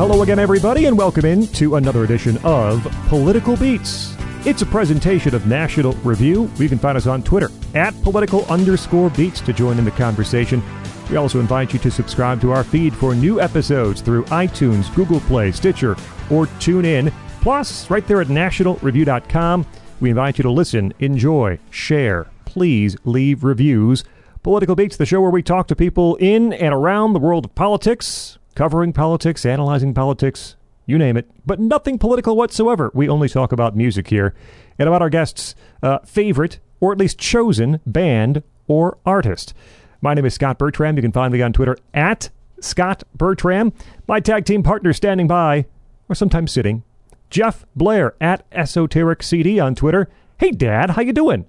Hello again, everybody, and welcome in to another edition of Political Beats. It's a presentation of National Review. You can find us on Twitter at political underscore beats to join in the conversation. We also invite you to subscribe to our feed for new episodes through iTunes, Google Play, Stitcher, or TuneIn. Plus, right there at nationalreview.com, we invite you to listen, enjoy, share. Please leave reviews. Political Beats, the show where we talk to people in and around the world of politics, covering politics, analyzing politics, you name it, but nothing political whatsoever. We only talk about music here and about our guests' uh, favorite, or at least chosen, band or artist. My name is Scott Bertram. You can find me on Twitter at Scott Bertram. My tag team partner standing by, or sometimes sitting, Jeff Blehar at Esoteric CD on Twitter. Hey, Dad, how you doing?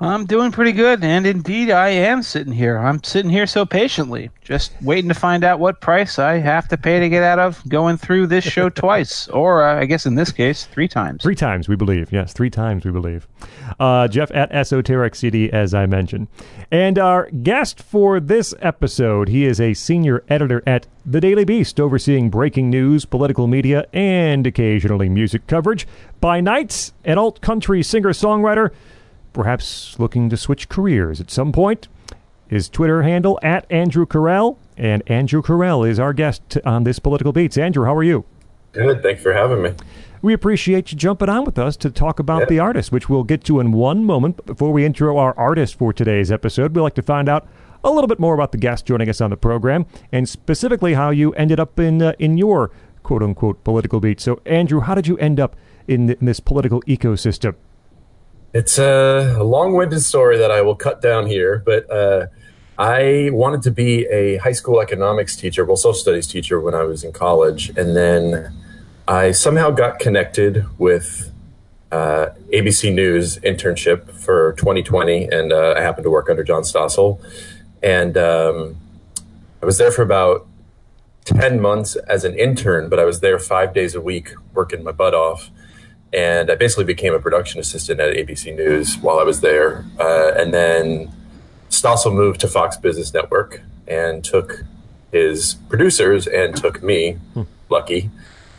I'm doing pretty good, and indeed, I am sitting here. I'm sitting here so patiently, just waiting to find out what price I have to pay to get out of going through this show twice, or uh, I guess in this case, three times. Three times, we believe. Yes, three times, we believe. Uh, Jeff at Esoteric CD, as I mentioned. And our guest for this episode, he is a senior editor at The Daily Beast, overseeing breaking news, political media, and occasionally music coverage. By night, an alt country singer songwriter perhaps looking to switch careers at some point. His Twitter handle at Andrew Kirell, and Andrew Kirell is our guest on this Political Beats. Andrew, how are you? Good. Thanks for having me. We appreciate you jumping on with us to talk about yeah. the artist, which we'll get to in one moment. But before we intro our artist for today's episode, we'd like to find out a little bit more about the guest joining us on the program, and specifically how you ended up in uh, in your quote unquote political beat. So, Andrew, how did you end up in, in this political ecosystem? It's a, long-winded story that I will cut down here, but uh, I wanted to be a high school economics teacher, well, social studies teacher when I was in college, and then I somehow got connected with uh, ABC News internship for 2020, and uh, I happened to work under John Stossel, and um, I was there for about 10 months as an intern, but I was there five days a week working my butt off and I basically became a production assistant at ABC News while I was there. Uh, and then Stossel moved to Fox Business Network and took his producers and took me, hmm. lucky.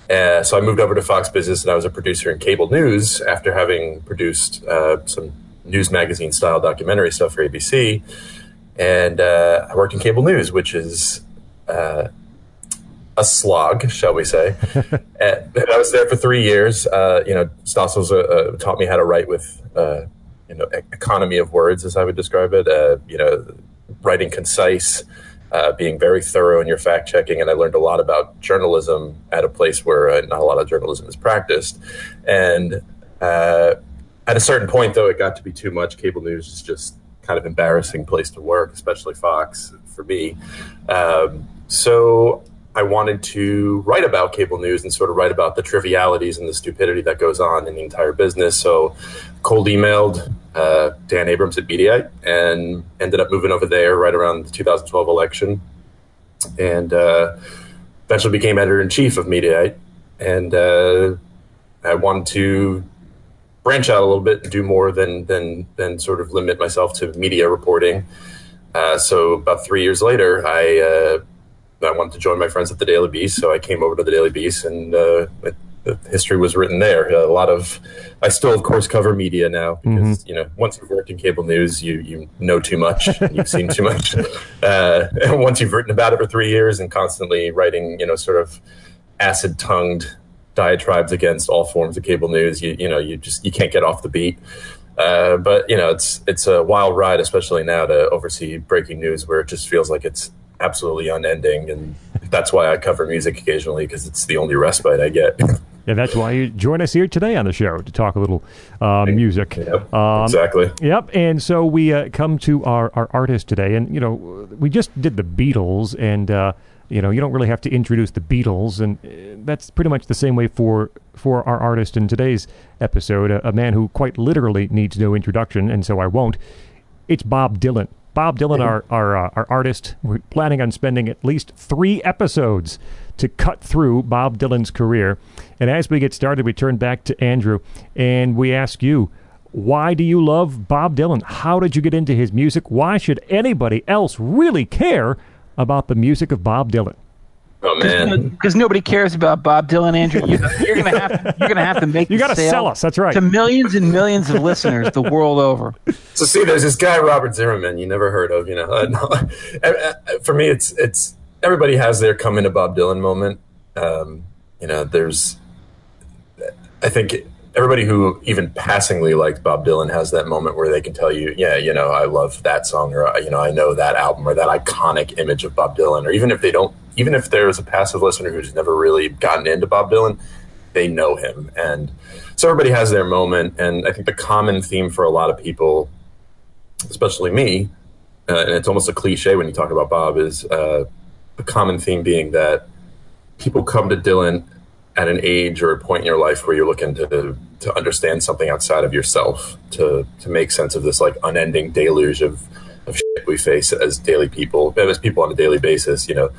Uh, so I moved over to Fox Business and I was a producer in cable news after having produced uh, some news magazine style documentary stuff for ABC. And uh, I worked in cable news, which is uh, a slog, shall we say. and I was there for three years. Uh, you know, Stossels uh, uh, taught me how to write with, uh, you know, economy of words, as I would describe it. Uh, you know, writing concise, uh, being very thorough in your fact checking. And I learned a lot about journalism at a place where not a lot of journalism is practiced. And at a certain point, though, it got to be too much. Cable news is just kind of embarrassing place to work, especially Fox for me. Um, so I wanted to write about cable news and sort of write about the trivialities and the stupidity that goes on in the entire business. So, cold emailed uh, Dan Abrams at Mediaite and ended up moving over there right around the 2012 election, and uh, eventually became editor in chief of Mediaite. And uh, I wanted to branch out a little bit and do more than than than sort of limit myself to media reporting. Uh, so about three years later, I uh, I wanted to join my friends at the Daily Beast, so I came over to the Daily Beast, and uh, the history was written there. A lot of, I still, of course, cover media now because mm-hmm. you know once you've worked in cable news, you you know too much, you've seen too much. Uh, and once you've written about it for three years and constantly writing, you know, sort of acid-tongued diatribes against all forms of cable news, you you know, you just you can't get off the beat. Uh, but you know, it's it's a wild ride, especially now to oversee breaking news, where it just feels like it's absolutely unending, and that's why I cover music occasionally because it's the only respite I get. Yeah, that's why you join us here today on the show to talk a little uh, music. Yep, um, exactly. Yep. And so we uh, come to our, our artist today, and you know we just did the Beatles, and uh, you know you don't really have to introduce the Beatles, and uh, that's pretty much the same way for for our artist in today's episode, a, a man who quite literally needs no introduction, and so I won't. It's Bob Dylan. Bob Dylan, our our, uh, our artist, we're planning on spending at least three episodes to cut through Bob Dylan's career. And as we get started, we turn back to Andrew and we ask you, why do you love Bob Dylan? How did you get into his music? Why should anybody else really care about the music of Bob Dylan? Oh man, because nobody cares about Bob Dylan, Andrew. You, are gonna have to, you're gonna have to make you got to sell us. That's right to millions and millions of listeners the world over. So see, there's this guy Robert Zimmerman you never heard of. You know, uh, no, for me, it's it's everybody has their come into Bob Dylan moment. Um, you know, there's I think everybody who even passingly likes Bob Dylan has that moment where they can tell you, yeah, you know, I love that song, or you know, I know that album, or that iconic image of Bob Dylan, or even if they don't, even if there's a passive listener who's never really gotten into Bob Dylan, they know him, and so everybody has their moment, and I think the common theme for a lot of people, especially me, uh, and it's almost a cliche when you talk about Bob, is uh, the common theme being that people come to Dylan at an age or a point in your life where you're looking to to understand something outside of yourself, to to make sense of this like unending deluge of of shit we face as daily people, as people on a daily basis. You know,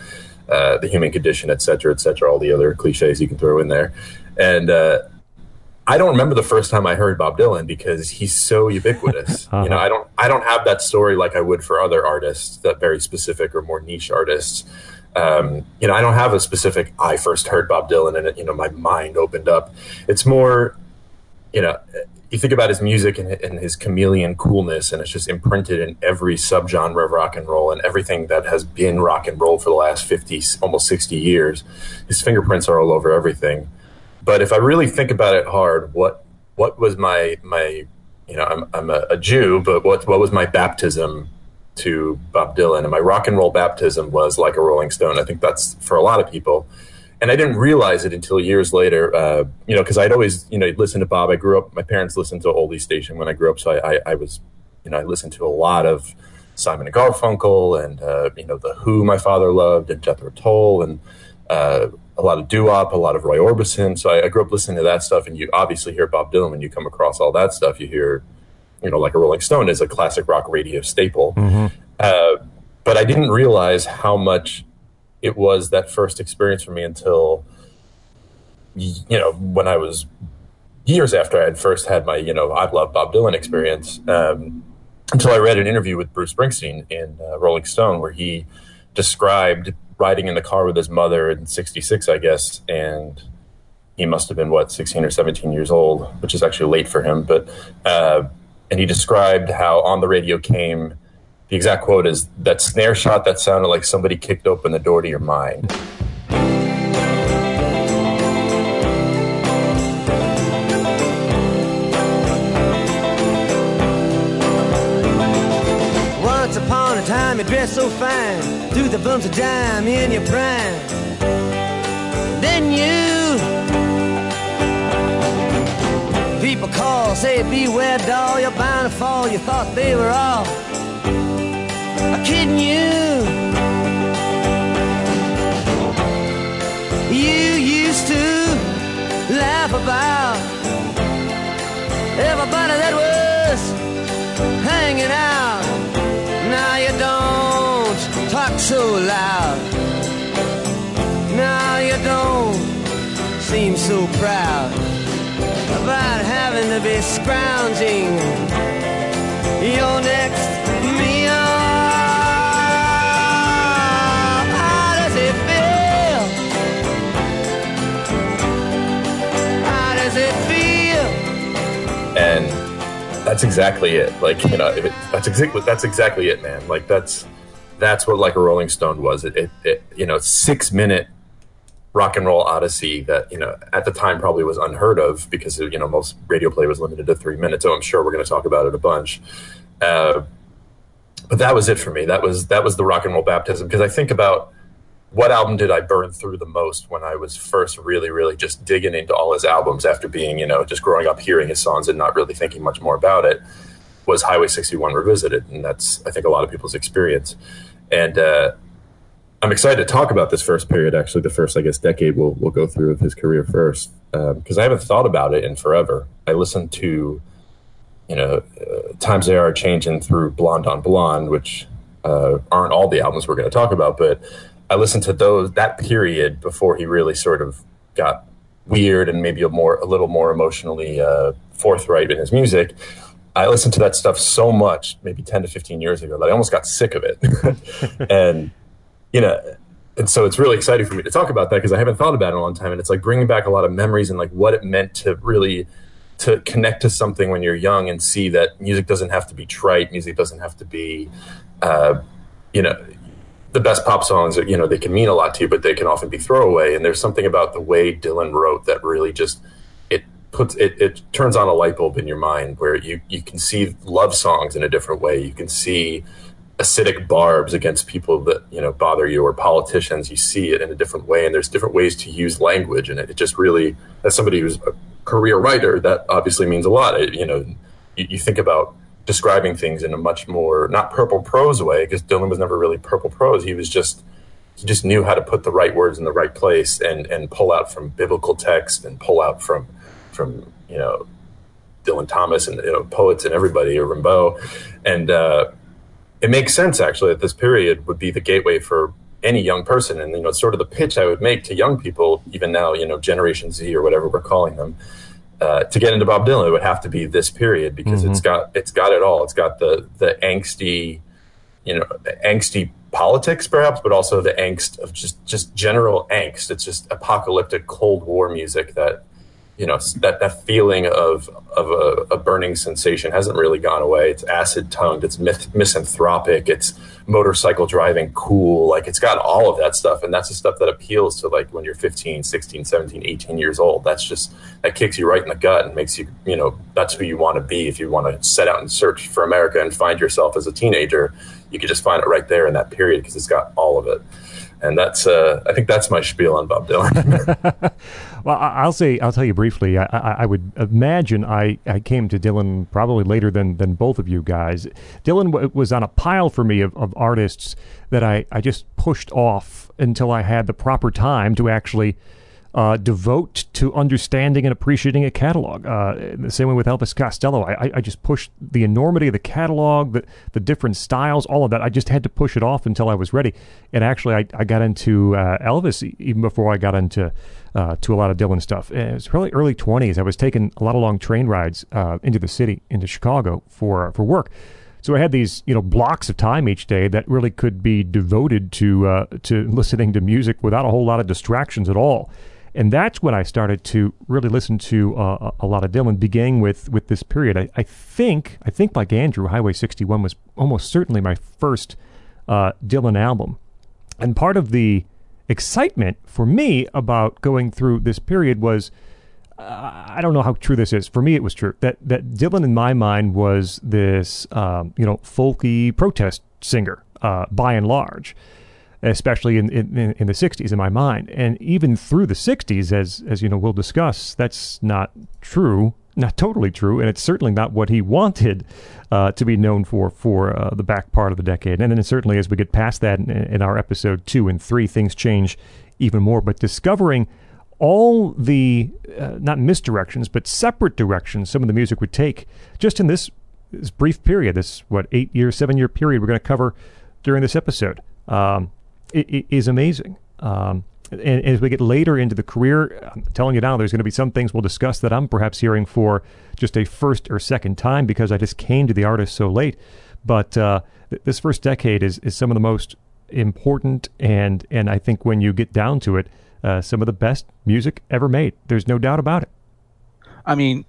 uh, the human condition, et cetera, et cetera. All the other cliches you can throw in there, and. Uh, I don't remember the first time I heard Bob Dylan because he's so ubiquitous. uh-huh. You know, I don't I don't have that story like I would for other artists, that very specific or more niche artists um, you know, I don't have a specific. I first heard Bob Dylan, and it, you know, my mind opened up. It's more, you know, you think about his music and, and, his chameleon coolness, and it's just imprinted in every subgenre of rock and roll and everything that has been rock and roll for the last fifty, almost sixty years. His fingerprints are all over everything. But if I really think about it hard, what what was my my you know, I'm I'm a, a Jew, but what what was my baptism to Bob Dylan, and my rock and roll baptism was like a Rolling Stone. I think that's for a lot of people. And I didn't realize it until years later, uh, you know, because I'd always, you know, listen to Bob. I grew up, my parents listened to oldie station when I grew up, so I, I, I was, you know, I listened to a lot of Simon and Garfunkel and, uh, you know, The Who my father loved and Jethro Tull and uh, a lot of doo-wop, a lot of Roy Orbison. So I, I, grew up listening to that stuff. And you obviously hear Bob Dylan when you come across all that stuff. You hear you know, like a Rolling Stone is a classic rock radio staple. Mm-hmm. Uh, but I didn't realize how much it was that first experience for me until, you know, when I was years after I had first had my, you know, I love Bob Dylan experience. Um, until I read an interview with Bruce Springsteen in uh, Rolling Stone where he described riding in the car with his mother in 66, I guess, and he must have been, what, 16 or 17 years old, which is actually late for him. But, uh, and he described how on the radio came the exact quote is that snare shot that sounded like somebody kicked open the door to your mind. Once upon a time, you dressed so fine, threw the bumps of dime in your prime. Then you People call, say beware doll, you're bound to fall. You thought they were all kidding you. You used to laugh about everybody that was hanging out. Now you don't talk so loud. Now you don't seem so proud about having to be scrounging your next that's exactly it. Like you know, it, that's exactly that's exactly it, man. Like that's that's what like a Rolling Stone was. It, it, it you know, six minute rock and roll odyssey that you know at the time probably was unheard of because you know most radio play was limited to three minutes. So I'm sure we're going to talk about it a bunch. Uh, but that was it for me. That was that was the rock and roll baptism because I think about what album did I burn through the most when I was first really really just digging into all his albums after being you know just growing up hearing his songs and not really thinking much more about it was Highway 61 revisited and that's I think a lot of people's experience and uh, I'm excited to talk about this first period. Actually, the first, I guess, decade we'll we'll go through of his career first, because um, I haven't thought about it in forever. I listened to, you know, uh, times they are changing through Blonde on Blonde, which uh, aren't all the albums we're going to talk about, but I listened to those that period before he really sort of got weird and maybe a more a little more emotionally uh, forthright in his music. I listened to that stuff so much, maybe ten to fifteen years ago, that I almost got sick of it, and you know, and so it's really exciting for me to talk about that because I haven't thought about it in a long time, and it's like bringing back a lot of memories and like what it meant to really to connect to something when you're young and see that music doesn't have to be trite, music doesn't have to be, uh, you know, the best pop songs. You know, they can mean a lot to you, but they can often be throwaway. And there's something about the way Dylan wrote that really just it puts it, it turns on a light bulb in your mind where you you can see love songs in a different way. You can see acidic barbs against people that you know bother you or politicians you see it in a different way and there's different ways to use language and it, it just really as somebody who's a career writer that obviously means a lot it, you know you, you, think about describing things in a much more not purple prose way because dylan was never really purple prose. He was just he just knew how to put the right words in the right place and and pull out from biblical text and pull out from from you know dylan thomas and you know poets and everybody or rimbaud. And uh it makes sense actually that this period would be the gateway for any young person. And you know sort of the pitch i would make to young people even now you know generation z or whatever we're calling them uh, to get into bob dylan it would have to be this period because mm-hmm. it's got it's got it all it's got the the angsty you know angsty politics perhaps but also the angst of just just general angst it's just apocalyptic cold war music that you know that that feeling of of a, a, burning sensation hasn't really gone away. It's acid tongued it's myth, misanthropic it's motorcycle driving cool. Like it's got all of that stuff and that's the stuff that appeals to like when you're 15 16 17 18 years old. That's just that kicks you right in the gut and makes you you know that's who you want to be. If you want to set out and search for america and find yourself as a teenager you could just find it right there in that period because it's got all of it and that's uh, I think that's my spiel on Bob Dylan. well, I'll say I'll tell you briefly. I, I, I, would imagine I, I came to Dylan probably later than than both of you guys. Dylan w- was on a pile for me of, of artists that I, I just pushed off until I had the proper time to actually uh, devote to understanding and appreciating a catalog. Uh, the same way with Elvis Costello, I, I just pushed the enormity of the catalog, the, the different styles, all of that. I just had to push it off until I was ready. And actually, I, I got into uh, Elvis even before I got into uh, to a lot of Dylan stuff. And it was probably early 20s. I was taking a lot of long train rides uh, into the city, into Chicago for for work. So I had these, you know, blocks of time each day that really could be devoted to uh, to listening to music without a whole lot of distractions at all and that's when I started to really listen to uh, a lot of Dylan, beginning with with this period. I, I, think I think like Andrew, Highway 61 was almost certainly my first uh, Dylan album, and part of the excitement for me about going through this period was. I don't know how true this is. For me, it was true that that Dylan, in my mind, was this um, you know folky protest singer uh, by and large especially in, in, in the 60s in my mind. And even through the 60s, as, as you know, we'll discuss, that's not true, not totally true. And it's certainly not what he wanted uh, to be known for for uh, the back part of the decade. And then certainly as we get past that in, in our episode two and three, things change even more. But discovering all the, uh, not misdirections, but separate directions some of the music would take just in this, this brief period, this, what, eight year, seven year period we're going to cover during this episode. Um, is amazing. Um, and, as we get later into the career, I'm telling you now, there's going to be some things we'll discuss that I'm perhaps hearing for just a first or second time because I just came to the artist so late. But uh, th- this first decade is, is some of the most important, and and I think when you get down to it, uh, some of the best music ever made. There's no doubt about it. I mean,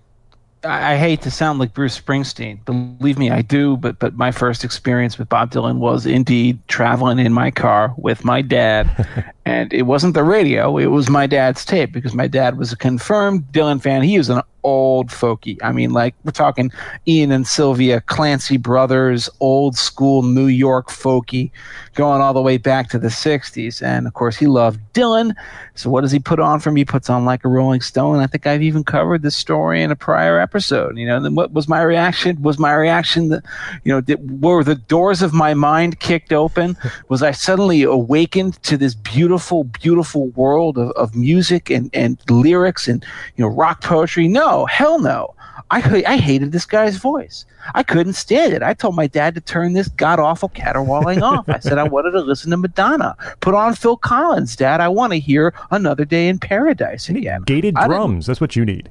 I hate to sound like Bruce Springsteen. Believe me, I do. But but my first experience with Bob Dylan was indeed traveling in my car with my dad, and it wasn't the radio; it was my dad's tape because my dad was a confirmed Dylan fan. He was an old folky. I mean, like we're talking Ian and Sylvia Clancy brothers, old school New York folky, going all the way back to the '60s. And of course, he loved Dylan. So what does he put on for me? He puts on like a Rolling Stone. I think I've even covered this story in a prior episode. You know, then what was my reaction? Was my reaction that, you know, did, were the doors of my mind kicked open? Was I suddenly awakened to this beautiful, beautiful world of, of music and, and lyrics and, you know, rock poetry? No, hell no. I I hated this guy's voice. I couldn't stand it. I told my dad to turn this god awful caterwauling off. I said I wanted to listen to Madonna. Put on Phil Collins, Dad. I want to hear Another Day in Paradise again. Gated drums. That's what you need.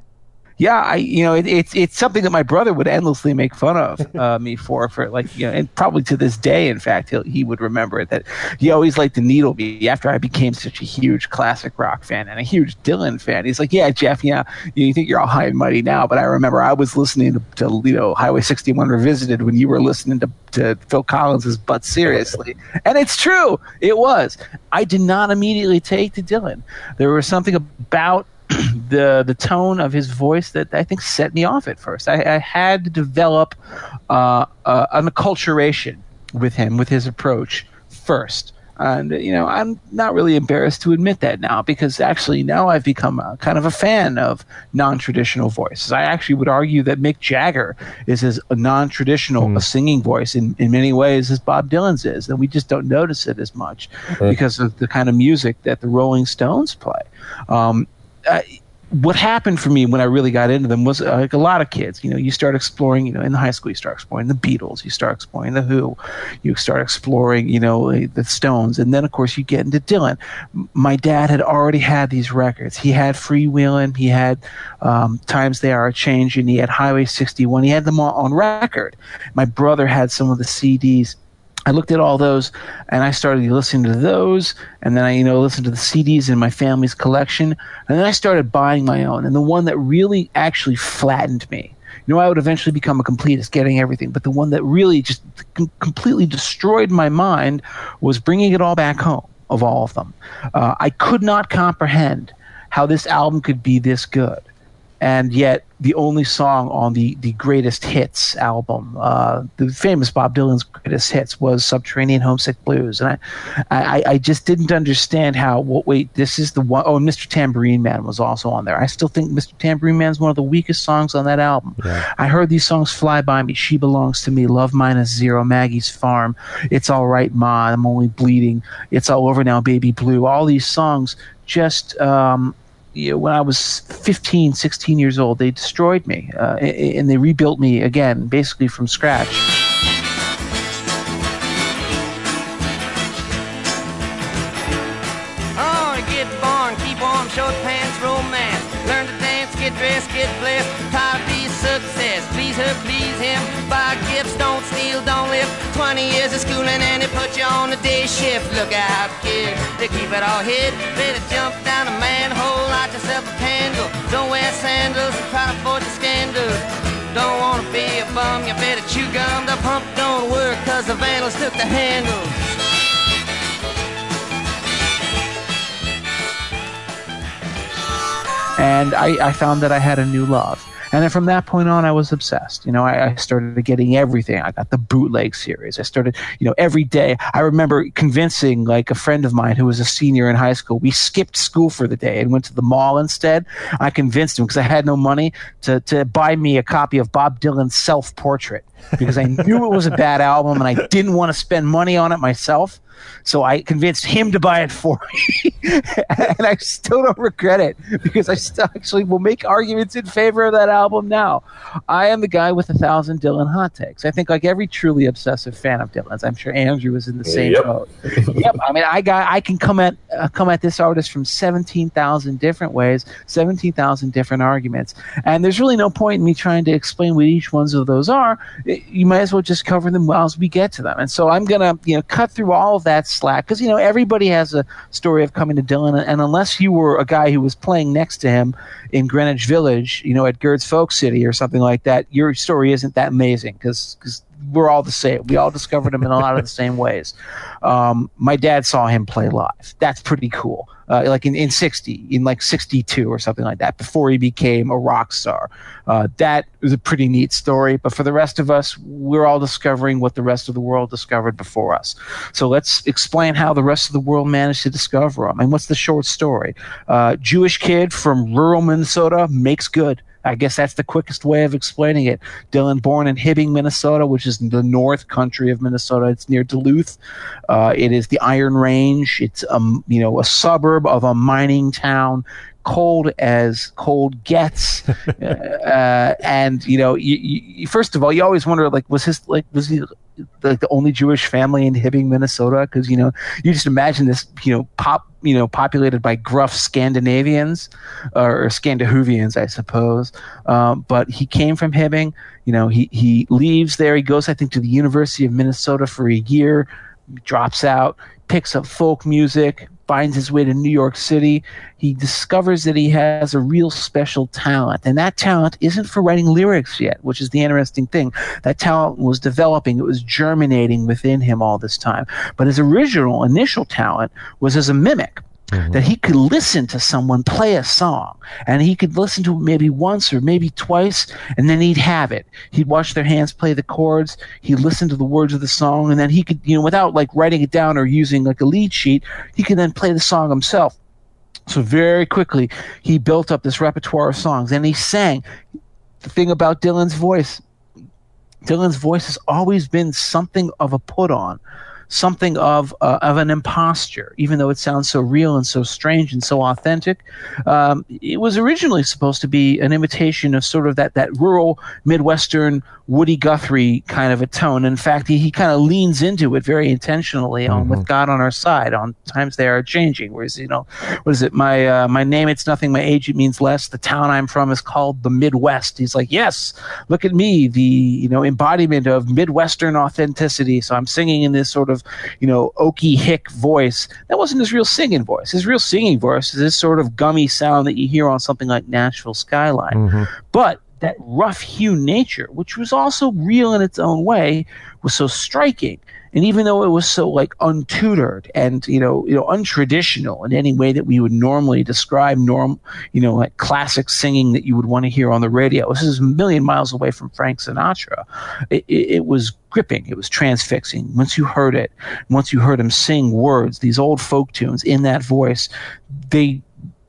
Yeah, I you know it, it's it's something that my brother would endlessly make fun of uh, me for for like you know and probably to this day in fact he he would remember it that he always liked to needle me after I became such a huge classic rock fan and a huge Dylan fan. He's like, yeah, Jeff, yeah, you think you're all high and mighty now, but I remember I was listening to, to you know Highway 61 Revisited when you were listening to to Phil Collins's But Seriously, and it's true, it was. I did not immediately take to Dylan. There was something about the the tone of his voice that I think set me off at first. I, I had to develop uh, uh, an acculturation with him, with his approach first. And you know, I'm not really embarrassed to admit that now because actually now I've become a, kind of a fan of non-traditional voices. I actually would argue that Mick Jagger is as a non-traditional mm. a singing voice in, in many ways as Bob Dylan's is, and we just don't notice it as much because of the kind of music that the Rolling Stones play. Um, uh, what happened for me when I really got into them was uh, like a lot of kids. You know, you start exploring. You know, in high school, you start exploring the Beatles, you start exploring the Who, you start exploring. You know, the Stones, and then of course you get into Dylan. My dad had already had these records. He had Freewheelin', he had um, Times They Are a Changing, he had Highway 61. He had them all on record. My brother had some of the CDs I looked at all those and I started listening to those and then I, you know, listened to the CDs in my family's collection and then I started buying my own. And the one that really actually flattened me, you know, I would eventually become a completist, getting everything, but the one that really just com- completely destroyed my mind was bringing it all back home of all of them. Uh, I could not comprehend how this album could be this good and yet the only song on the, the greatest hits album, uh, the famous Bob Dylan's greatest hits, was "Subterranean Homesick Blues," and I, I, I just didn't understand how. Well, wait, this is the one oh Mr. Tambourine Man was also on there. I still think Mr. Tambourine Man is one of the weakest songs on that album. Yeah. I heard these songs fly by me. She belongs to me. Love minus zero. Maggie's farm. It's all right, Ma. I'm only bleeding. It's all over now, baby blue. All these songs just. Um, you know, when I was 15, 16 years old, they destroyed me uh, and they rebuilt me again, basically from scratch. 20 years of schooling and they put you on the day shift. Look out, kid, they keep it all hid. Better jump down a manhole, light yourself a candle. Don't wear sandals and try to avoid the scandal. Don't wanna be a bum, you better chew gum. The pump don't work cause the vandals took the handle. And I, I found that I had a new love. And then from that point on, I was obsessed. You know, I, I, started getting everything. I got the bootleg series. I started, you know, every day. I remember convincing like a friend of mine who was a senior in high school. We skipped school for the day and went to the mall instead. I convinced him because I had no money to, to buy me a copy of Bob Dylan's Self Portrait because I knew it was a bad album and I didn't want to spend money on it myself. So I convinced him to buy it for me. and I still don't regret it because I still actually will make arguments in favor of that album now. I am the guy with a thousand Dylan hot takes. I think like every truly obsessive fan of Dylan's, I'm sure Andrew was in the same yep. boat. yep. I mean, I got I can come at uh, come at this artist from 17,000 different ways, 17,000 different arguments. And there's really no point in me trying to explain what each ones of those are. You might as well just cover them as we get to them. And so I'm going to, you know, cut through all of that slack. Because you know everybody has a story of coming to Dylan, and unless you were a guy who was playing next to him in Greenwich Village, you know, at Gerde's Folk City or something like that, your story isn't that amazing because because we're all the same. We all discovered him in a lot of the same ways. Um, my dad saw him play live. That's pretty cool uh, like in, in 60, in like 62 or something like that, before he became a rock star. Uh, that was a pretty neat story. But for the rest of us, we're all discovering what the rest of the world discovered before us. So let's explain how the rest of the world managed to discover him. And what's the short story? Uh, Jewish kid from rural Minnesota makes good. I guess that's the quickest way of explaining it. Dylan, born in Hibbing, Minnesota, which is the north country of Minnesota. It's near Duluth. Uh, it is the Iron Range. It's um, you know a suburb of a mining town cold as cold gets. uh, and you know, you, you, first of all, you always wonder like, was his like was he like the only Jewish family in Hibbing, Minnesota? Because you know, you just imagine this, you know, pop, you know, populated by gruff Scandinavians or, or I suppose. Um, but he came from Hibbing. You know, he he leaves there. He goes, I think, to the University of Minnesota for a year. Drops out, picks up folk music, finds his way to New York City. He discovers that he has a real special talent, and that talent isn't for writing lyrics yet, which is the interesting thing. That talent was developing, it was germinating within him all this time. But his original, initial talent was as a mimic. Mm-hmm. That he could listen to someone play a song and he could listen to it maybe once or maybe twice and then he'd have it. He'd watch their hands play the chords, he'd listen to the words of the song, and then he could, you know, without like writing it down or using like a lead sheet, he could then play the song himself. So very quickly, he built up this repertoire of songs and he sang. The thing about Dylan's voice, Dylan's voice has always been something of a put on something of uh, of an imposture, even though it sounds so real and so strange and so authentic. Um, it was originally supposed to be an imitation of sort of that that rural Midwestern Woody Guthrie kind of a tone. In fact, he, he kind of leans into it very intentionally mm-hmm. on with God on our side. On times they are changing. Whereas you know, what is it? My uh, my name it's nothing. My age it means less. The town I'm from is called the Midwest. He's like, yes, look at me, the you know embodiment of Midwestern authenticity. So I'm singing in this sort of you know oaky hick voice. That wasn't his real singing voice. His real singing voice is this sort of gummy sound that you hear on something like Nashville Skyline. Mm-hmm. But that rough hewn nature, which was also real in its own way, was so striking. And even though it was so like untutored and you know you know untraditional in any way that we would normally describe norm you know like classic singing that you would want to hear on the radio, this is a million miles away from Frank Sinatra. It, it, it was gripping. It was transfixing. Once you heard it, once you heard him sing words, these old folk tunes in that voice, they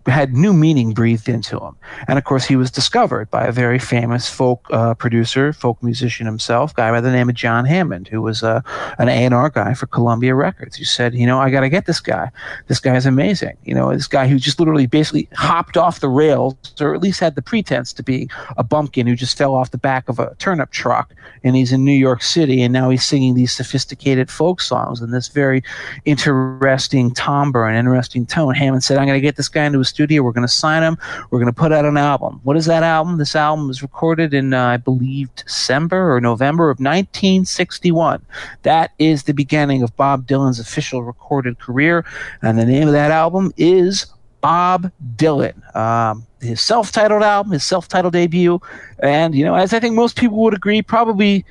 had new meaning breathed into him. And of course, he was discovered by a very famous folk uh, producer, folk musician himself, guy by the name of John Hammond, who was uh, an A&R guy for Columbia Records. Who said, you know, I got to get this guy. This guy is amazing. You know, this guy who just literally basically hopped off the rails, or at least had the pretense to be a bumpkin who just fell off the back of a turnip truck, and he's in New York City, and now he's singing these sophisticated folk songs in this very interesting timbre and interesting tone. Hammond said, I'm going to get this guy into his studio. We're going to sign him. We're going to put out an album. What is that album? This album was recorded in, uh, I believe, December or November of 1961. That is the beginning of Bob Dylan's official recorded career. And the name of that album is Bob Dylan. Um, his self-titled album, his self-titled debut, and you know, as I think most people would agree, probably,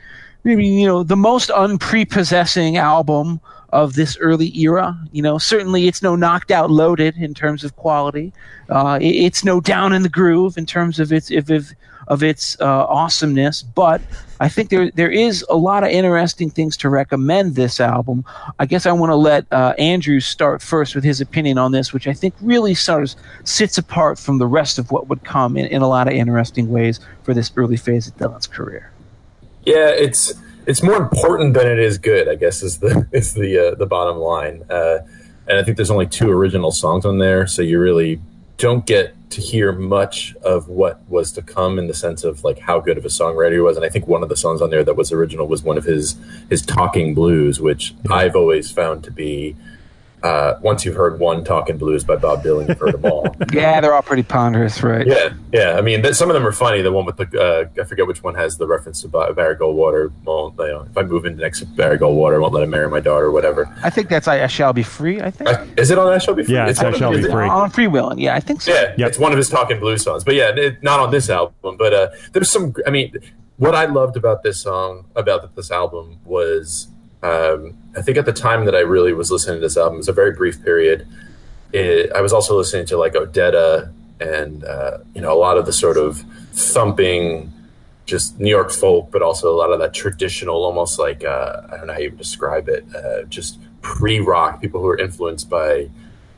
maybe you know, the most unprepossessing album of this early era. You know, certainly it's no knocked out loaded in terms of quality. Uh, it, it's no down in the groove in terms of its of, of, of its uh, awesomeness. But I think there there is a lot of interesting things to recommend this album. I guess I want to let uh, Andrew start first with his opinion on this, which I think really sort of sits apart from the rest of what would come in, in a lot of interesting ways for this early phase of Dylan's career. Yeah, it's it's more important than it is good. I guess is the is the uh, the bottom line. Uh, and I think there's only two original songs on there, so you really don't get to hear much of what was to come in the sense of like how good of a songwriter he was. And I think one of the songs on there that was original was one of his his talking blues, which I've always found to be uh, once you've heard one talking blues by Bob Dylan, you've heard them all. yeah, they're all pretty ponderous, right? Yeah, yeah. I mean, th- some of them are funny. The one with the uh, I forget which one has the reference to Barry Goldwater. Well, you know, if I move into next Barry Goldwater, I won't let him marry my daughter, or whatever. I think that's I, I Shall Be Free. I think. Uh, is it on I Shall Be Free? Yeah, it's, it's I Shall Be Free. On Freewheelin', yeah, I think so. Yeah, yep. it's one of his talking blues songs. But yeah, it, not on this album. But uh, there's some. I mean, what I loved about this song, about this album, was um, I think at the time that I really was listening to this album, it was a very brief period. It, I was also listening to like Odetta and uh, you know a lot of the sort of thumping, just New York folk, but also a lot of that traditional, almost like uh, I don't know how you describe it, uh, just pre-rock. People who are influenced by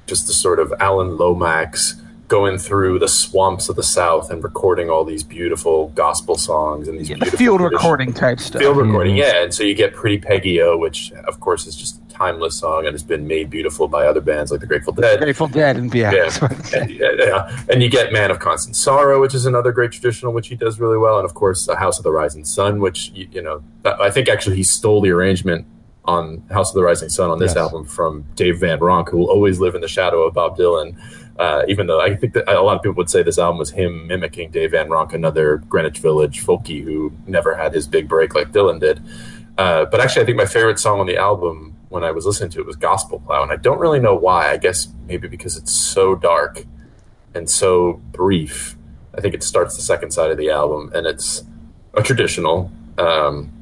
just the sort of Alan Lomax going through the swamps of the South and recording all these beautiful gospel songs and these Yeah, beautiful field tradition- recording type stuff. Field recording, yeah. And so you get Pretty Peggy O, which of course is just a timeless song and has been made beautiful by other bands like the Grateful Dead. Grateful Dead and yeah. Yeah. and, yeah, yeah. and you get Man of Constant Sorrow, which is another great traditional, which he does really well, and of course, uh, House of the Rising Sun, which you, you know, I think actually he stole the arrangement on House of the Rising Sun on this Yes. album from Dave Van Ronk, who will always live in the shadow of Bob Dylan. Uh, even though I think that a lot of people would say this album was him mimicking Dave Van Ronk, another Greenwich Village folkie who never had his big break like Dylan did. Uh, but actually, I think my favorite song on the album when I was listening to it was Gospel Plow, and I don't really know why. I guess maybe because it's so dark and so brief. I think it starts the second side of the album, and it's a traditional. Um,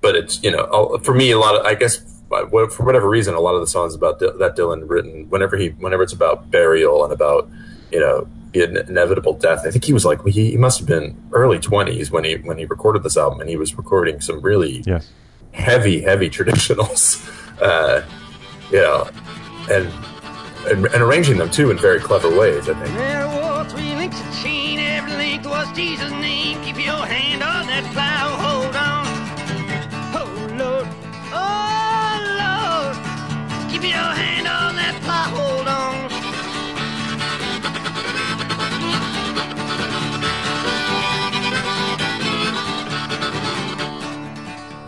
but it's you know for me a lot of I guess for whatever reason a lot of the songs about Dy- that Dylan written whenever he whenever it's about burial and about you know the ine- inevitable death. I think he was like he, he must have been early twenties when he when he recorded this album, and he was recording some really Yes. heavy, heavy traditionals, uh, you know, and, and and arranging them too in very clever ways. I think. There were three links of chain, every link was Jesus' name. Keep your hand on that plow,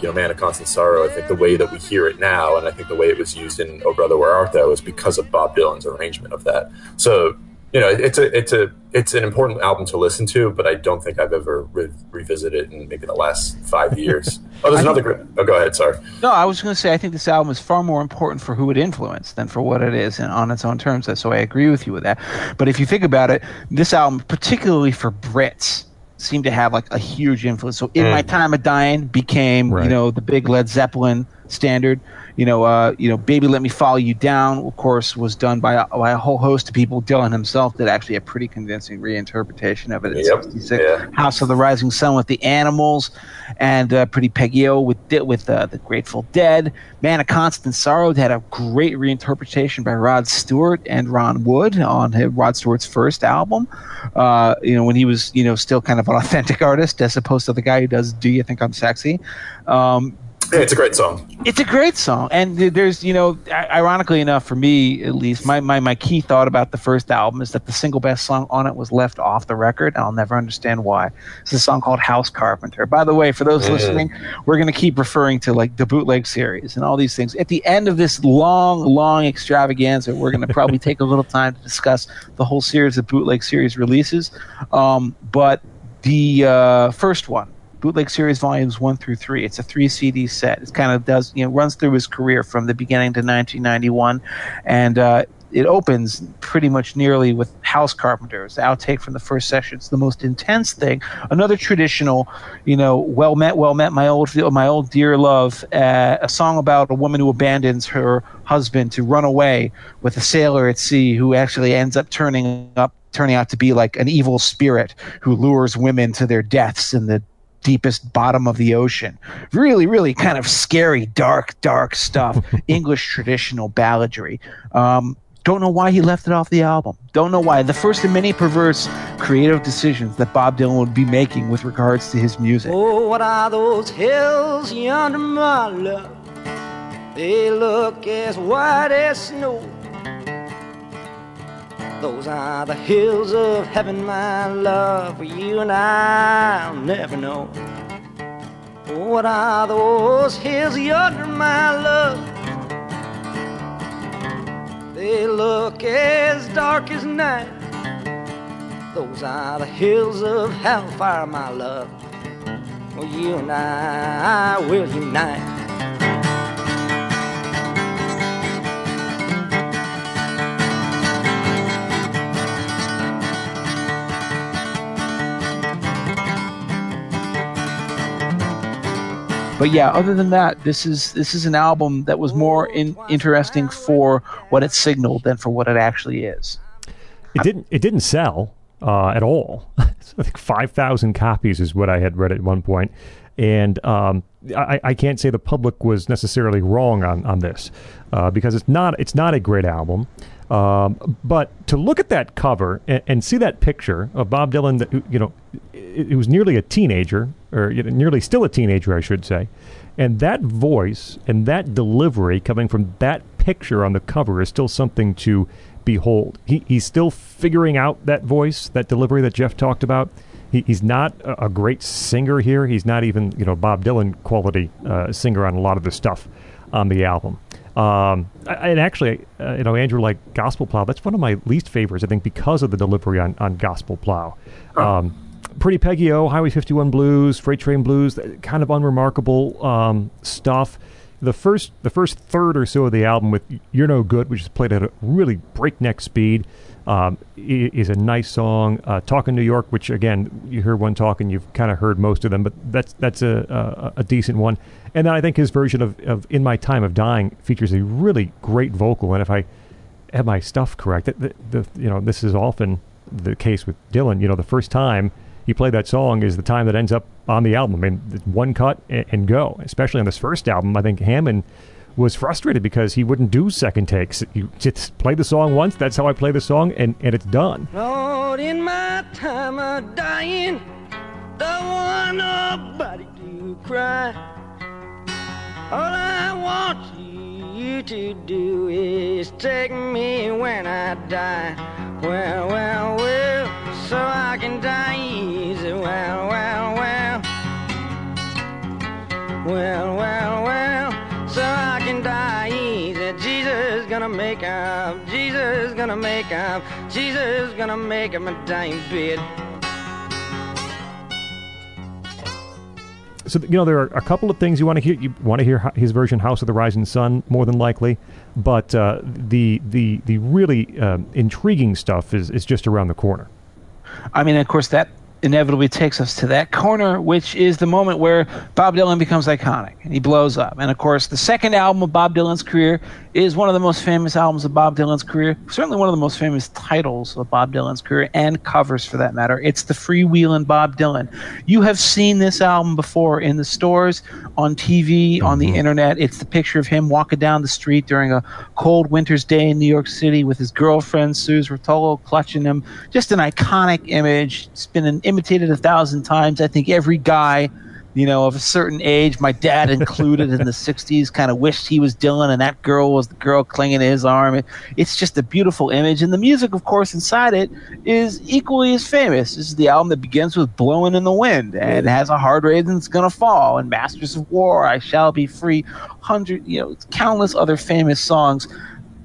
you know, Man of Constant Sorrow, I think the way that we hear it now, and I think the way it was used in Oh Brother Where Art Thou, is because of Bob Dylan's arrangement of that. So, you know, it's a it's a it's an important album to listen to, but I don't think I've ever re- revisited it in maybe the last five years. Oh, there's another great. Oh, go ahead. Sorry. No, I was going to say I think this album is far more important for who it influenced than for what it is and on its own terms. So I agree with you with that. But if you think about it, this album, particularly for Brits, seemed to have like a huge influence. So "In My mm. Time of Dying" became Right. you know the big Led Zeppelin standard. You know, uh, you know, "Baby Let Me Follow You Down," of course, was done by a, by a whole host of people. Dylan himself did actually a pretty convincing reinterpretation of it in Yep. '66. Yeah. House of the Rising Sun with the Animals, and uh, Pretty Peggy O with with uh, the Grateful Dead. Man of Constant Sorrow had a great reinterpretation by Rod Stewart and Ron Wood on his, Rod Stewart's first album. Uh, you know when he was you know still kind of an authentic artist as opposed to the guy who does Do You Think I'm Sexy. Um, Yeah, it's a great song. it's a great song, and there's you know, ironically enough, for me at least, my, my my key thought about the first album is that the single best song on it was left off the record, and I'll never understand why. It's a song called House Carpenter. By the way, for those listening, we're going to keep referring to like the bootleg series and all these things. At the end of this long, long extravaganza, we're going to probably take a little time to discuss the whole series of bootleg series releases. Um, but the uh, first one, Bootleg Series Volumes One through Three. It's a three CD set. It kind of does you know runs through his career from the beginning to 1991, and uh, it opens pretty much nearly with House Carpenters. The outtake from the first session. It's the most intense thing. Another traditional, you know, well met, well met, my old my old dear love. Uh, a song about a woman who abandons her husband to run away with a sailor at sea who actually ends up turning up turning out to be like an evil spirit who lures women to their deaths in the deepest bottom of the ocean. Really, really kind of scary, dark, dark stuff. English traditional balladry. Um, don't know why he left it off the album. Don't know why. The first of many perverse creative decisions that Bob Dylan would be making with regards to his music. Oh, what are those hills yonder, my love? They look as white as snow. Those are the hills of heaven, my love. For you and I'll never know. What are those hills yonder, my love? They look as dark as night. Those are the hills of hellfire, my love. Well, you and I will unite. But yeah, other than that, this is this is an album that was more in, interesting for what it signaled than for what it actually is. It didn't. It didn't sell uh, at all. I think five thousand copies is what I had read at one. And um, I, I, can't say the public was necessarily wrong on, on this uh, because it's not it's not a great album. Um, but to look at that cover and, and, see that picture of Bob Dylan, that you know, it was nearly a teenager, or you know, nearly still a teenager, I should say, and that voice and that delivery coming from that picture on the cover is still something to behold. He, he's still figuring out that voice, that delivery that Jeff talked about. He, he's not a, a, great singer here. He's not even you know Bob Dylan quality uh, singer on a lot of the stuff on the album. Um, and actually, uh, you know, Andrew, like Gospel Plow, that's one of my least favorites, I think, because of the delivery on, on Gospel Plow. Um, Pretty Peggy O, Highway 51 Blues, Freight Train Blues, kind of unremarkable um, stuff. The first, the first third or so of the album with "You're No Good," which is played at a really breakneck speed, um, is a nice song. Uh, "Talking New York," which again you hear one talk and you've kind of heard most of them, but that's that's a, a, a decent one. And then I think his version of, of In My Time of Dying features a really great vocal. And if I have my stuff correct, the, the, you know, this is often the case with Dylan. You know, the first time he played that song is the time that ends up on the album. I mean, one cut and, and go. Especially on this first album, I think Hammond was frustrated because he wouldn't do second takes. You just play the song once. That's how I play the song, and, and it's done. Lord, in my time of dying, don't want nobody to cry. All I want you to do is take me when I die. Well, well, well, so I can die easy. Well, well, well. Well, well, well, so I can die easy. Jesus gonna make up. Jesus gonna make up. Jesus gonna make up my dying bed. So you know there are a couple of things you want to hear. You want to hear his version, "House of the Rising Sun," more than likely, but uh, the the the really uh, intriguing stuff is is just around the corner. I mean, of course, that inevitably takes us to that corner, which is the moment where Bob Dylan becomes iconic and he blows up. And of course, the second album of Bob Dylan's career is one of the most famous albums of Bob Dylan's career, certainly one of the most famous titles of Bob Dylan's career and covers for that matter. It's The Freewheelin' Bob Dylan. You have seen this album before in the stores, on TV, on the mm-hmm. internet. It's the picture of him walking down the street during a cold winter's day in New York City with his girlfriend, Suze Rotolo, clutching him. Just an iconic image. It's been imitated a thousand times. I think every guy, you know, of a certain age, my dad included in the 60s, kind of wished he was Dylan and that girl was the girl clinging to his arm. It, it's just a beautiful image. And the music, of course, inside it is equally as famous. This is the album that begins with Blowing in the Wind and has a hard rain that's gonna fall and Masters of War, I Shall Be Free, hundred, you know, countless other famous songs.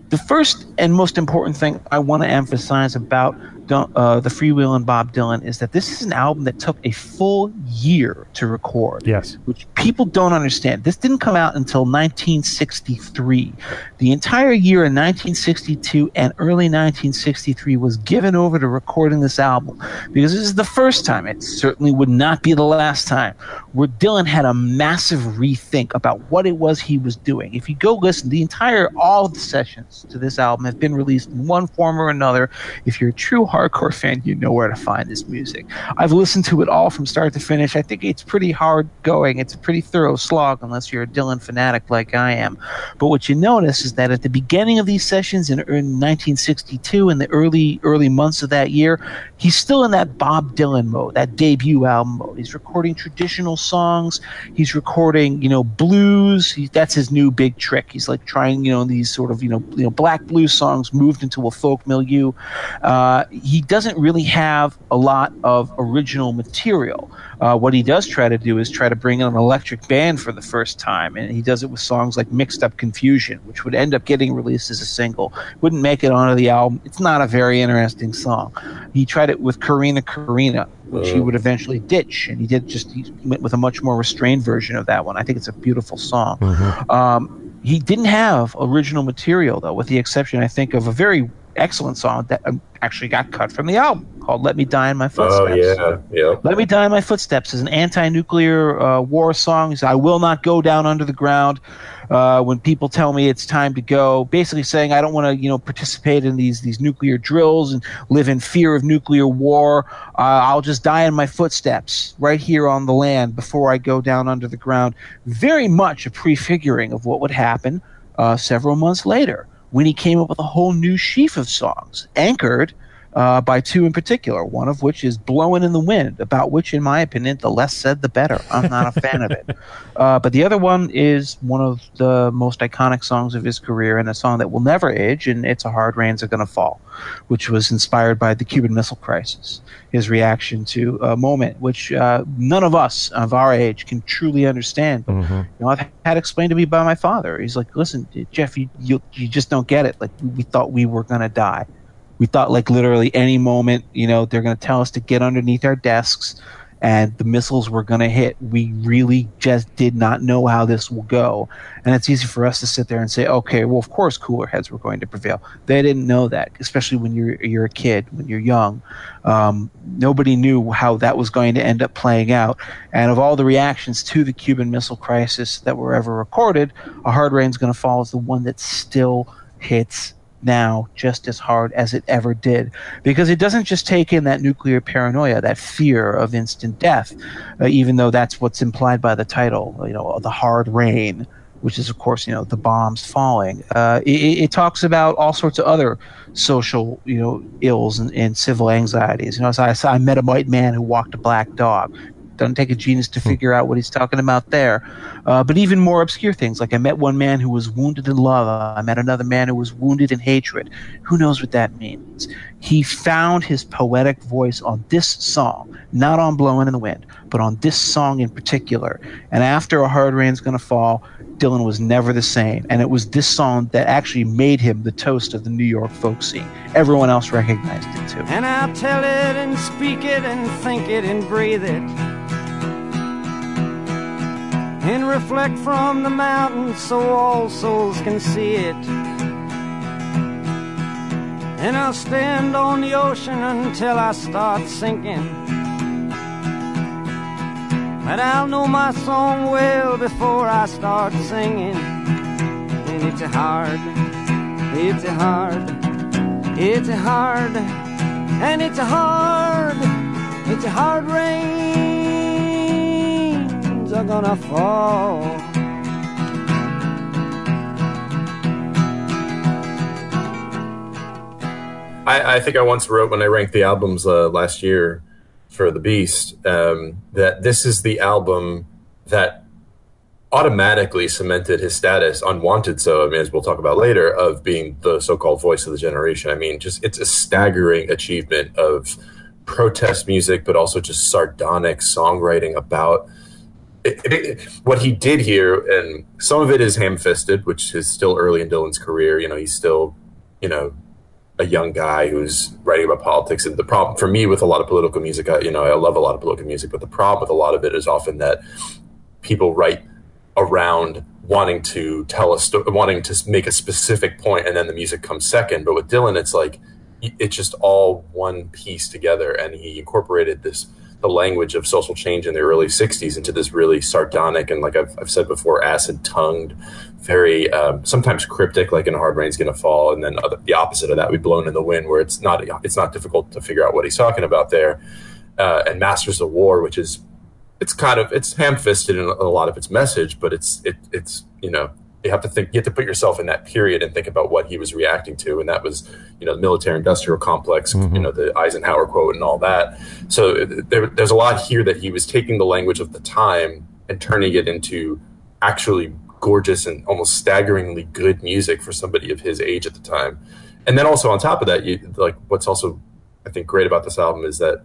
The first and most important thing I want to emphasize about uh, the Freewheelin' Bob Dylan is that this is an album that took a full year to record. Yes. Which people don't understand. This didn't come out until 1963. The entire year in 1962 and early 1963 was given over to recording this album because this is the first time, it certainly would not be the last time, where Dylan had a massive rethink about what it was he was doing. If you go listen, the entire, all of the sessions to this album have been released in one form or another. If you're a true hardcore fan, you know where to find this music. I've listened to it all from start to finish. I think it's pretty hard going. It's a pretty thorough slog unless you're a Dylan fanatic like I am. But what you notice is that at the beginning of these sessions in, in 1962, in the early early months of that year, he's still in that Bob Dylan mode, that debut album mode. He's recording traditional songs. He's recording, you know, blues. He, that's his new big trick. He's like trying, you know, these sort of, you know, you know, black blues songs moved into a folk milieu. Uh, he doesn't really have a lot of original material. Uh, what he does try to do is try to bring in an electric band for the first time, and he does it with songs like "Mixed Up Confusion," which would end up getting released as a single. Wouldn't make it onto the album. It's not a very interesting song. He tried it with "Corrina Corrina," which uh. he would eventually ditch, and he did just he went with a much more restrained version of that one. I think it's a beautiful song. Mm-hmm. Um, he didn't have original material though, with the exception, I think, of a very excellent song that um, actually got cut from the album called "Let Me Die in My Footsteps." Oh yeah, yeah. "Let Me Die in My Footsteps" is an anti-nuclear uh, war song. It's, I will not go down under the ground. Uh, when people tell me it's time to go, basically saying I don't want to, you know, participate in these these nuclear drills and live in fear of nuclear war. Uh, I'll just die in my footsteps right here on the land before I go down under the ground. Very much a prefiguring of what would happen uh, several months later when he came up with a whole new sheaf of songs anchored uh, by two in particular, one of which is Blowing in the Wind, about which, in my opinion, the less said, the better. I'm not a fan of it. Uh, but the other one is one of the most iconic songs of his career and a song that will never age, and It's a Hard Rains Are Gonna Fall, which was inspired by the Cuban Missile Crisis. His reaction to a moment which uh, none of us of our age can truly understand. But, mm-hmm. you know, I've had explained to me by my father. He's like, listen, Jeff, you, you, you just don't get it. Like, we thought we were gonna die we thought like literally any moment, you know, they're going to tell us to get underneath our desks and the missiles were going to hit. We really just did not know how this will go. And it's easy for us to sit there and say, okay, well, of course, cooler heads were going to prevail. They didn't know that, especially when you're, you're a kid, when you're young. Um, nobody knew how that was going to end up playing out. And of all the reactions to the Cuban Missile Crisis that were ever recorded, A Hard Rain's Going to Fall is the one that still hits now just as hard as it ever did. Because it doesn't just take in that nuclear paranoia that fear of instant death uh, even though that's what's implied by the title you know the hard rain which is of course you know the bombs falling. Uh, it, it, talks about all sorts of other social you know ills and, and civil anxieties. You know so I, I met a white man who walked a black dog doesn't take a genius to hmm. figure out what he's talking about there. Uh, but even more obscure things, like I met one man who was wounded in love. I met another man who was wounded in hatred. Who knows what that means? He found his poetic voice on this song, not on Blowing in the Wind, but on this song in particular. And after A Hard Rain's Gonna Fall, Dylan was never the same. And it was this song that actually made him the toast of the New York folk scene. Everyone else recognized it too. And I'll tell it and speak it and think it and breathe it and reflect from the mountains so all souls can see it. And I'll stand on the ocean until I start sinking. But I'll know my song well before I start singing. And it's a hard, it's a hard, it's a hard, and it's a hard, it's a hard rain are gonna fall. I, I think I once wrote when I ranked the albums uh, last year for The Beast um, that this is the album that automatically cemented his status, unwanted so, I mean, as we'll talk about later, of being the so called voice of the generation. I mean, just it's a staggering achievement of protest music, but also just sardonic songwriting about it, it, what he did here, and some of it is ham-fisted, which is still early in Dylan's career. You know, he's still, you know, a young guy who's writing about politics. And the problem for me with a lot of political music, I, you know, I love a lot of political music, but the problem with a lot of it is often that people write around wanting to tell a story, wanting to make a specific point, and then the music comes second. But with Dylan, it's like it's just all one piece together, and he incorporated this the language of social change in the early 60s into this really sardonic and like I've, I've said before acid tongued very um, sometimes cryptic like in hard rain's gonna fall and then other, the opposite of that we blown in the wind where it's not it's not difficult to figure out what he's talking about there. Uh, and masters of war which is it's kind of it's ham-fisted in a lot of its message but it's it, it's you know you have to think you have to put yourself in that period and think about what he was reacting to. And that was you know the military industrial complex mm-hmm. you know the eisenhower quote and all that. So there, there's a lot here that he was taking the language of the time and turning it into actually gorgeous and almost staggeringly good music for somebody of his age at the time. And then also on top of that you like what's also i think great about this album is that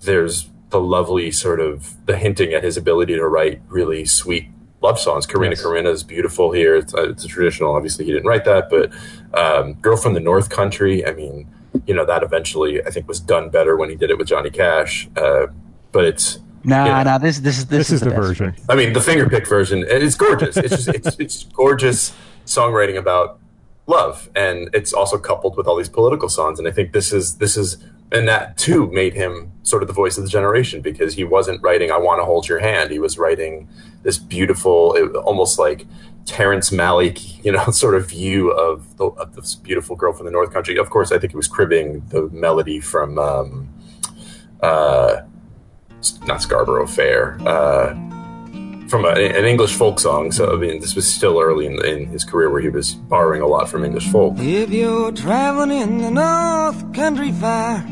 there's the lovely sort of the hinting at his ability to write really sweet love songs. Corrina yes. Corrina is beautiful here. It's, uh, it's, a traditional. Obviously, he didn't write that, but um, "Girl from the North Country." I mean, you know, that eventually I think was done better when he did it with Johnny Cash. Uh, but it's no, nah, no. Nah, this this is this, this is, is, the, the version. I mean, the fingerpick version. It's gorgeous. It's just it's, it's gorgeous songwriting about love, and it's also coupled with all these political songs. And I think this is this is and that too made him sort of the voice of the generation because he wasn't writing "I Want to Hold Your Hand." He was writing this beautiful, almost like Terrence Malick, you know, sort of view of, the, of, this beautiful girl from the North Country. Of course, I think he was cribbing the melody from, um, uh, not Scarborough Fair, uh, from a, an English folk song. So I mean, this was still early in, in, his career where he was borrowing a lot from English folk. If you're traveling in the North Country Fire,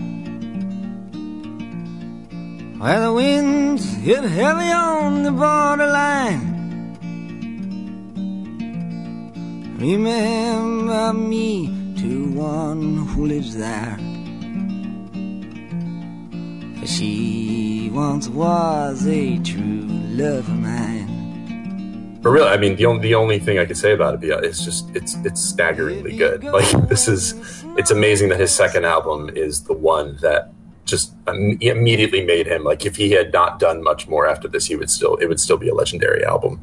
where the winds hit heavy on the borderline. Remember me to one who lives there. For she once was a true love of mine. But really, I mean, the only the only thing I could say about it is just it's it's staggeringly good. Like this is, it's amazing that his second album is the one that just immediately made him like if he had not done much more after this, he would still it would still be a legendary album.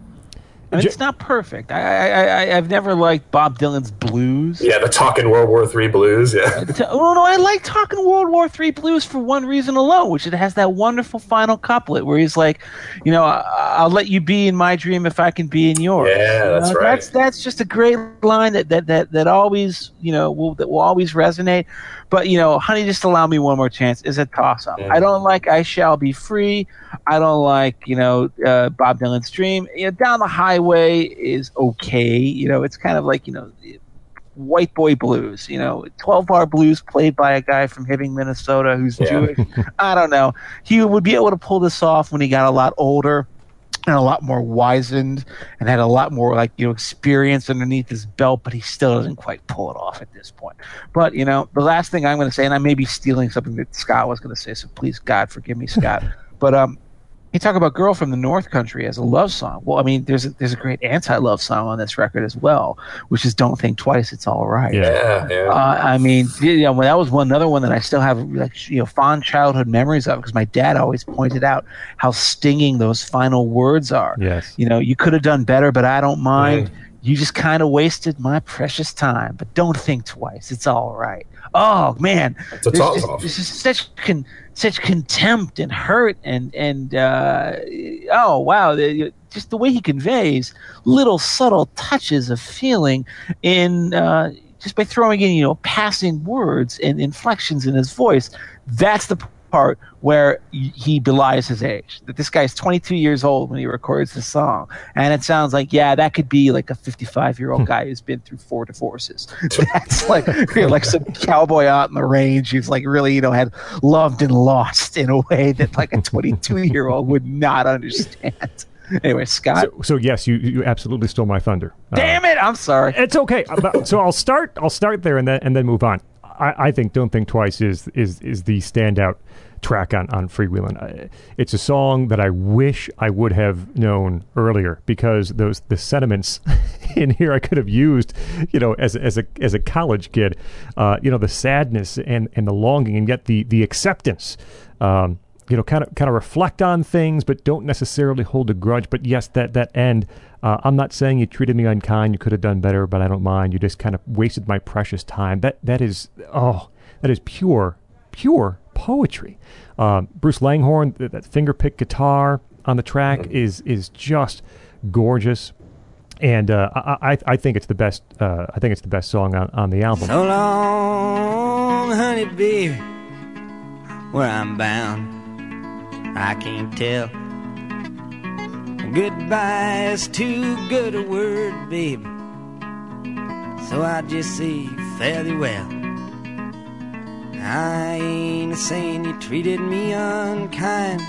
I mean, it's not perfect. I, I, I, have never liked Bob Dylan's blues. Yeah, the talking World War Three blues. Yeah. Oh no, I like talking World War Three blues for one reason alone, which it has that wonderful final couplet where he's like, you know, I'll let you be in my dream if I can be in yours. Yeah, that's you know, right. That's that's just a great line that that that, that always you know will that will always resonate. But you know, honey, just allow me one more chance is a toss up. Mm. I don't like I shall be free. I don't like you know uh, Bob Dylan's dream. You know, down the highway is okay. You know, it's kind of like you know white boy blues. You know, twelve bar blues played by a guy from Hibbing, Minnesota, who's yeah. Jewish. I don't know. He would be able to pull this off when he got a lot older and a lot more wizened and had a lot more like you know experience underneath his belt, but he still doesn't quite pull it off at this point. But you know, the last thing I'm going to say, and I may be stealing something that Scott was going to say, so please God forgive me, Scott. but um, you talk about "Girl from the North Country" as a love song. Well, I mean, there's a, there's a great anti-love song on this record as well, which is "Don't Think Twice, It's All Right." Yeah, yeah. Uh, I mean, you know, that was one another one that I still have like you know fond childhood memories of because my dad always pointed out how stinging those final words are. Yes, you know, you could have done better, but I don't mind. Mm. You just kind of wasted my precious time, but don't think twice. It's all right. Oh man, it's a there's, such con- such contempt and hurt and and uh, oh wow, the, just the way he conveys little subtle touches of feeling in uh, just by throwing in you know passing words and inflections in his voice. That's the part where he belies his age. That this guy is 22 years old when he records the song, and it sounds like yeah, that could be like a 55 year old hmm. guy who's been through four divorces. That's like you know, like some cowboy out in the range who's like really you know had loved and lost in a way that like a 22 year old would not understand. Anyway, Scott. So, so, yes, you you absolutely stole my thunder. Damn uh, it! I'm sorry. It's okay. so I'll start. I'll start there and then and then move on. I, I think "Don't Think Twice" is is is the standout track on on Freewheelin'. It's a song that I wish I would have known earlier because those the sentiments in here I could have used, you know, as as a as a college kid, uh, you know, the sadness and and the longing, and yet the the acceptance. Um, you know, kind of kind of reflect on things, but don't necessarily hold a grudge. But yes, that that end. Uh, I'm not saying you treated me unkind. You could have done better, but I don't mind. You just kind of wasted my precious time. That that is oh, that is pure pure poetry. Um, Bruce Langhorne, that, that finger pick guitar on the track mm-hmm. is is just gorgeous, and uh, I, I think it's the best. Uh, I think it's the best song on, on the album. So long, honey, baby, where I'm bound, I can't tell. Goodbye is too good a word, baby. So I just say thee well. I ain't saying you treated me unkind.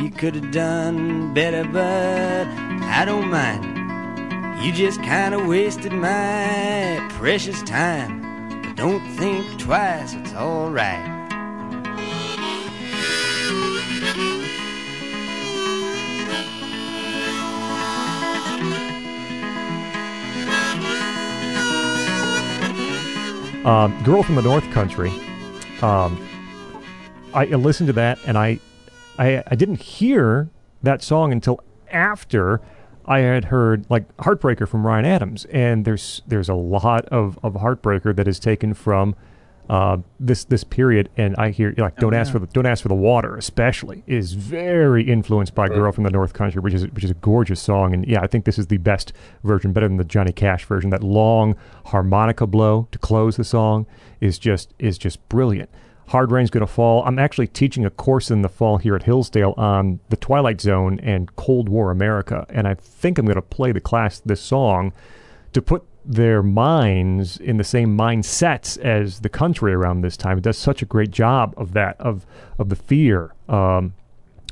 You could have done better, but I don't mind. You just kind of wasted my precious time. But don't think twice, it's alright. Um, Girl from the North Country um, I listened to that and I, I, I didn't hear that song until after I had heard like Heartbreaker from Ryan Adams, and there's there's a lot of, of Heartbreaker that is taken from uh, this this period, and I hear like don't Oh, ask for the don't ask for the water, especially is very influenced by "Girl from the North Country," which is which is a gorgeous song, and yeah, I think this is the best version, better than the Johnny Cash version. That long harmonica blow to close the song is just is just brilliant. Hard Rain's Gonna Fall. I'm actually teaching a course in the fall here at Hillsdale on the Twilight Zone and Cold War America, and I think I'm going to play the class this song to put their minds in the same mindsets as the country around this time. It does such a great job of that, of of the fear, um,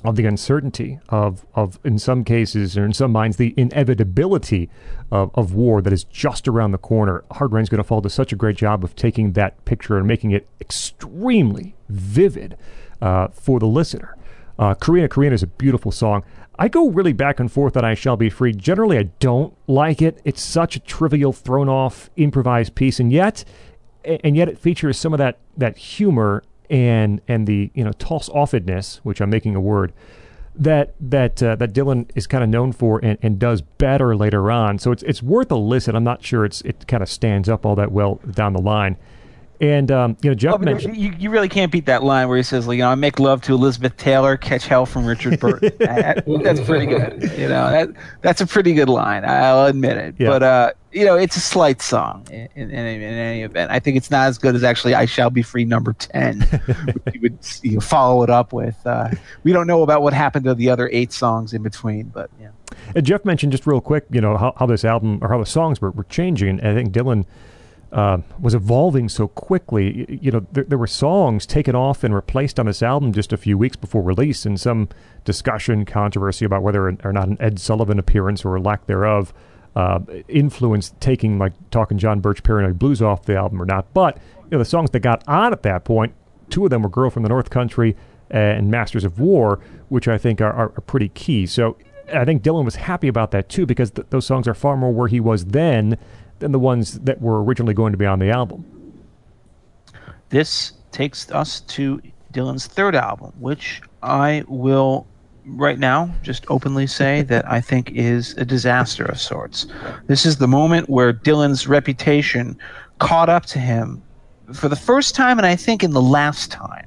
of the uncertainty, of of in some cases or in some minds the inevitability of, of war that is just around the corner. Hard Rain's going to fall does such a great job of taking that picture and making it extremely vivid uh, for the listener. Uh, Corrina Corrina is a beautiful song. I go really back and forth on I Shall Be Free. Generally, I don't like it. It's such a trivial, thrown off, improvised piece, and yet, and yet it features some of that that humor and and the you know toss offedness, which I'm making a word that that uh, that Dylan is kind of known for and, and does better later on. So it's it's worth a listen. I'm not sure it's it kind of stands up all that well down the line. And um, you know, Jeff but mentioned. you, you really can't beat that line where he says, like, you know, I make love to Elizabeth Taylor, catch hell from Richard Burton. That- that's pretty good. You know, that that's a pretty good line. I'll admit it. Yeah. But uh, you know, it's a slight song in, in, in, any- in any event. I think it's not as good as actually "I Shall Be Free" number ten, which you would you know, follow it up with. Uh, we don't know about what happened to the other eight songs in between, but yeah. And Jeff mentioned just real quick, you know, how, how this album or how the songs were, were changing. And I think Dylan uh, was evolving so quickly. You know, there, there were songs taken off and replaced on this album just a few weeks before release, and some discussion, controversy about whether or not an Ed Sullivan appearance or lack thereof uh, influenced taking, like, talking John Birch Paranoid Blues off the album or not. But, you know, the songs that got on at that point, two of them were Girl from the North Country and Masters of War, which I think are, are, are pretty key. So I think Dylan was happy about that too, because th- those songs are far more where he was then than the ones that were originally going to be on the album. this takes us to Dylan's third album, which I will right now just openly say that I think is a disaster of sorts. This is the moment where Dylan's reputation caught up to him for the first time, and I think in the last time.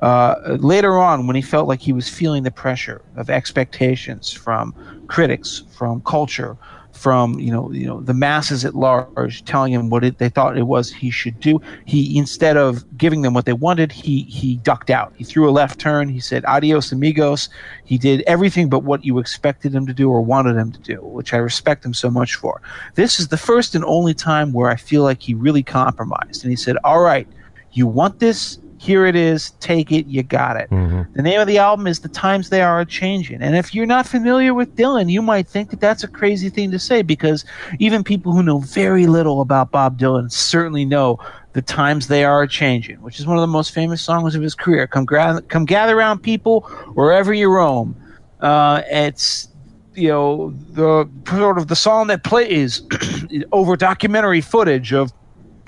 Uh, later on, when he felt like he was feeling the pressure of expectations from critics, from culture, from you know you know the masses at large telling him what it, they thought it was he should do. He instead of giving them what they wanted he he ducked out. He threw a left turn. He said adios amigos. He did everything but what you expected him to do or wanted him to do which i respect him so much for. This is the first and only time where i feel like he really compromised. And he said all right you want this here it is take it you got it the name of the album is The Times They Are Changing. And if you're not familiar with Dylan, you might think that that's a crazy thing to say because even people who know very little about Bob Dylan certainly know The Times They Are Changing, which is one of the most famous songs of his career. Come, gra- come gather around people wherever you roam. Uh, it's you know the sort of the song that plays over documentary footage of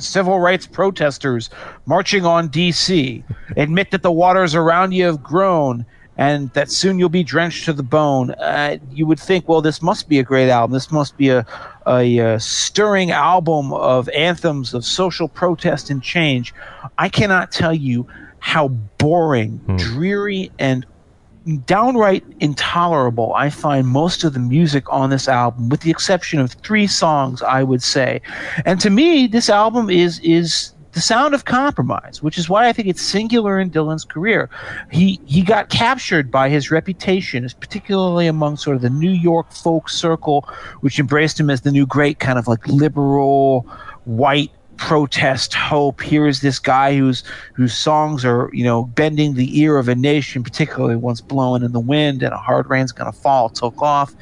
civil rights protesters marching on DC. Admit that the waters around you have grown and that soon you'll be drenched to the bone. Uh, you would think, well, this must be a great album. This must be a, a, uh stirring album of anthems of social protest and change. I cannot tell you how boring, dreary, and downright intolerable I find most of the music on this album, with the exception of three songs, I would say. And to me, this album is is the sound of compromise, which is why I think it's singular in Dylan's career. He he got captured by his reputation, particularly among sort of the New York folk circle, which embraced him as the new great kind of like liberal white protest hope. Here is this guy whose whose songs are you know bending the ear of a nation particularly once blowing in the wind and a hard rain's going to fall took off.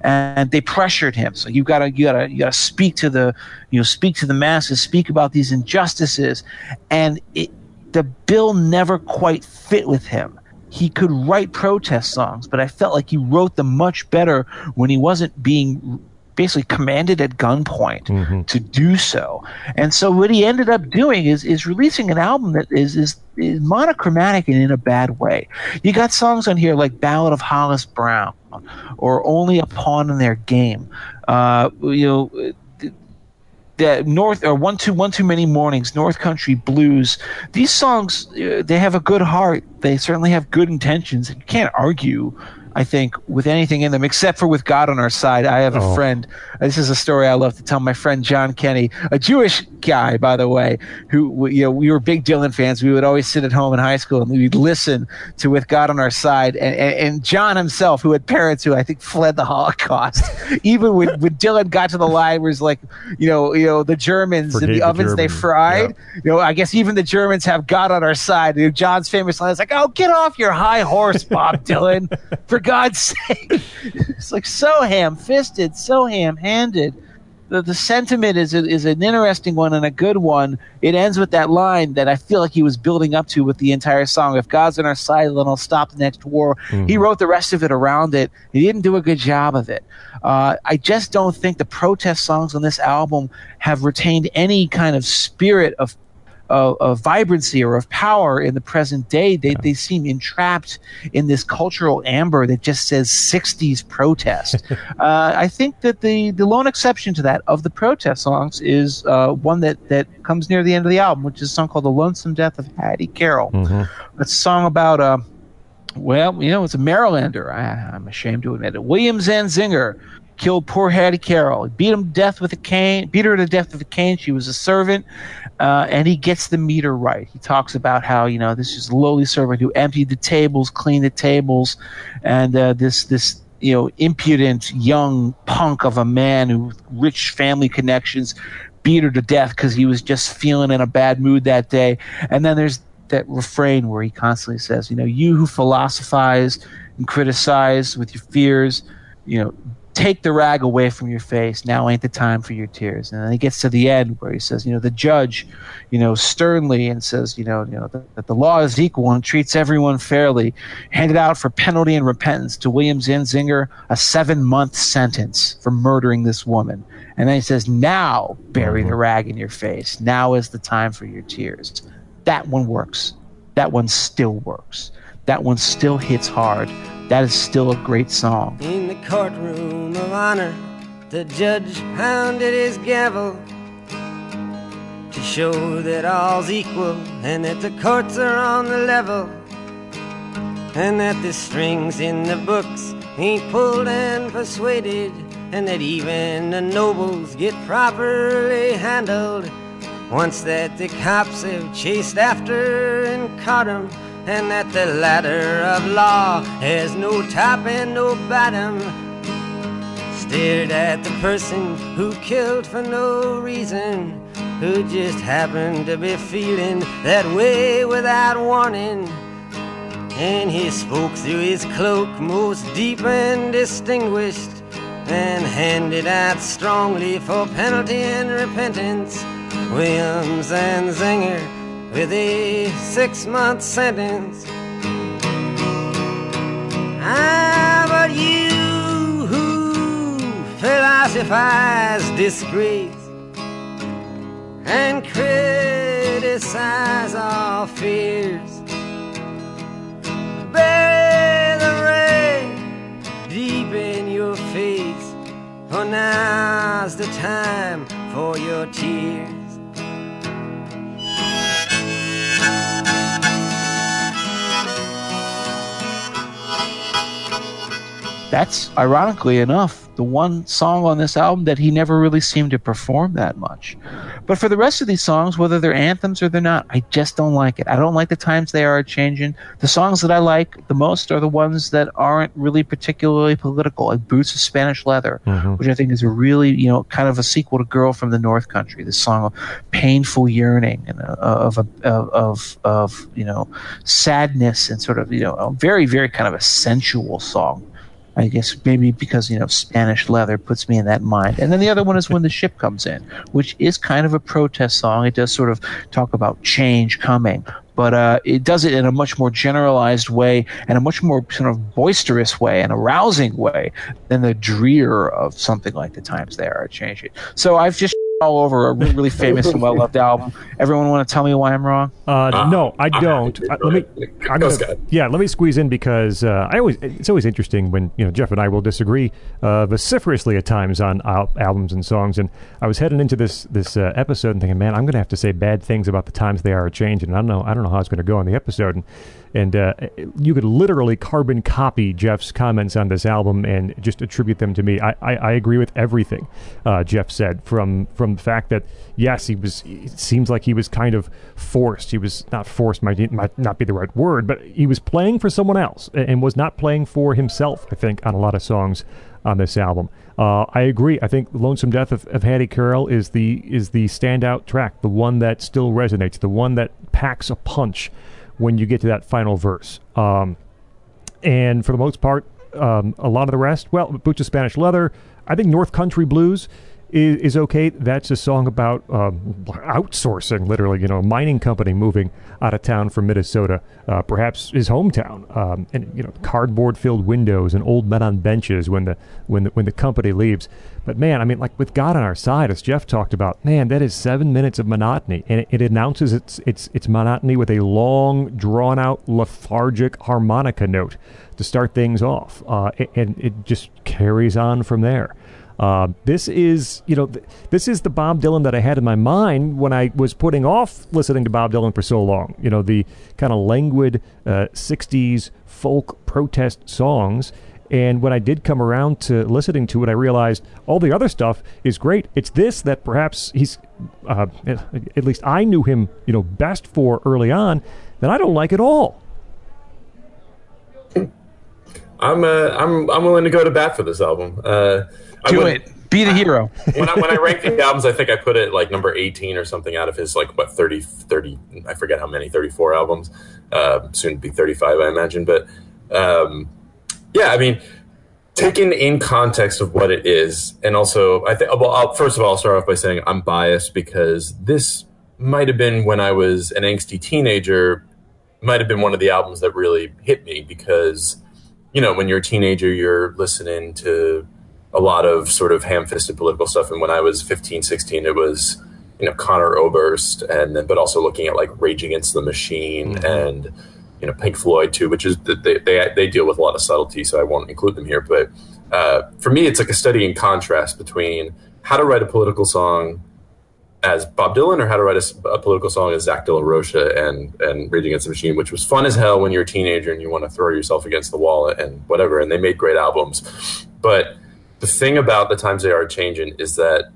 And they pressured him. So you got to you got to you got to speak to the you know speak to the masses speak about these injustices. And it the bill never quite fit with him. He could write protest songs but i felt like he wrote them much better when he wasn't being basically commanded at gunpoint Mm-hmm. to do so. And so what he ended up doing is is releasing an album that is is, is monochromatic and in a bad way. You got songs on here like Ballad of Hollis Brown or Only a Pawn in Their Game. Uh, you know that North or one too one too many mornings, North Country Blues. These songs uh, they have a good heart. They certainly have good intentions. You can't argue. I think with anything in them, except for with God on our side. I have a Oh. friend. This is a story I love to tell. My friend John Kenny, a Jewish guy, by the way, who you know we were big Dylan fans. We would always sit at home in high school and we'd listen to "With God on Our Side." And, and, and John himself, who had parents who I think fled the Holocaust, even when, when Dylan got to the line it's like, you know, you know, the Germans Forgave in the the ovens they fried. You know, I guess even the Germans have God on our side. You know, John's famous line is like, "Oh, get off your high horse, Bob Dylan, for God's sake!" It's like so ham-fisted, so ham-handed. The, the sentiment is is an interesting one and a good one. It ends with that line that I feel like he was building up to with the entire song. If God's on our side, then I'll stop the next war. He wrote the rest of it around it. He didn't do a good job of it. Uh, I just don't think the protest songs on this album have retained any kind of spirit of of, of vibrancy or of power in the present day. They, they seem entrapped in this cultural amber that just says 60s protest. uh, I think that the, the lone exception to that of the protest songs is uh, one that, that comes near the end of the album, which is a song called The Lonesome Death of Hattie Carroll. It's a song about, uh, well, you know, it's a Marylander. I, I'm ashamed to admit it. William Zanzinger killed poor Hattie Carroll. Beat him death with a cane. Beat her to death with a cane. She was a servant, uh, and he gets the meter right. He talks about how you know this is a lowly servant who emptied the tables, cleaned the tables, and uh, this this you know impudent young punk of a man who rich family connections beat her to death because he was just feeling in a bad mood that day. And then there's that refrain where he constantly says, you know, you who philosophize and criticize with your fears, you know, take the rag away from your face. Now ain't the time for your tears. And then he gets to the end where he says, you know, the judge, you know, sternly and says, you know, you know that, that the law is equal and treats everyone fairly. Handed out for penalty and repentance to William Zinzinger a seven-month sentence for murdering this woman. And then he says, now bury the mm-hmm. rag in your face. Now is the time for your tears. That one works. That one still works. That one still hits hard. That is still a great song. In the courtroom of honor, the judge pounded his gavel to show that all's equal and that the courts are on the level and that the strings in the books ain't pulled and persuaded and that even the nobles get properly handled once that the cops have chased after and caught 'em, and that the ladder of law has no top and no bottom. Stared at the person who killed for no reason, who just happened to be feeling that way without warning. And he spoke through his cloak, most deep and distinguished, and handed out strongly for penalty and repentance. William Zanzinger with a six month sentence. Ah, but you who philosophize disgrace and criticize our fears, bury the rain deep in your face, for now's the time for your tears. That's ironically enough the one song on this album that he never really seemed to perform that much. But for the rest of these songs, whether they're anthems or they're not, I just don't like it. I don't like the times they are changing. The songs that I like the most are the ones that aren't really particularly political, like Boots of Spanish Leather, which I think is a really, you know, kind of a sequel to Girl from the North Country, this song of painful yearning and uh, of, a, of, of, of, you know, sadness and sort of, you know, a very, very kind of a sensual song. I guess maybe because you know Spanish leather puts me in that mind. And then the other one is when the ship comes in, which is kind of a protest song. It does sort of talk about change coming, but uh, it does it in a much more generalized way and a much more sort of boisterous way and arousing way than the drear of something like the times they are changing. So I've just all over a really famous and well loved album. Everyone want to tell me why I'm wrong? Uh, uh, no, I don't. Uh, let me. I'm gonna, yeah, let me squeeze in because uh, I always. It's always interesting when you know Jeff and I will disagree uh, vociferously at times on al- albums and songs. And I was heading into this this uh, episode and thinking, man, I'm going to have to say bad things about the times they are a changing. And I don't know. I don't know how it's going to go in the episode. And and uh, you could literally carbon copy Jeff's comments on this album and just attribute them to me. I, I, I agree with everything uh, Jeff said from from the fact that yes, he was. It seems like he was kind of forced. He was not forced might might not be the right word, but he was playing for someone else and was not playing for himself. I think on a lot of songs on this album. Uh, I agree. I think "Lonesome Death of, of Hattie Carroll" is the is the standout track, the one that still resonates, the one that packs a punch when you get to that final verse. Um, and for the most part, um, a lot of the rest, well, Boots of Spanish Leather, I think North Country Blues is, is okay. That's a song about um, outsourcing, literally, you know, a mining company moving out of town from Minnesota, uh, perhaps his hometown, um, and you know, cardboard-filled windows and old men on benches when the when the when the company leaves. But man, I mean, like with God on our side, as Jeff talked about, man, that is seven minutes of monotony, and it, it announces its its its monotony with a long, drawn-out, lethargic harmonica note to start things off, uh, and it just carries on from there. Uh, this is, you know, th- this is the Bob Dylan that I had in my mind when I was putting off listening to Bob Dylan for so long. You know, the kind of languid uh, '60s folk protest songs. And when I did come around to listening to it, I realized all the other stuff is great. It's this that perhaps he's, uh, at least I knew him, you know, best for early on, that I don't like at all. I'm uh, I'm I'm willing to go to bat for this album. Uh, do it. Be the hero. when I when I rank the albums, I think I put it like number 18 or something out of his like what 30 30 I forget how many 34 albums. Uh, soon to be 35, I imagine. But um, yeah, I mean, taken in context of what it is, and also I think well, I'll, first of all, I'll start off by saying I'm biased because this might have been when I was an angsty teenager. Might have been one of the albums that really hit me because you know when you're a teenager, you're listening to a lot of sort of ham-fisted political stuff. And when I was 15, 16, it was you know Conor Oberst, and then but also looking at like Rage Against the Machine mm-hmm. and you know Pink Floyd too, which is they they they deal with a lot of subtlety, so I won't include them here. But uh, for me, it's like a study in contrast between how to write a political song as Bob Dylan or how to write a, a, political song as Zach De La Rocha and and Rage Against the Machine, which was fun as hell when you're a teenager and you want to throw yourself against the wall and whatever. And they made great albums, but the thing about the times they are changing is that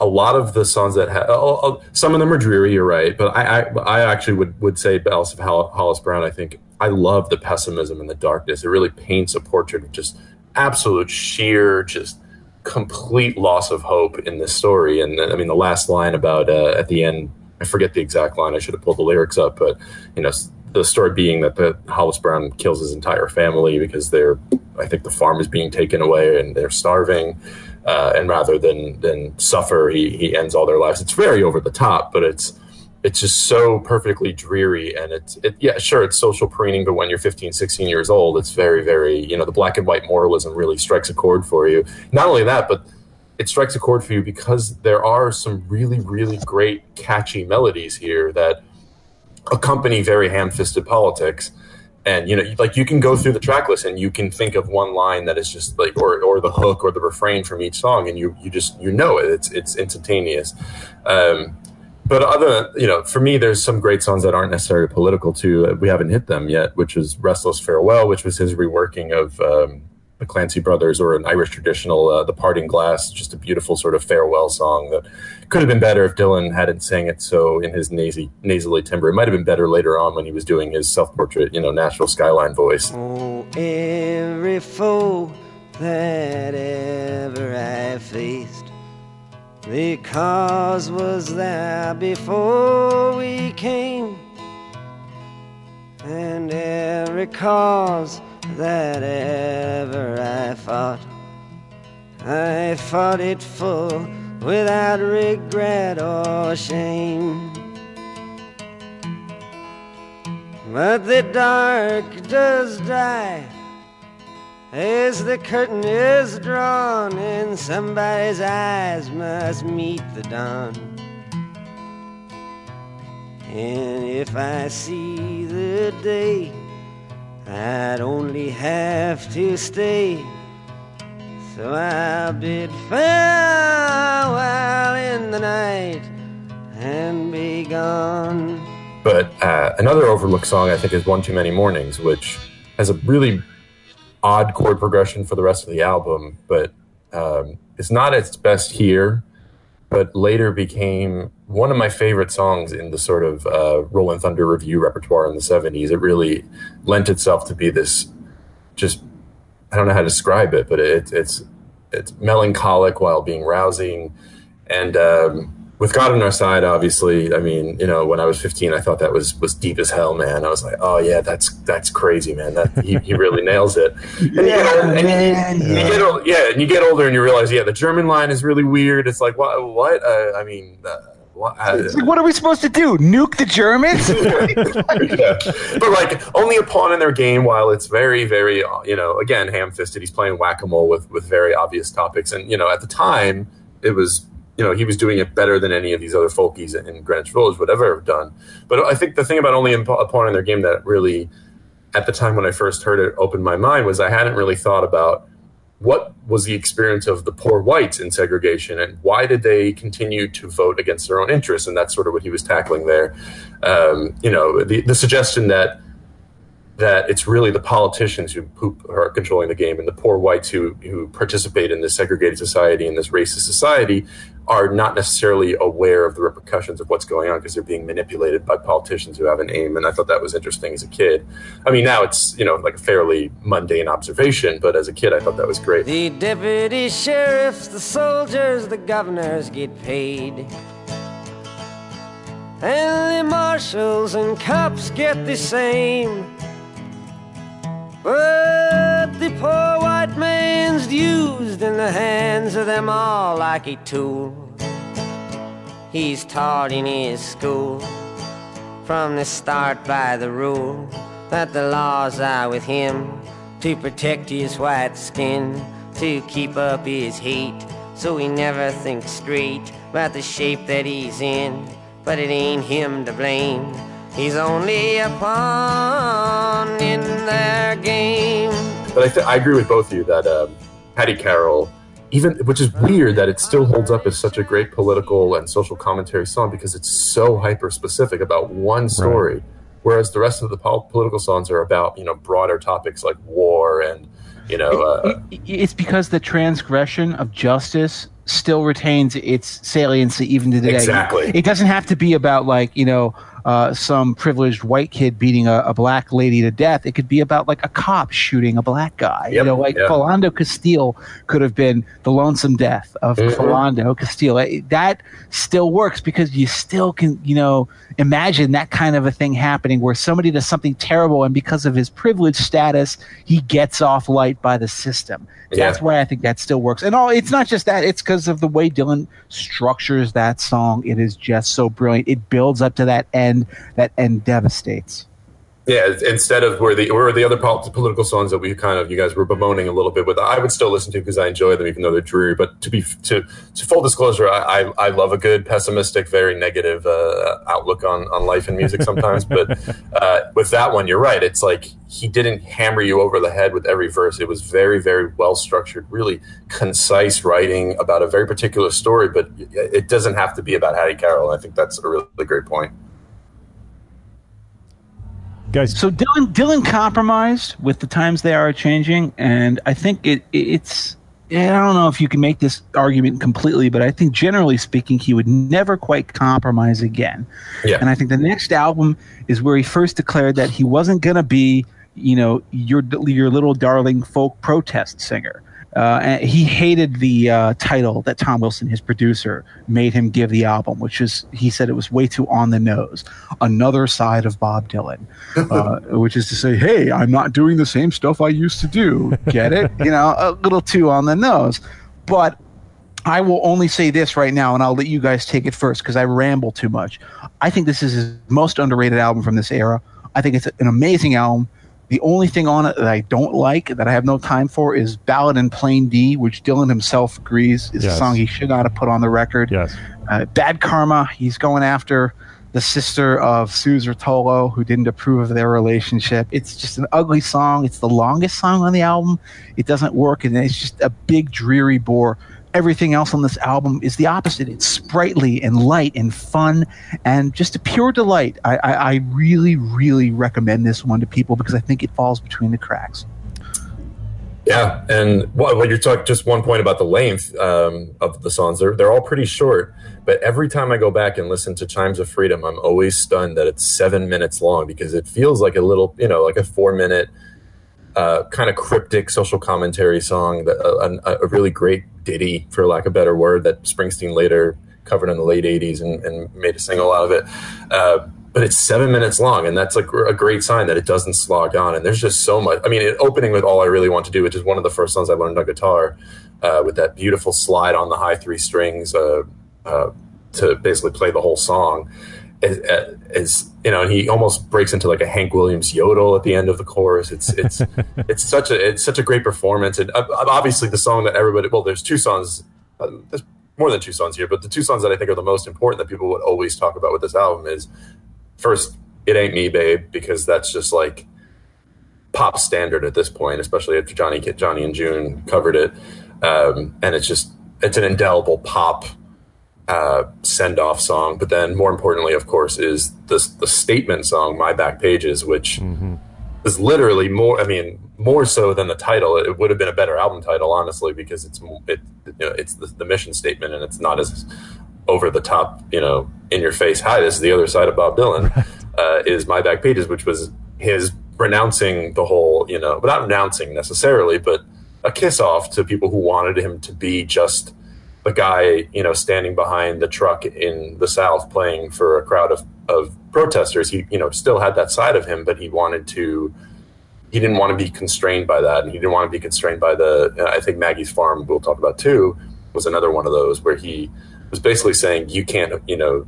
a lot of the songs that have oh, oh, some of them are dreary you're right but i i, I actually would would say Alice of hollis brown i think i love the pessimism and the darkness it really paints a portrait of just absolute sheer just complete loss of hope in this story and i mean the last line about uh, at the end i forget the exact line i should have pulled the lyrics up but you know the story being that the Hollis Brown kills his entire family because they're, I think the farm is being taken away and they're starving. Uh, and rather than than suffer, he he ends all their lives. It's very over the top, but it's it's just so perfectly dreary. And it's it, yeah sure it's social preening but when you're 15 16 years old it's very very you know the black and white moralism really strikes a chord for you. Not only that but it strikes a chord for you because there are some really really great catchy melodies here that accompany very ham-fisted politics and you know like you can go through the track list and you can think of one line that is just like or or the hook or the refrain from each song and you you just you know it. It's it's instantaneous. Um, but other you know for me there's some great songs that aren't necessarily political too. We haven't hit them yet which is restless farewell which was his reworking of um, the Clancy Brothers or an Irish traditional, uh, The Parting Glass, just a beautiful sort of farewell song that could have been better if Dylan hadn't sang it so in his nasally, nasally timbre. It might have been better later on when he was doing his self portrait, you know, Nashville Skyline voice. Oh, every foe that ever I faced, the cause was there before we came, and every cause that ever I fought. I fought it full without regret or shame. But the dark does die as the curtain is drawn and somebody's eyes must meet the dawn. And if I see the day, I'd only have to stay. So I bid farewell in the night and be gone. But uh, another overlooked song I think is "One Too Many Mornings," which has a really odd chord progression for the rest of the album, but um, it's not its best here. But later became one of my favorite songs in the sort of uh, Rolling Thunder Revue repertoire in the '70s. It really lent itself to be this just I don't know how to describe it, but it, it's it's melancholic while being rousing, and um, with God on our side, obviously, I mean, you know, when I was 15, I thought that was was deep as hell, man. I was like, oh yeah, that's that's crazy, man. That he, he really nails it. And, yeah, and man. You, you get old, yeah, and you get older and you realize, yeah, the German line is really weird. It's like, what? What? Uh, I mean. Uh, what, uh, like, what are we supposed to do? Nuke the Germans? yeah. But like only a pawn in their game. While it's very, very, you know, again, ham-fisted. He's playing whack-a-mole with with very obvious topics, and you know, at the time, it was you know, he was doing it better than any of these other folkies in Greenwich Village would ever have done. But I think the thing about only a pawn in their game that really, at the time when I first heard it, opened my mind was I hadn't really thought about what was the experience of the poor whites in segregation and why did they continue to vote against their own interests? And that's sort of what he was tackling there. Um, you know, the, the suggestion that that it's really the politicians who, who, are controlling the game and the poor whites who, who participate in this segregated society and this racist society are not necessarily aware of the repercussions of what's going on because they're being manipulated by politicians who have an aim. And I thought that was interesting as a kid. I mean, now it's, you know, like a fairly mundane observation, but as a kid, I thought that was great. The deputy sheriffs, the soldiers, the governors get paid. And the marshals and cops get the same. But the poor white man's used in the hands of them all like a tool. He's taught in his school from the start by the rule that the laws are with him to protect his white skin, to keep up his hate, so he never thinks straight about the shape that he's in. But it ain't him to blame. He's only a pawn in their game. But I, th- I agree with both of you that um, Hattie Carroll, even which is weird that it still holds up as such a great political and social commentary song because it's so hyper specific about one story, right. whereas the rest of the pol- political songs are about you know broader topics like war and you know. Uh, it, it, it's because the transgression of justice still retains its saliency even today. Exactly. It doesn't have to be about like you know uh, some privileged white kid beating a, a, black lady to death. It could be about like a cop shooting a black guy. Yep, you know, like yep. Philando Castile could have been the lonesome death of mm-hmm. Philando Castile. That still works because you still can, you know, imagine that kind of a thing happening where somebody does something terrible and because of his privileged status, he gets off light by the system. Yeah. That's why I think that still works. And all it's not just that, it's because of the way Dylan structures that song. It is just so brilliant. It builds up to that end, that end devastates. Yeah, instead of where the where the other political songs that we kind of you guys were bemoaning a little bit with, I would still listen to because I enjoy them, even though they're dreary. But to be to to full disclosure, I I, I love a good pessimistic, very negative uh, outlook on on life and music sometimes. but uh, with that one, you're right. It's like he didn't hammer you over the head with every verse. It was very very well structured, really concise writing about a very particular story. But it doesn't have to be about Hattie Carroll. I think that's a really great point guys. So Dylan Dylan compromised with the times they are changing, and I think it it's. I don't know if you can make this argument completely, but I think generally speaking, he would never quite compromise again. Yeah. And I think the next album is where he first declared that he wasn't going to be, you know, your your little darling folk protest singer. Uh, he hated the uh, title that Tom Wilson, his producer, made him give the album, which is he said it was way too on the nose. Another side of Bob Dylan, uh, which is to say, hey, I'm not doing the same stuff I used to do. Get it? you know, a little too on the nose. But I will only say this right now, and I'll let you guys take it first because I ramble too much. I think this is his most underrated album from this era. I think it's an amazing album. The only thing on it that I don't like, that I have no time for, is Ballad in Plain D, which Dylan himself agrees is Yes. a song he should not have put on the record. Yes. Uh, Bad Karma, he's going after the sister of Suze Rotolo, who didn't approve of their relationship. It's just an ugly song. It's the longest song on the album. It doesn't work, and it's just a big, dreary bore. Everything else on this album is the opposite. It's sprightly and light and fun and just a pure delight. I, I, I really, really recommend this one to people because I think it falls between the cracks. Yeah, and what, what you're talking, just one point about the length um, of the songs. They're they're all pretty short, but every time I go back and listen to Chimes of Freedom, I'm always stunned that it's seven minutes long because it feels like a little, you know, like a four minute kind of cryptic social commentary song, that a, a, a really great ditty, for lack of a better word, that Springsteen later covered in the late '80s and, and made a single out of it. Uh, but it's seven minutes long, and that's like a great sign that it doesn't slog on. And there's just so much. I mean, it, opening with "All I Really Want to Do," which is one of the first songs I learned on guitar, uh, with that beautiful slide on the high three strings uh, uh, to basically play the whole song. Is, is you know, and he almost breaks into like a Hank Williams yodel at the end of the chorus. It's it's it's such a it's such a great performance, and uh, obviously the song that everybody well, there's two songs. Uh, there's more than two songs here, but the two songs that I think are the most important that people would always talk about with this album is first, "It Ain't Me, Babe," because that's just like pop standard at this point, especially if Johnny Johnny and June covered it, um, and it's just it's an indelible pop uh, send off song. But then, more importantly, of course, is this the statement song, "My Back Pages," which is literally more. I mean, more so than the title. It would have been a better album title, honestly, because it's it you know, it's the, the mission statement, and it's not as over the top, you know, in your face. Hi, this is the other side of Bob Dylan. Uh, is "My Back Pages," which was his renouncing the whole, you know, not renouncing necessarily, but a kiss off to people who wanted him to be just the guy, you know, standing behind the truck in the South playing for a crowd of, of protesters. He, you know, still had that side of him, but he wanted to, he didn't want to be constrained by that. And he didn't want to be constrained by the, uh, I think Maggie's Farm, we'll talk about too, was another one of those where he was basically saying, you can't, you know,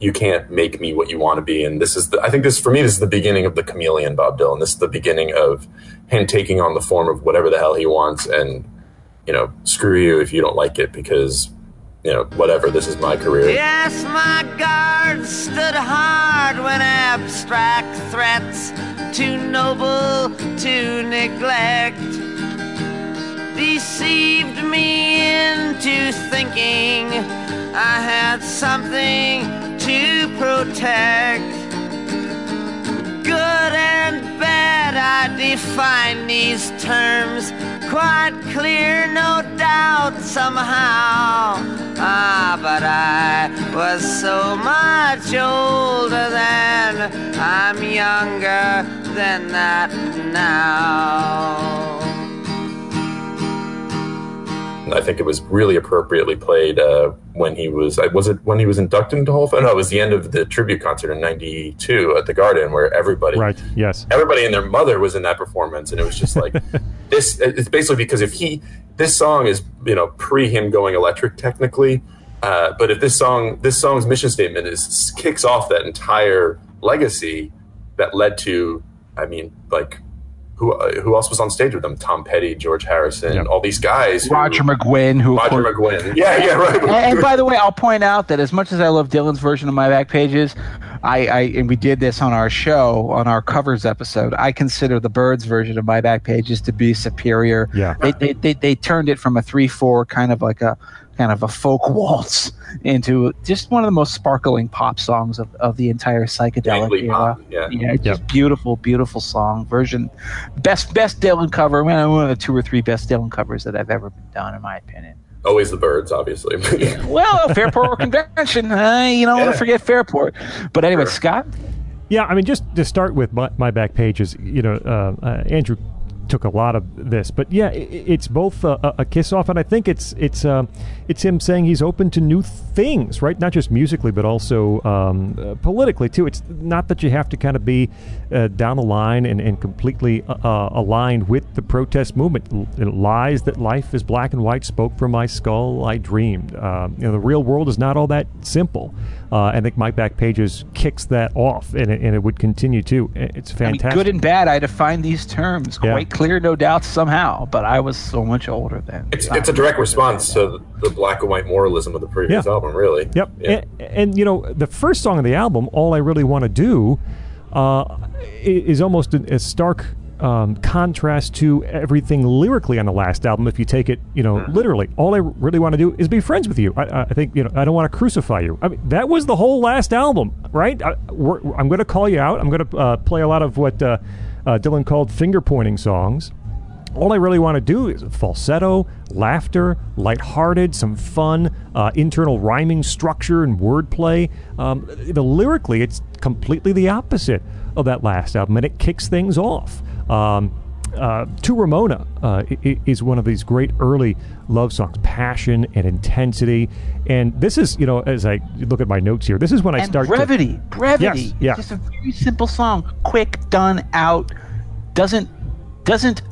you can't make me what you want to be. And this is the, I think this, for me, this is the beginning of the chameleon Bob Dylan. This is the beginning of him taking on the form of whatever the hell he wants and, you know, screw you if you don't like it because, you know, whatever, this is my career. Yes, my guard stood hard when abstract threats, too noble to neglect, deceived me into thinking I had something to protect. Good and bad, I define these terms quite clear, no doubt, somehow. Ah, but I was so much older then, I'm younger than that now. I think it was really appropriately played uh, when he was. Was it when he was inducted into Hall of Fame? No, it was the end of the tribute concert in '92 at the Garden, where everybody, Right. Yes. everybody and their mother was in that performance, and it was just like this. It's basically because if he, this song is you know pre him going electric technically, uh, but if this song, this song's mission statement is kicks off that entire legacy that led to, I mean, like. Who, uh, who else was on stage with them? Tom Petty, George Harrison, Yeah. all these guys. who- Roger McGuinn, who of Roger course- McGuinn. Yeah, yeah, right. and, and by the way, I'll point out that as much as I love Dylan's version of my back pages, I, I and we did this on our show on our covers episode. I consider the Byrds version of my back pages to be superior. Yeah. they they, they, they turned it from a three four kind of like a kind of a folk waltz into just one of the most sparkling pop songs of, of the entire psychedelic Vaguely era. pop, yeah. Yeah, it's Yep. just beautiful, beautiful song version. Best best Dylan cover. One of the two or three best Dylan covers that I've ever been done, in my opinion. Always the Byrds, obviously. Well, Fairport Convention. Uh, you don't want to forget Fairport. But anyway, Sure. Scott. Yeah, I mean, just to start with my, my back pages, you know, uh, uh, Andrew took a lot of this, but yeah, i it's both a, a- a kiss off, and I think it's it's um it's him saying he's open to new things, right? Not just musically, but also um, uh, politically too. It's not that you have to kind of be uh, down the line and, and completely uh, uh, aligned with the protest movement. L- lies that life is black and white spoke from my skull. I dreamed. Uh, you know, the real world is not all that simple. Uh, I think My Back Pages kicks that off, and it, and it would continue too. It's fantastic. I mean, good and bad. I defined these terms Yeah. quite clear, no doubt, somehow. But I was so much older then. It's, it's a direct response to the black and white moralism of the previous Yeah. album, really. Yep. Yeah. And, and, you know, the first song of the album, All I Really Want to Do, uh, is almost a, a stark um, contrast to everything lyrically on the last album. If you take it, you know, literally, all I really want to do is be friends with you. I, I think, you know, I don't want to crucify you. I mean, that was the whole last album, right? I, we're, I'm going to call you out. I'm going to uh, play a lot of what uh, uh, Dylan called finger pointing songs. All I really want to do is falsetto, laughter, lighthearted, some fun, uh, internal rhyming structure and wordplay. Um, the lyrically, it's completely the opposite of that last album, and it kicks things off. Um, uh, to Ramona uh, is one of these great early love songs, passion and intensity. And this is, you know, as I look at my notes here, this is when I and start to- brevity, brevity. Yes, yeah. It's just a very simple song, quick, done, out. Doesn't doesn't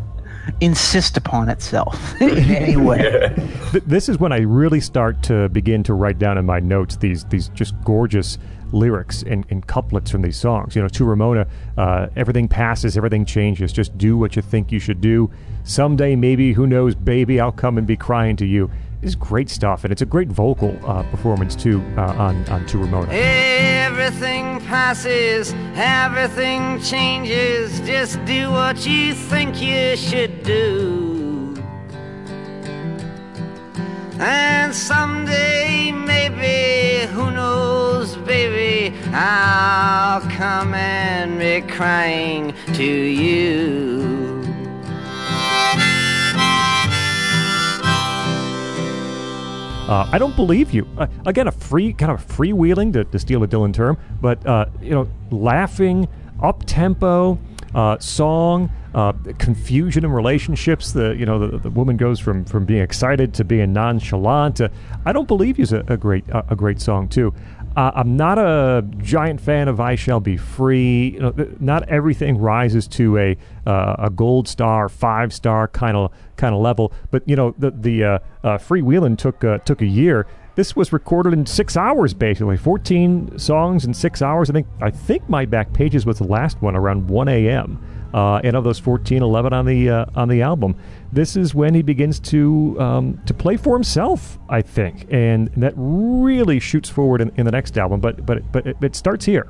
insist upon itself in any way. Th- this is when I really start to begin to write down in my notes these these just gorgeous lyrics and, and couplets from these songs. You know, to Ramona, uh, everything passes, everything changes. Just do what you think you should do. Someday, maybe, who knows, baby, I'll come and be crying to you. It's great stuff, and it's a great vocal uh, performance too uh, on on to Ramona. Everything passes, everything changes. Just do what you think you should do. And someday, maybe, who knows, baby, I'll come and be crying to you. Uh, I don't believe you. Uh, again, a free kind of freewheeling to, to steal a Dylan term, but uh, you know, laughing, up tempo, uh, song, uh, confusion in relationships. The you know the, the woman goes from from being excited to being nonchalant. Uh, I don't believe you's a, a great a great song too. Uh, I'm not a giant fan of "I Shall Be Free." You know, th- not everything rises to a uh, a gold star, five star kind of kind of level. But you know, the the uh, uh, Freewheelin' took uh, took a year. This was recorded in six hours, basically. Fourteen songs in six hours. I think I think my back pages was the last one around one a.m. Uh, and of those 14, 11 on the uh, on the album. This is when he begins to um, to play for himself, I think, and that really shoots forward in, in the next album. But but but it, it starts here.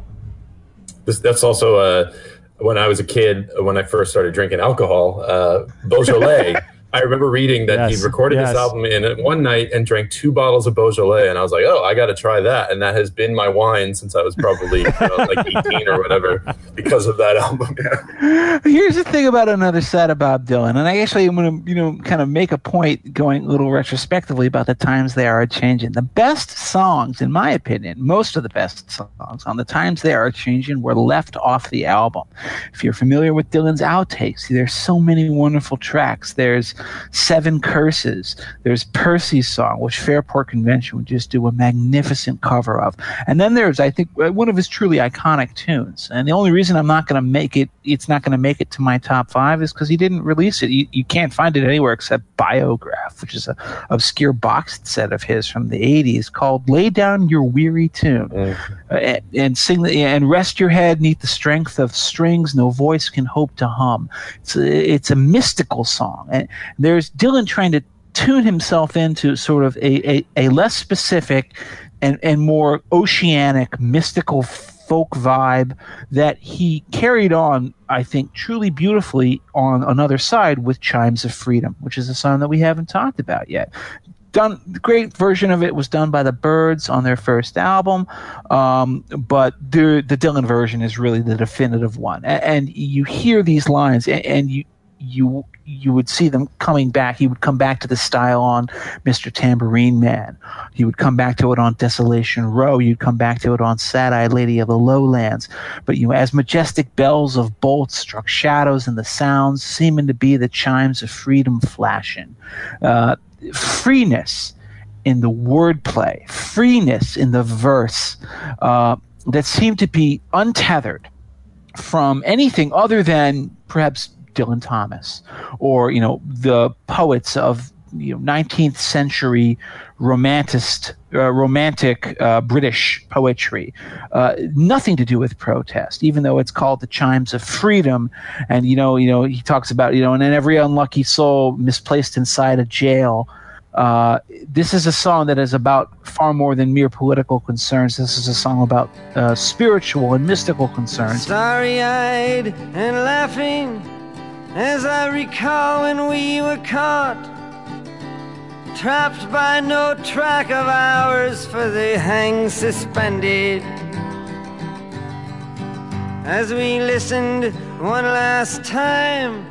This, that's also uh, when I was a kid, when I first started drinking alcohol, uh, Beaujolais. I remember reading that Yes, he recorded yes. this album in one night and drank two bottles of Beaujolais, and I was like, "Oh, I got to try that." And that has been my wine since I was probably you know, like eighteen or whatever because of that album. Yeah. Here's the thing about another side of Bob Dylan, and I actually am going to, you know, kind of make a point going a little retrospectively about the times they are changing. The best songs, in my opinion, most of the best songs on the times they are changing were left off the album. If you're familiar with Dylan's outtakes, there's so many wonderful tracks. There's Seven Curses. There's Percy's song, which Fairport Convention would just do a magnificent cover of. And then there's, I think, uh, one of his truly iconic tunes. And the only reason I'm not going to make it, it's not going to make it to my top five is because he didn't release it. You, you can't find it anywhere except Biograph, which is a obscure boxed set of his from the 80s called Lay Down Your Weary Tune uh, and, and sing the, and rest your head neath the strength of strings no voice can hope to hum. It's a, it's a mystical song. And there's Dylan trying to tune himself into sort of a, a, a less specific and, and more oceanic, mystical folk vibe that he carried on, I think, truly beautifully on another side with Chimes of Freedom, which is a song that we haven't talked about yet. Done, great version of it was done by the Byrds on their first album, um, but the the Dylan version is really the definitive one. And, and you hear these lines, and, and you you you would see them coming back. He would come back to the style on Mr. Tambourine Man. He would come back to it on Desolation Row. You'd come back to it on Sad Eyed Lady of the Lowlands. But you know, as majestic bells of bolts struck shadows and the sounds seeming to be the chimes of freedom flashing. Uh, freeness in the wordplay, freeness in the verse uh, that seemed to be untethered from anything other than perhaps Dylan Thomas or you know the poets of you know 19th century romanticist, uh, romantic uh, British poetry. Uh, nothing to do with protest, even though it's called the Chimes of Freedom. And you know, you know, he talks about you know, and then every unlucky soul misplaced inside a jail. Uh, this is a song that is about far more than mere political concerns. This is a song about uh, spiritual and mystical concerns. Starry eyed and laughing as I recall when we were caught, trapped by no track of ours, for they hang suspended. As we listened one last time,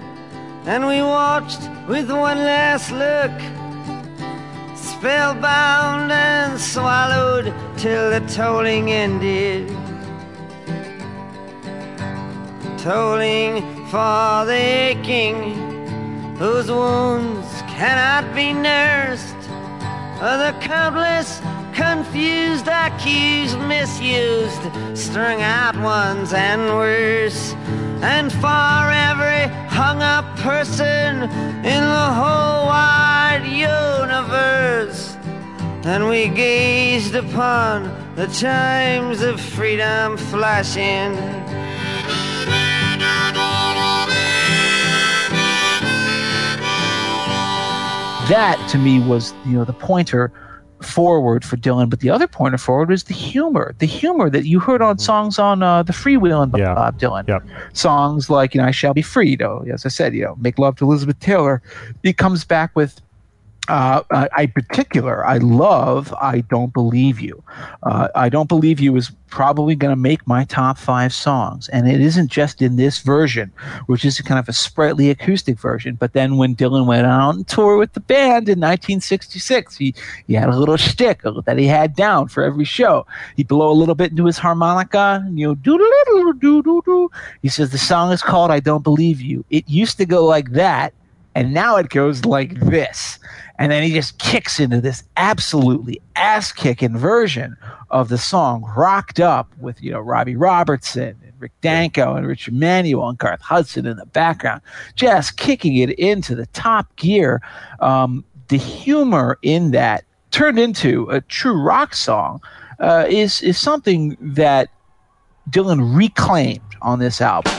and we watched with one last look, spellbound and swallowed till the tolling ended. Tolling for the aching whose wounds cannot be nursed. The countless confused, accused, misused, strung out ones and worse. And for every hung up person in the whole wide universe. And we gazed upon the chimes of freedom flashing. That to me was you know the pointer forward for Dylan, but the other pointer forward was the humor. The humor that you heard on songs on uh, the Freewheelin' Yeah. Bob Dylan. Songs like, you know, I Shall Be Free, though, as I said, you know, Make Love to Elizabeth Taylor. He comes back with uh, I, I particular, I love I Don't Believe You. Uh, I Don't Believe You is probably going to make my top five songs. And it isn't just in this version, which is kind of a sprightly acoustic version. But then when Dylan went on tour with the band in 1966, he, he had a little shtick that he had down for every show. He'd blow a little bit into his harmonica, you know, doo doo doo doo doo. He says, The song is called I Don't Believe You. It used to go like that, and now it goes like this. And then he just kicks into this absolutely ass kicking version of the song, rocked up with, you know, Robbie Robertson and Rick Danko and Richard Manuel and Garth Hudson in the background, just kicking it into the top gear. Um, the humor in that turned into a true rock song uh, is, is something that Dylan reclaimed on this album.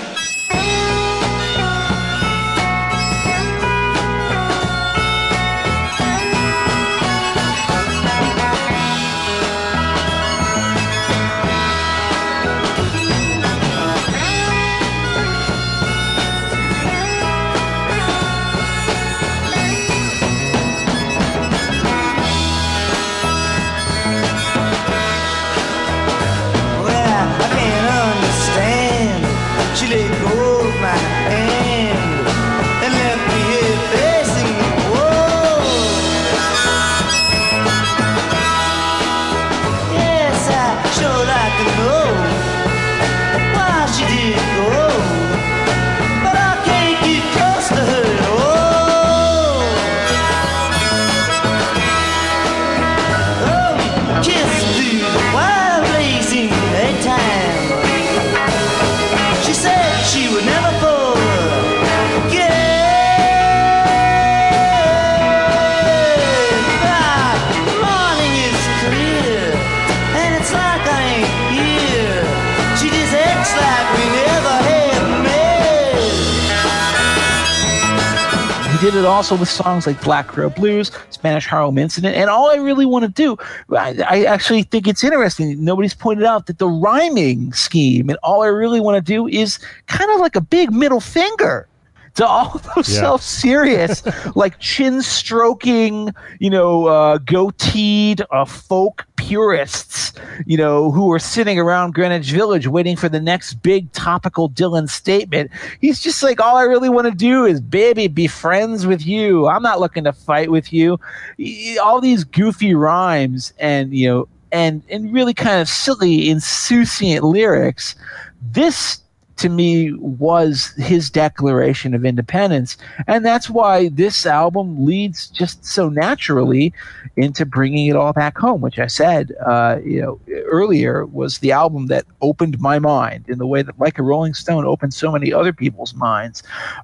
Did it also with songs like Black Crow Blues, Spanish Harlem Incident, and all I really want to do, I, I actually think it's interesting. Nobody's pointed out that the rhyming scheme, and all I really want to do is kind of like a big middle finger to all those Yeah. self-serious, like chin-stroking, you know, uh, goateed uh, folk purists, you know, who are sitting around Greenwich Village waiting for the next big topical Dylan statement. He's just like, all I really want to do is, baby, be friends with you. I'm not looking to fight with you. All these goofy rhymes and, you know, and, and really kind of silly, insouciant lyrics. This to me was his declaration of independence and that's why this album leads just so naturally into bringing it all back home which i said uh, you know earlier was the album that opened my mind in the way that like a rolling stone opened so many other people's minds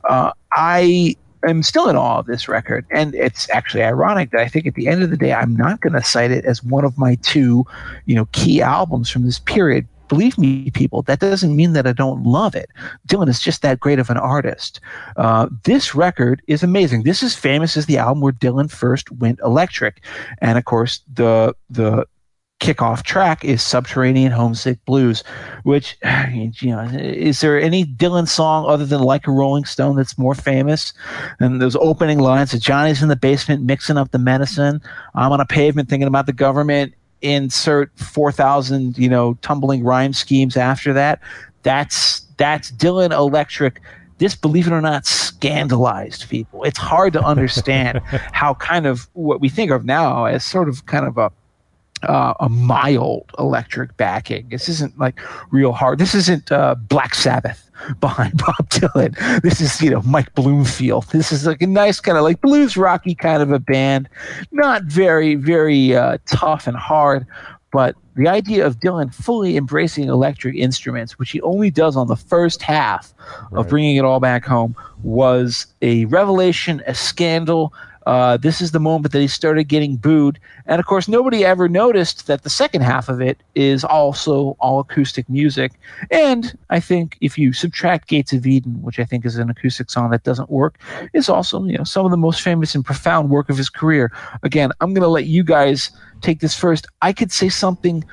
uh, i am still in awe of this record. And it's actually ironic that I think at the end of the day, I'm not going to cite it as one of my two, you know, key albums from this period. Believe me, people, that doesn't mean that I don't love it. Dylan is just that great of an artist. Uh, this record is amazing. This is famous as the album where Dylan first went electric, and of course, the the kickoff track is Subterranean Homesick Blues, which, you know, is there any Dylan song other than Like a Rolling Stone that's more famous? And those opening lines of Johnny's in the basement mixing up the medicine. I'm on a pavement thinking about the government. Insert 4,000, you know, tumbling rhyme schemes after that. That's, that's Dylan Electric this, believe it or not, scandalized people. It's hard to understand how kind of what we think of now as sort of kind of a uh, a mild electric backing. This isn't like real hard. This isn't uh, Black Sabbath behind Bob Dylan. This is you know Mike Bloomfield. This is like a nice kind of like blues rocky kind of a band, not very very uh, tough and hard, but the idea of Dylan fully embracing electric instruments, which he only does on the first half right. of bringing it all back home, was a revelation, a scandal, uh, this is the moment that he started getting booed. And of course, nobody ever noticed that the second half of it is also all acoustic music. And I think if you subtract Gates of Eden, which I think is an acoustic song that doesn't work, is also you know some of the most famous and profound work of his career. Again, I'm going to let you guys take this first. I could say something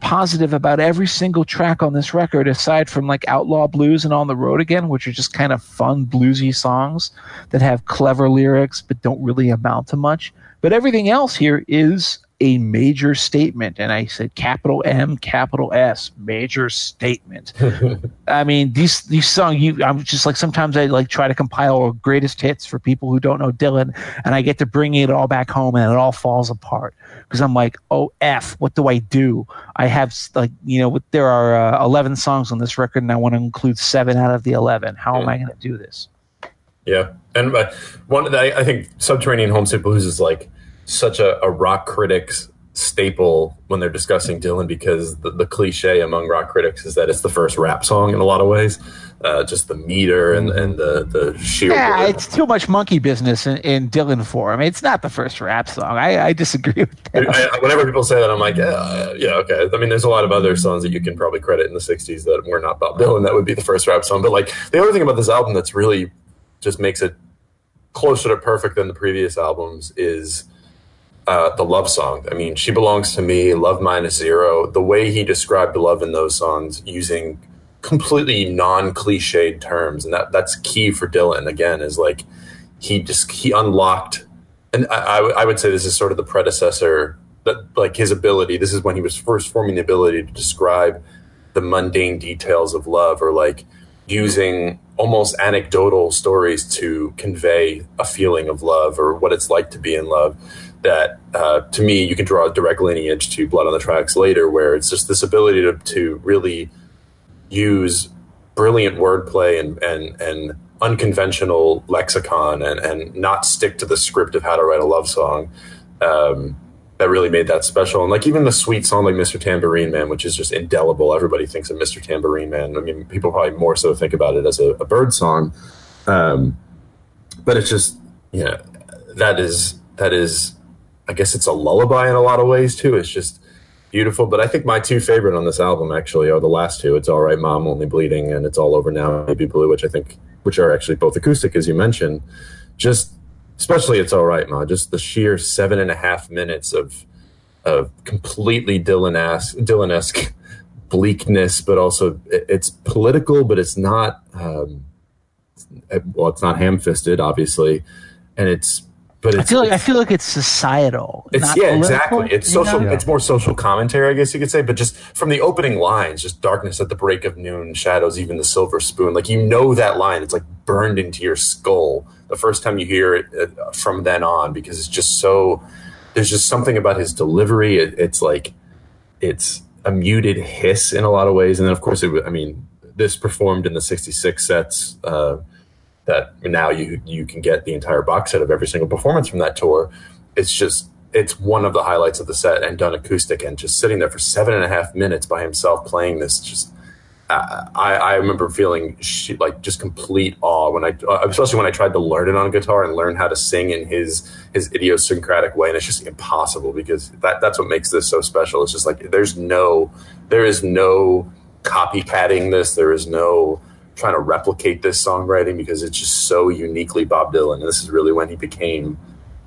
positive about every single track on this record, aside from like Outlaw Blues and On the Road Again, which are just kind of fun bluesy songs that have clever lyrics but don't really amount to much. But everything else here is a major statement. And I said capital M, capital S, major statement. I mean, these these songs, you I'm just like sometimes I like try to compile greatest hits for people who don't know Dylan, and I get to bring it all back home and it all falls apart because I'm like, oh F, what do I do? I have like you know there are uh, 11 songs on this record, and I want to include seven out of the 11. How am I going to do this? Yeah, and uh, one I, I think Subterranean Homesick Blues is like such a, a rock critics staple when they're discussing Dylan because the, the, cliche among rock critics is that it's the first rap song in a lot of ways. Uh, just the meter and, and the, the sheer. Yeah, word. it's too much monkey business in, in Dylan form. It's not the first rap song. I, I disagree with that. I, whenever people say that, I'm like, yeah, yeah, okay. I mean, there's a lot of other songs that you can probably credit in the 60s that were not Bob Dylan. That would be the first rap song. But like the other thing about this album that's really just makes it closer to perfect than the previous albums is uh, the love song. I mean, She Belongs to Me, Love Minus Zero, the way he described love in those songs using completely non cliched terms. And that, that's key for Dylan, again, is like he just, he unlocked, and I, I would say this is sort of the predecessor, that like his ability, this is when he was first forming the ability to describe the mundane details of love or like using almost anecdotal stories to convey a feeling of love or what it's like to be in love that uh, to me you can draw a direct lineage to blood on the tracks later where it's just this ability to, to really use brilliant wordplay and, and, and unconventional lexicon and, and not stick to the script of how to write a love song um, that really made that special. And like even the sweet song like mr tambourine man which is just indelible. Everybody thinks of mr tambourine man. I mean people probably more so think about it as a, a bird song. Um, but it's just you know that is that is I guess it's a lullaby in a lot of ways too. It's just beautiful. But I think my two favorite on this album actually are the last two. It's All Right Mom, Only Bleeding, and It's All Over Now, Baby Blue, which I think, which are actually both acoustic, as you mentioned. Just, especially It's All Right Ma, just the sheer seven and a half minutes of, of completely Dylan-esque, Dylan-esque bleakness, but also it's political, but it's not, um, well, it's not ham-fisted, obviously. And it's but I feel like I feel like it's societal. It's yeah, exactly. It's social. Know? It's more social commentary, I guess you could say. But just from the opening lines, just darkness at the break of noon, shadows, even the silver spoon. Like you know that line. It's like burned into your skull the first time you hear it uh, from then on because it's just so. There's just something about his delivery. It, it's like it's a muted hiss in a lot of ways, and then of course, it, I mean, this performed in the '66 sets. Uh, that now you you can get the entire box set of every single performance from that tour. It's just it's one of the highlights of the set and done acoustic and just sitting there for seven and a half minutes by himself playing this just I, I remember feeling like just complete awe when I, uh, especially when I tried to learn it on guitar and learn how to sing in his his idiosyncratic way, and it's just impossible because that that's what makes this so special. It's just like there's no, there is no copycatting this. There is no trying to replicate this songwriting because it's just so uniquely Bob Dylan. And this is really when he became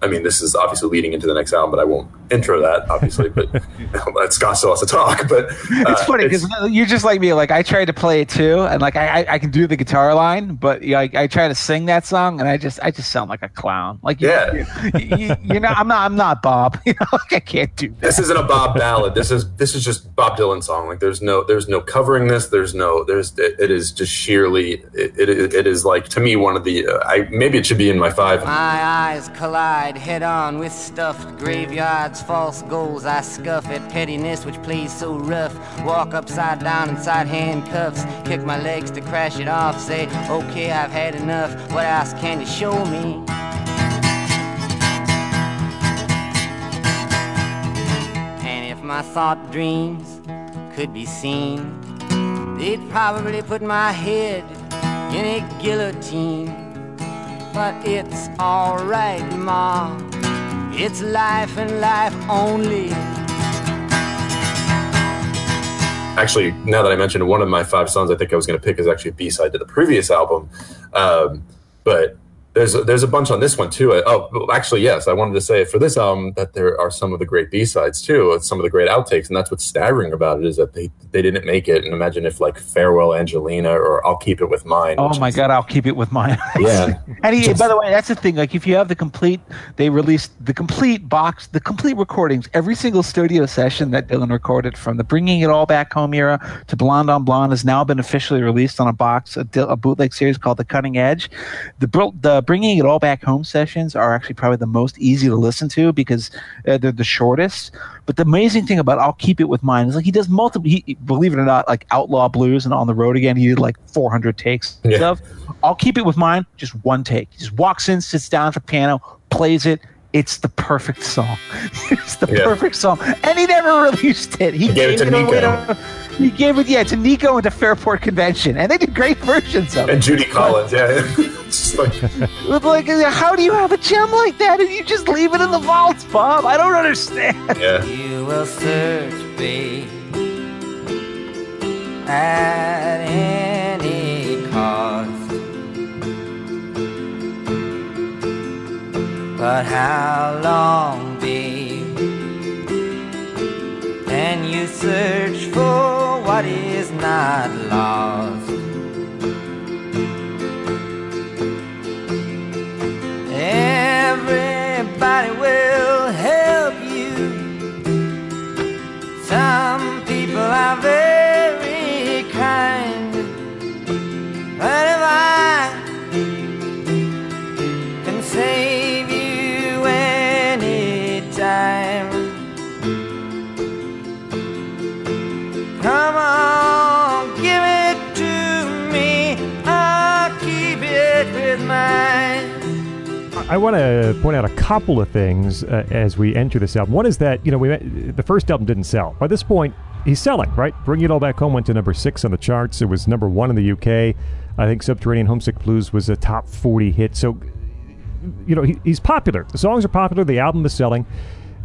I mean, this is obviously leading into the next album, but I won't intro that, obviously. But let Scott still has to talk. But uh, it's funny because you're just like me. Like I tried to play it too, and like I, I, I can do the guitar line, but you know, I, I, try to sing that song, and I just I just sound like a clown. Like you, yeah, you, you, know, I'm not I'm not Bob. You know, like I can't do that. This isn't a Bob ballad. This is this is just Bob Dylan song. Like there's no there's no covering this. There's no there's it, it is just sheerly it, it, it is like to me one of the uh, I maybe it should be in my five. My eyes collide head on with stuffed graveyards, false goals. I scuff at pettiness, which plays so rough. Walk upside down inside handcuffs, kick my legs to crash it off. Say, okay, I've had enough. What else can you show me? And if my thought dreams could be seen, they'd probably put my head in a guillotine. But it's alright, Ma. It's life and life only. Actually, now that I mentioned one of my five songs, I think I was going to pick is actually a B side to the previous album. Um, but there's a, there's a bunch on this one too. Uh, oh, actually, yes, I wanted to say for this album that there are some of the great B sides too, uh, some of the great outtakes, and that's what's staggering about it is that they they didn't make it. And imagine if like Farewell Angelina or I'll Keep It With Mine. Oh my God, I'll keep it with mine. Yeah. and he, by the way, that's the thing. Like if you have the complete, they released the complete box, the complete recordings, every single studio session that Dylan recorded from the Bringing It All Back Home era to Blonde on Blonde has now been officially released on a box, a, a bootleg series called The Cutting Edge. The the bringing it all back home sessions are actually probably the most easy to listen to because uh, they're the shortest. But the amazing thing about I'll keep it with mine is like he does multiple. He, believe it or not, like Outlaw Blues and On the Road Again, he did like 400 takes yeah. stuff. I'll keep it with mine, just one take. He just walks in, sits down at the piano, plays it, it's the perfect song. it's the yeah. perfect song, and he never released it. He, gave, gave, it to Nico. To, he gave it, yeah, to Nico and to Fairport Convention, and they did great versions of it. And Judy Collins, yeah. like, like, how do you have a gem like that and you just leave it in the vaults, Bob? I don't understand. Yeah. You will search, babe, at any cost. But how long, babe, can you search for what is not lost? Everybody will help you. Some people are very I want to point out a couple of things uh, as we enter this album. One is that you know we the first album didn't sell. By this point, he's selling, right? Bring It All Back Home went to number six on the charts. It was number one in the UK. I think Subterranean Homesick Blues was a top forty hit. So, you know, he, he's popular. The songs are popular. The album is selling.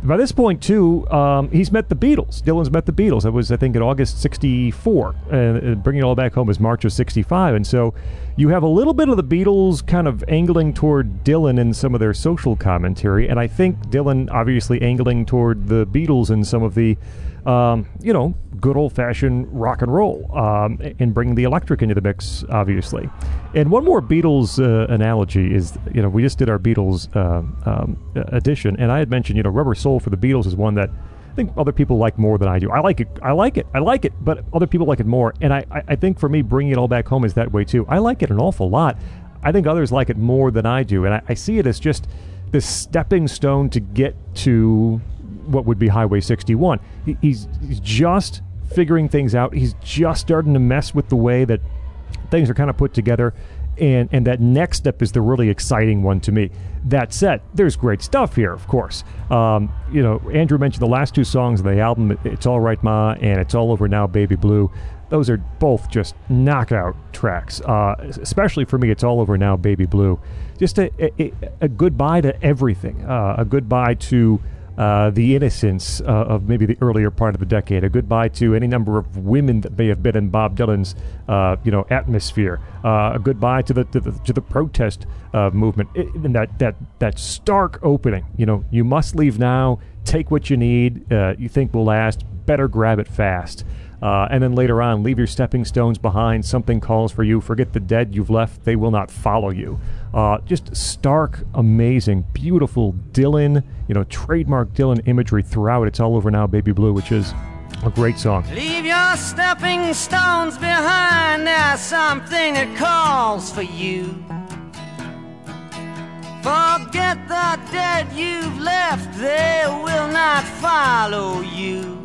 By this point, too, um, he's met the Beatles. Dylan's met the Beatles. That was, I think, in August '64. Uh, Bringing It All Back Home is March of '65, and so you have a little bit of the Beatles kind of angling toward Dylan in some of their social commentary, and I think Dylan obviously angling toward the Beatles in some of the, um, you know, good old fashioned rock and roll, um, and bringing the electric into the mix, obviously. And one more Beatles uh, analogy is, you know, we just did our Beatles uh, um, edition, and I had mentioned, you know, Rubber Soul for the Beatles is one that think other people like more than I do. I like it. I like it. I like it. But other people like it more. And I, I think for me, bringing it all back home is that way too. I like it an awful lot. I think others like it more than I do. And I, I see it as just this stepping stone to get to what would be Highway 61. He, he's, he's just figuring things out. He's just starting to mess with the way that things are kind of put together and and that next step is the really exciting one to me. That said, there's great stuff here, of course. Um, you know, Andrew mentioned the last two songs of the album, "It's All Right, Ma" and "It's All Over Now, Baby Blue." those are both just knockout tracks. Uh, especially for me, it's all over now, Baby Blue. Just a, a, a goodbye to everything. Uh, a goodbye to uh, the innocence uh, of maybe the earlier part of the decade. A goodbye to any number of women that may have been in Bob Dylan's, uh, you know, atmosphere. Uh, a goodbye to the to the, to the protest uh, movement. And that that that stark opening. You know, you must leave now. Take what you need. You think will last. Better grab it fast. Uh, and then later on, leave your stepping stones behind. Something calls for you. Forget the dead you've left. They will not follow you. Uh, just stark, amazing, beautiful Dylan, you know, trademark Dylan imagery throughout. It's all over now, Baby Blue, which is a great song. Leave your stepping stones behind. There's something that calls for you. Forget the dead you've left, they will not follow you.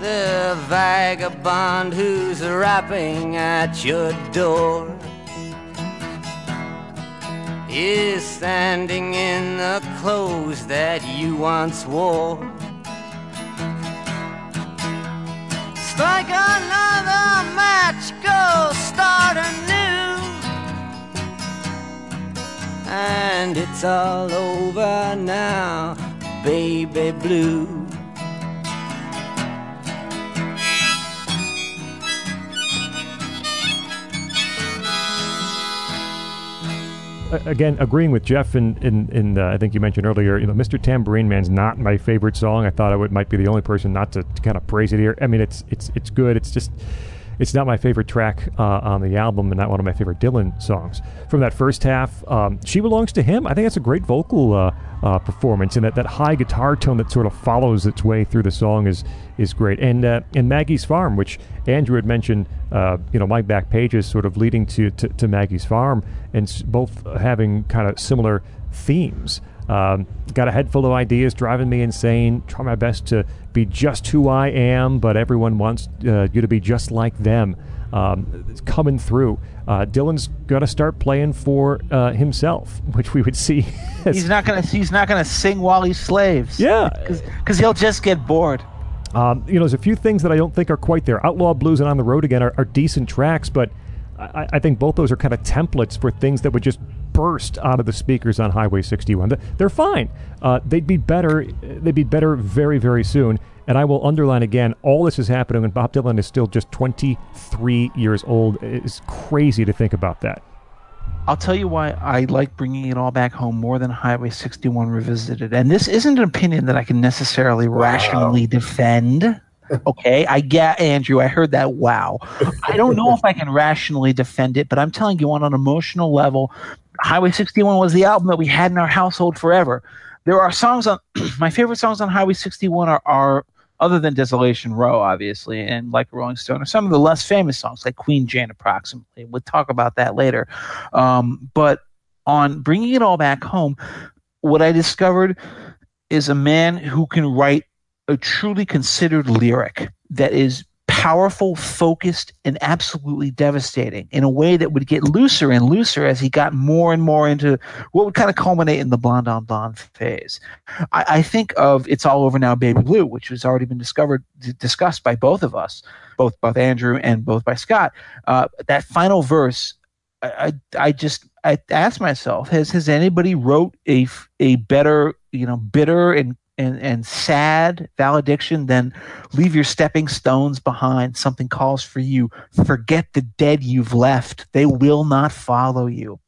The vagabond who's rapping at your door is standing in the clothes that you once wore. Strike another match, go start anew. And it's all over now, baby blue. Again, agreeing with Jeff in in, in uh, I think you mentioned earlier, you know, Mr. Tambourine Man's not my favorite song. I thought I would might be the only person not to, to kind of praise it here. I mean, it's it's it's good. It's just it's not my favorite track uh, on the album and not one of my favorite Dylan songs. From that first half, um, She Belongs to Him, I think that's a great vocal uh, uh, performance, and that, that high guitar tone that sort of follows its way through the song is is great. And uh, and Maggie's Farm, which Andrew had mentioned, uh, you know, my back pages sort of leading to, to, to Maggie's Farm, and both having kind of similar themes. Um, got a head full of ideas driving me insane. Try my best to be just who I am, but everyone wants uh, you to be just like them. Um, it's coming through. Uh, Dylan's going to start playing for uh, himself, which we would see. he's not going to. He's not going to sing while he slaves. Yeah, because he'll just get bored. Um, you know, there's a few things that I don't think are quite there. Outlaw Blues and On the Road Again are, are decent tracks, but I, I, think both those are kind of templates for things that would just burst out of the speakers on Highway 61. They're fine. Uh, they'd be better. They'd be better very, very soon. And I will underline again, all this is happening when Bob Dylan is still just 23 years old. It's crazy to think about that. I'll tell you why I like bringing it all back home more than Highway 61 Revisited. And this isn't an opinion that I can necessarily wow. rationally defend. Okay, I get Andrew. I heard that. Wow. I don't know if I can rationally defend it, but I'm telling you on an emotional level, Highway 61 was the album that we had in our household forever. There are songs on my favorite songs on Highway 61 are, are other than Desolation Row, obviously, and like Rolling Stone, are some of the less famous songs, like Queen Jane, approximately. We'll talk about that later. Um, but on bringing it all back home, what I discovered is a man who can write a truly considered lyric that is powerful, focused, and absolutely devastating in a way that would get looser and looser as he got more and more into what would kind of culminate in the blonde on blonde phase. I, I think of It's All Over Now, Baby Blue, which has already been discovered, d- discussed by both of us, both, both Andrew and both by Scott. Uh, that final verse, I, I, I just, I asked myself, has, has anybody wrote a, a better, you know, bitter and and, and sad valediction, then leave your stepping stones behind. Something calls for you. Forget the dead you've left. They will not follow you.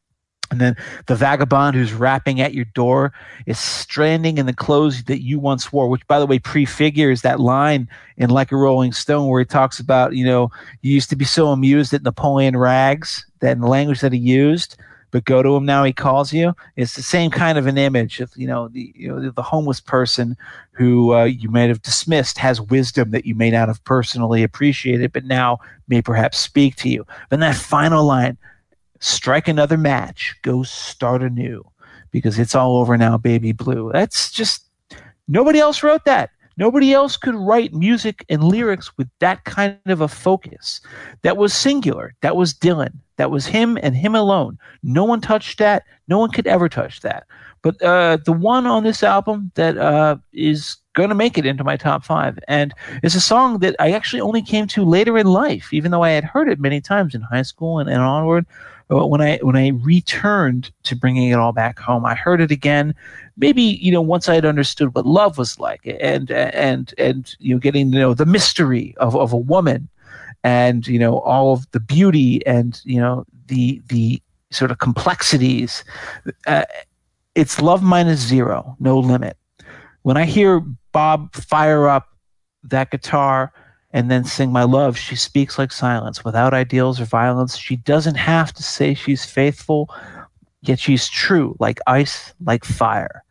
And then the vagabond who's rapping at your door is stranding in the clothes that you once wore, which, by the way, prefigures that line in Like a Rolling Stone where he talks about, you know, you used to be so amused at Napoleon rags, that in the language that he used, but go to him now he calls you. It's the same kind of an image of you know the you know the homeless person who uh, you may have dismissed has wisdom that you may not have personally appreciated but now may perhaps speak to you. Then that final line strike another match. Go start anew. Because it's all over now baby blue. That's just nobody else wrote that Nobody else could write music and lyrics with that kind of a focus. That was singular. That was Dylan. That was him and him alone. No one touched that. No one could ever touch that. But uh, the one on this album that uh, is going to make it into my top five. And it's a song that I actually only came to later in life, even though I had heard it many times in high school and, and onward. But when I when I returned to bringing it all back home, I heard it again. Maybe you know once I had understood what love was like, and and and you know getting to know the mystery of of a woman, and you know all of the beauty and you know the the sort of complexities. Uh, it's love minus zero, no limit. When I hear Bob fire up that guitar and then sing my love, she speaks like silence without ideals or violence. She doesn't have to say she's faithful, yet she's true, like ice, like fire.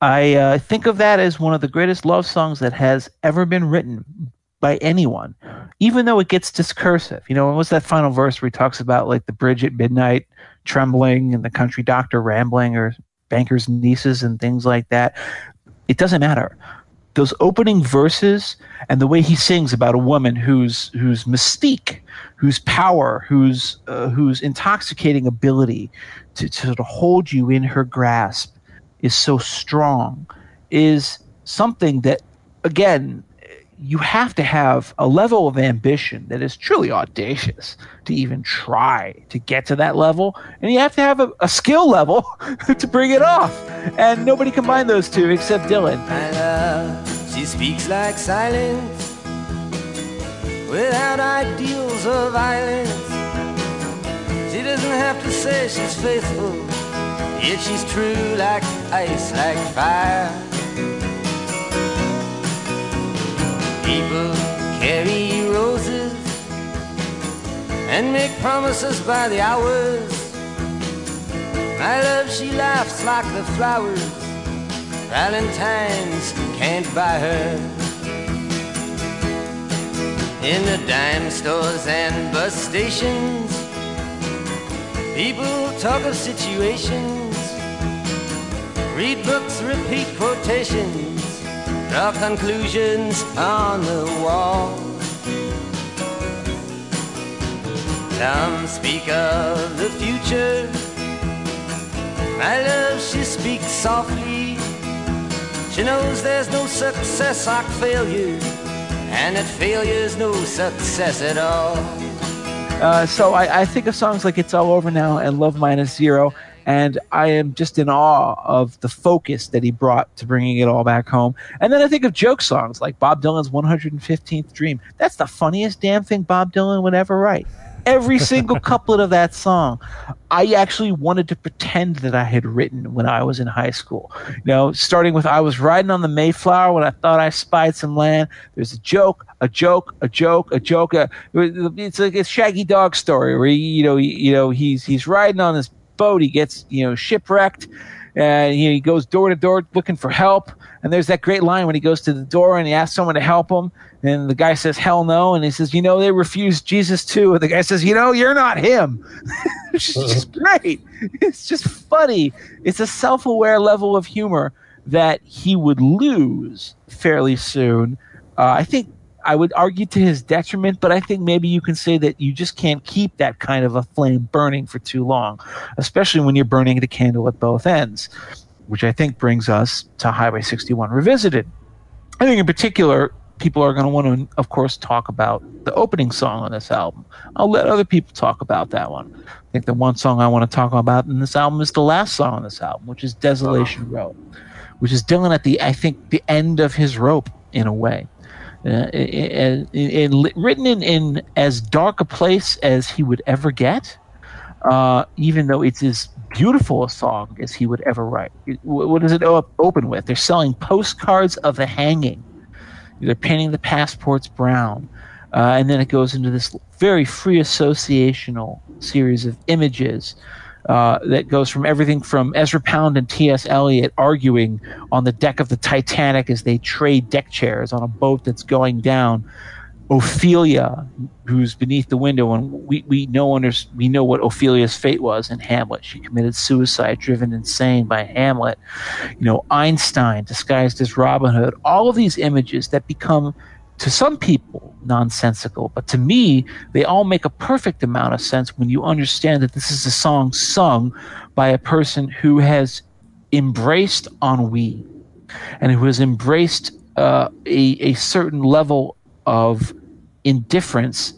I uh, think of that as one of the greatest love songs that has ever been written by anyone, even though it gets discursive. You know, what's that final verse where he talks about like the bridge at midnight trembling and the country doctor rambling or banker's nieces and things like that? It doesn't matter those opening verses and the way he sings about a woman whose whose mystique, whose power, whose uh, whose intoxicating ability to, to sort of hold you in her grasp is so strong, is something that again you have to have a level of ambition that is truly audacious to even try to get to that level. And you have to have a, a skill level to bring it off. And nobody combined those two except Dylan. she speaks like silence without ideals of violence. She doesn't have to say she's faithful, yet she's true like ice, like fire. People carry roses and make promises by the hours. My love, she laughs like the flowers. Valentine's can't buy her. In the dime stores and bus stations, people talk of situations, read books, repeat quotations draw conclusions on the wall. Some speak of the future. My love, she speaks softly. She knows there's no success like failure, and that failure's no success at all. Uh, so I, I think of songs like "It's All Over Now" and "Love Minus Zero and I am just in awe of the focus that he brought to bringing it all back home. And then I think of joke songs like Bob Dylan's 115th Dream. That's the funniest damn thing Bob Dylan would ever write. Every single couplet of that song, I actually wanted to pretend that I had written when I was in high school. You know, starting with I was riding on the Mayflower when I thought I spied some land. There's a joke, a joke, a joke, a joke. A, it's like a Shaggy Dog story where he, you know, he, you know, he's he's riding on this boat. He gets you know shipwrecked, and he goes door to door looking for help. And there's that great line when he goes to the door and he asks someone to help him, and the guy says hell no, and he says you know they refused Jesus too, and the guy says you know you're not him. it's just great. It's just funny. It's a self-aware level of humor that he would lose fairly soon. Uh, I think I would argue to his detriment, but I think maybe you can say that you just can't keep that kind of a flame burning for too long, especially when you're burning the candle at both ends, which I think brings us to Highway 61 Revisited. I think in particular, people are going to want to, of course, talk about the opening song on this album. I'll let other people talk about that one. I think the one song I want to talk about in this album is the last song on this album, which is Desolation uh-huh. Road, which is Dylan at the, I think, the end of his rope in a way uh, in, in, written in, in as dark a place as he would ever get, uh, even though it's as beautiful a song as he would ever write. what does it open with? They're selling postcards of the hanging. They're painting the passports brown. Uh, and then it goes into this very free associational series of images uh, that goes from everything from Ezra Pound and T.S. Eliot arguing on the deck of the Titanic as they trade deck chairs on a boat that's going down. Ophelia, who's beneath the window, and we, we know under, we know what Ophelia's fate was in Hamlet. She committed suicide, driven insane by Hamlet. You know, Einstein disguised as Robin Hood. All of these images that become to some people nonsensical, but to me, they all make a perfect amount of sense when you understand that this is a song sung by a person who has embraced ennui. and who has embraced uh, a, a certain level of indifference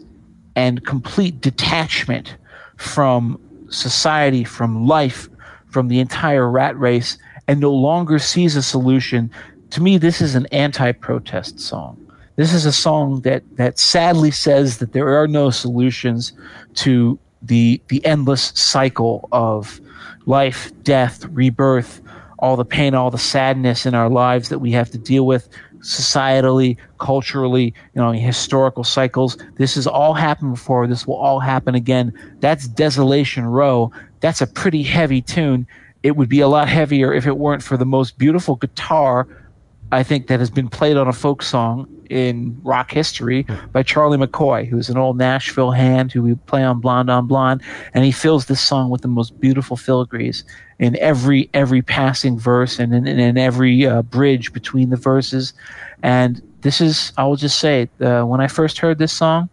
and complete detachment from society, from life, from the entire rat race, and no longer sees a solution. To me, this is an anti protest song. This is a song that, that sadly says that there are no solutions to the, the endless cycle of life, death, rebirth, all the pain, all the sadness in our lives that we have to deal with societally, culturally, you know, historical cycles. This has all happened before. This will all happen again. That's Desolation Row. That's a pretty heavy tune. It would be a lot heavier if it weren't for the most beautiful guitar I think that has been played on a folk song in rock history by Charlie McCoy, who's an old Nashville hand who we play on Blonde on Blonde, and he fills this song with the most beautiful filigrees in every every passing verse and in, in every uh, bridge between the verses. And this is, I will just say, uh, when I first heard this song,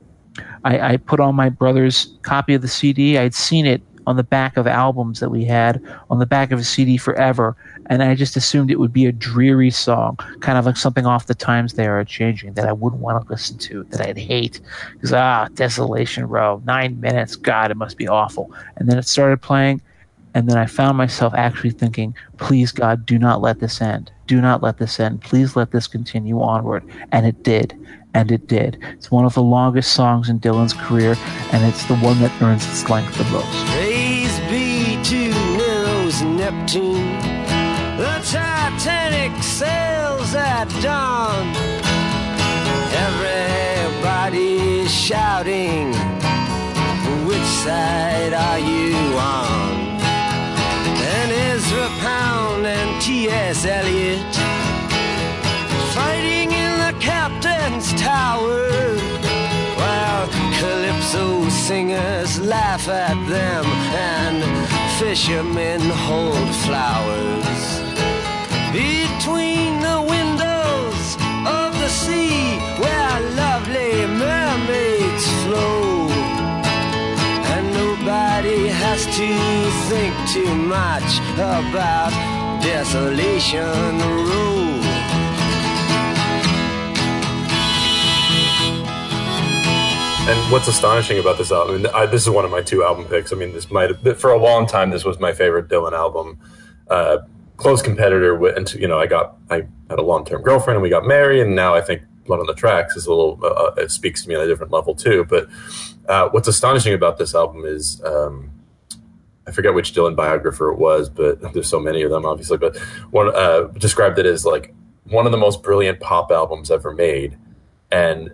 I, I put on my brother's copy of the CD. I'd seen it on the back of albums that we had on the back of a CD forever, and I just assumed it would be a dreary song, kind of like something off the times they are changing that I wouldn't want to listen to, that I'd hate. Because ah, Desolation Row, nine minutes, God, it must be awful. And then it started playing, and then I found myself actually thinking, please, God, do not let this end. Do not let this end. Please let this continue onward. And it did. And it did. It's one of the longest songs in Dylan's career, and it's the one that earns its length the most. The Titanic sails at dawn. Everybody's shouting. Which side are you on? And Ezra Pound and T.S. Eliot fighting in the captain's tower while calypso singers laugh at them and fishermen hold flowers. Between the windows of the sea where lovely mermaids flow. And nobody has to think too much about desolation row And what's astonishing about this album, and I, this is one of my two album picks. I mean, this might have, for a long time, this was my favorite Dylan album. Uh, close competitor and you know, I got, I had a long term girlfriend and we got married, and now I think one of the tracks is a little, uh, uh, it speaks to me on a different level too. But uh, what's astonishing about this album is, um, I forget which Dylan biographer it was, but there's so many of them, obviously. But one uh, described it as like one of the most brilliant pop albums ever made, and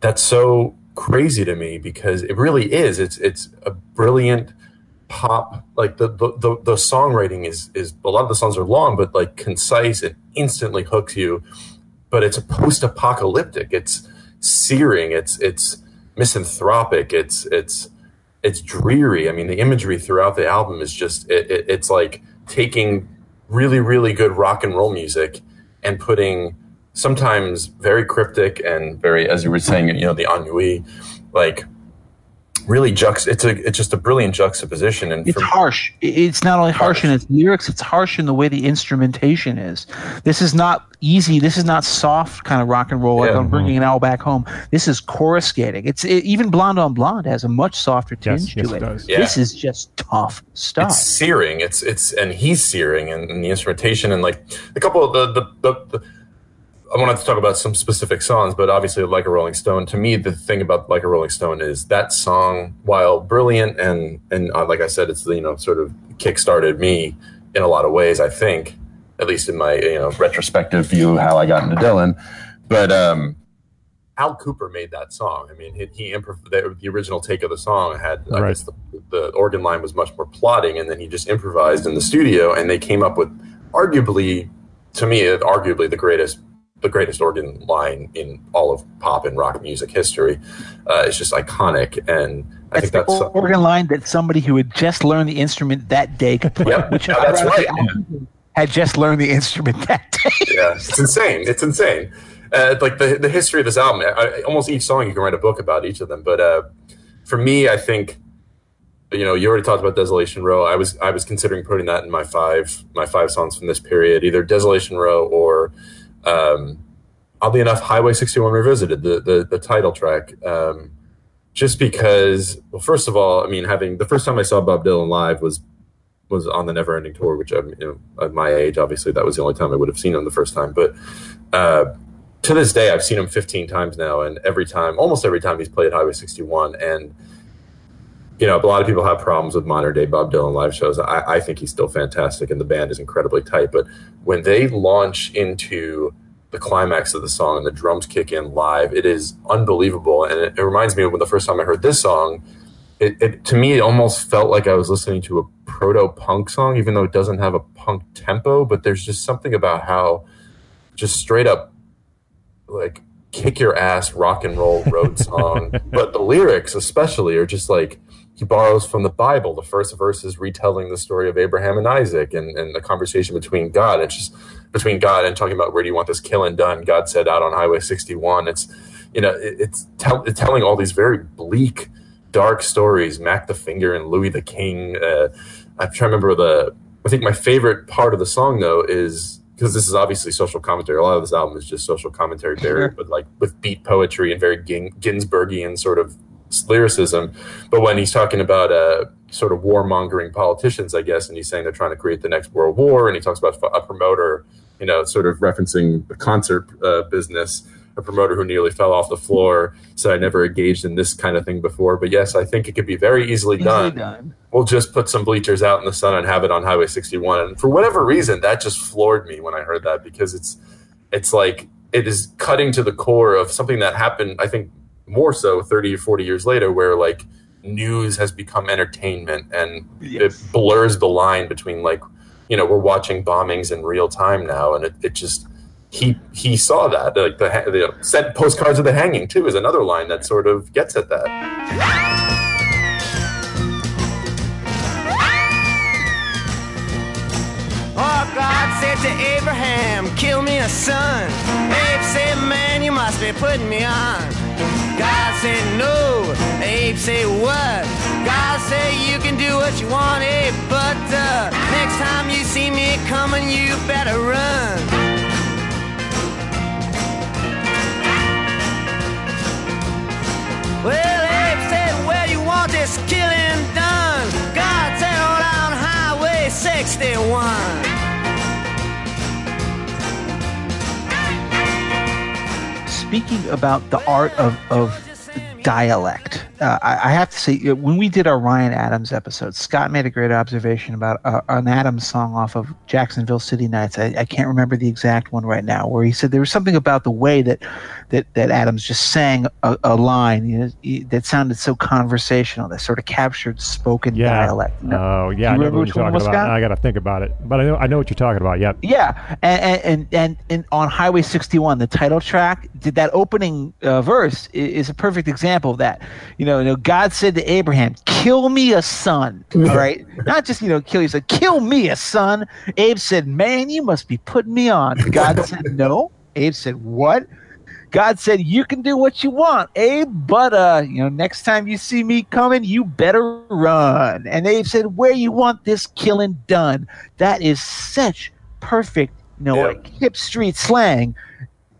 that's so crazy to me because it really is. It's it's a brilliant pop. Like the the the, the songwriting is is a lot of the songs are long, but like concise. It instantly hooks you. But it's post apocalyptic. It's searing. It's it's misanthropic. It's it's it's dreary. I mean, the imagery throughout the album is just it, it, it's like taking really really good rock and roll music and putting sometimes very cryptic and very, as you were saying, you know, the ennui, like really jux. It's a it's just a brilliant juxtaposition. And It's from- harsh. It's not only harsh Harsh. in its lyrics, it's harsh in the way the instrumentation is. This is not easy. This is not soft kind of rock and roll like Yeah. I'm bringing it all back home. This is coruscating. It's it, even Blonde on Blonde has a much softer tinge Yes, yes, to it it. does. Yeah. This is just tough stuff. it's searing. It's it's and he's searing, and, and the instrumentation and like a couple of the the, the, the I wanted to talk about some specific songs, but obviously, like a Rolling Stone. To me, the thing about like a Rolling Stone is that song, while brilliant and and uh, like I said, it's you know sort of kickstarted me in a lot of ways. I think, at least in my you know retrospective view, how I got into Dylan. But um, Al Kooper made that song. I mean, he, he improv- the, the original take of the song had I guess the, the organ line was much more plotting, and then he just improvised in the studio, and they came up with arguably, to me, arguably the greatest the greatest organ line in all of pop and rock music history. Uh, it's just iconic, and I That's think the that's organ line that somebody who had just learned the instrument that day could play. Yep. Which Yeah, that's right. Kooper had just learned the instrument that day. yeah, it's insane. It's insane. Uh, like the the history of this album, I, I- almost each song you can write a book about each of them. But uh, for me, I think you know, you already talked about Desolation Row. I was I was considering putting that in my five my five songs from this period, either Desolation Row or, um, oddly enough, Highway 61 Revisited, the the, the title track. Um, just because, well, first of all, I mean, having the first time I saw Bob Dylan live was was on the Never Ending Tour, which I'm, you know, at my age, obviously, that was the only time I would have seen him the first time. But uh, to this day, I've seen him 15 times now, and every time, almost every time, he's played Highway 61, and you know, a lot of people have problems with modern day Bob Dylan live shows. I, I, think he's still fantastic, and the band is incredibly tight. But when they launch into the climax of the song and the drums kick in live, it is unbelievable. And it, it reminds me of when the first time I heard this song. It, it, to me, it almost felt like I was listening to a proto punk song, even though it doesn't have a punk tempo. But there's just something about how just straight up like kick your ass rock and roll road song. but the lyrics, especially, are just like he borrows from the Bible. The first verse is retelling the story of Abraham and Isaac and, and the conversation between God. It's just between God and talking about where do you want this killing done? God said out on Highway 61. It's, you know, it, it's, tell, it's, telling all these very bleak, dark stories. Mack the Finger and Louis the King. Uh, I'm trying to remember the, I think my favorite part of the song though is because this is obviously social commentary. A lot of this album is just social commentary buried, but like with beat poetry and very Ginsbergian sort of lyricism. But when he's talking about uh, sort of warmongering politicians, I guess, and he's saying they're trying to create the next world war, and he talks about a promoter, you know, sort of referencing the concert uh, business, a promoter who nearly fell off the floor, said, I never engaged in this kind of thing before. But yes, I think it could be very easily, easily done. done. We'll just put some bleachers out in the sun and have it on Highway 61. And for whatever reason, that just floored me when I heard that because it's, it's like, it is cutting to the core of something that happened, I think, more so 30 or 40 years later where like news has become entertainment and yes. it blurs the line between like you know we're watching bombings in real time now and it, it just he he saw that like the, the sent postcards of the hanging too is another line that sort of gets at that Oh, God said to Abraham, kill me a son. Abe said, man, you must be putting me on. God said no. Abe said what? God said you can do what you want, Abe, but uh, next time you see me coming, you better run. Well, Abe said, where you want this killing done? God said, on Highway 61. Speaking about the art of, of dialect, uh, I, I, have to say, when we did our Ryan Adams episode, Scott made a great observation about uh, an Adams song off of Jacksonville City Nights. I, I, can't remember the exact one right now, where he said there was something about the way that that, that Adams just sang a, a line you know, that sounded so conversational, that sort of captured spoken yeah. dialect. You know? Oh, yeah, I know what you're talking about. I got to think about it, but I know I know what you're talking about. Yep. Yeah, and and and, and on Highway 61, the title track, did that opening uh, verse is, is, a perfect example of that. You know, you know, God said to Abraham, "Kill me a son." All right, not just you know, kill you, said, "Kill me a son." Abe said, "Man, you must be putting me on." God said, "No." Abe said, "What?" God said, "You can do what you want, Abe, but uh, you know, next time you see me coming, you better run." And Abe said, "Where you want this killing done?" That is such perfect, you know, like hip street slang,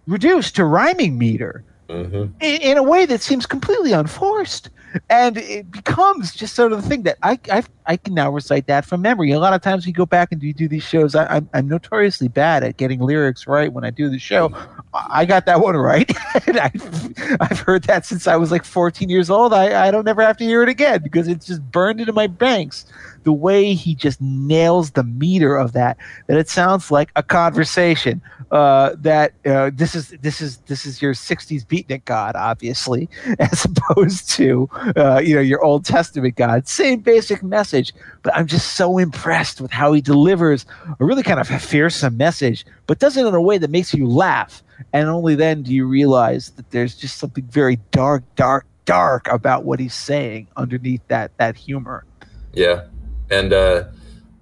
reduced to rhyming meter. Mm-hmm. In, in, a way that seems completely unforced and it becomes just sort of the thing that I, I I can now recite that from memory. A lot of times we go back and do, do these shows. I, am I'm, I'm notoriously bad at getting lyrics right when I do the show. I got that one right. I've, I've heard that since I was like 14 years old. I, I don't ever have to hear it again because it's just burned into my banks the way he just nails the meter of that that it sounds like a conversation uh, that uh, this is this is this is your 60s beatnik god obviously as opposed to uh, you know your old testament god. Same basic message but i'm just so impressed with how he delivers a really kind of fearsome message but does it in a way that makes you laugh. And only then do you realize that there's just something very dark dark dark about what he's saying underneath that that humor. Yeah and uh,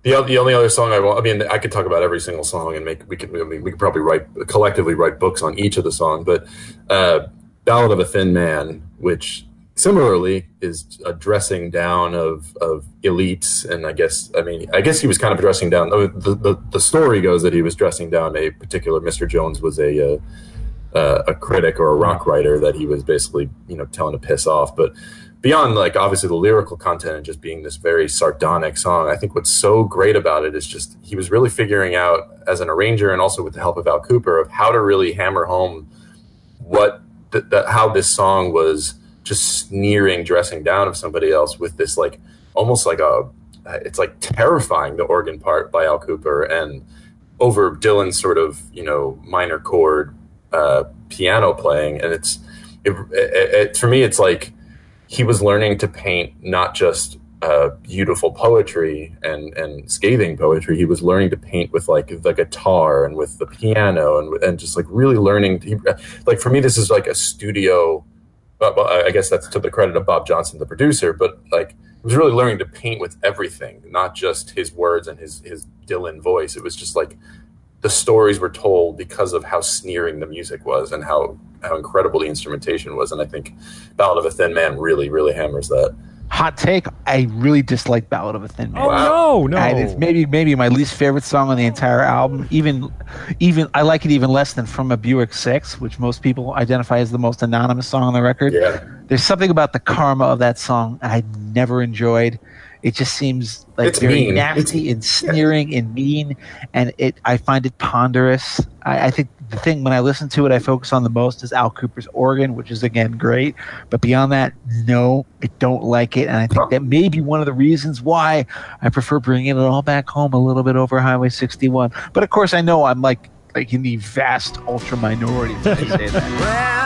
the the only other song I want, I mean, I could talk about every single song and make we could I mean we could probably write collectively write books on each of the songs, but uh, Ballad of a Thin Man, which similarly is a dressing down of of elites and i guess i mean i guess he was kind of dressing down the the, the story goes that he was dressing down a particular mr jones was a uh, uh, a critic or a rock writer that he was basically you know telling to piss off but beyond like obviously the lyrical content and just being this very sardonic song i think what's so great about it is just he was really figuring out as an arranger and also with the help of al Kooper of how to really hammer home what th- th- how this song was just sneering dressing down of somebody else with this like almost like a it's like terrifying the organ part by Al Kooper and over Dylan's sort of you know minor chord uh, piano playing. And it's it, it, it, for me it's like he was learning to paint not just uh, beautiful poetry and and scathing poetry he was learning to paint with like the guitar and with the piano and and just like really learning he, like for me this is like a studio I guess that's to the credit of Bob Johnston, the producer. But like, he was really learning to paint with everything, not just his words and his his Dylan voice. It was just like the stories were told because of how sneering the music was and how how incredible the instrumentation was. And I think Ballad of a Thin Man really really hammers that. Hot take: I really dislike "Ballad of a Thin Man." Oh no, no! And it's maybe maybe my least favorite song on the entire album. Even even I like it even less than "From a Buick 6, which most people identify as the most anonymous song on the record. Yeah. There's something about the karma of that song I never enjoyed. It just seems like It's very mean. nasty and sneering and mean, and it I find it ponderous. I, I think the thing when I listen to it, I focus on the most is Al Kooper's organ, which is again great. But beyond that, no, I don't like it, and I think that may be one of the reasons why I prefer bringing it all back home a little bit over Highway 61. But of course, I know I'm like like in the vast ultra minority when I say that. Well,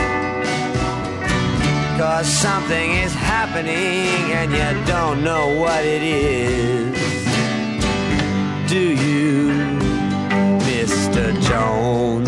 Cause something is happening and you don't know what it is. Do you, Mr. Jones?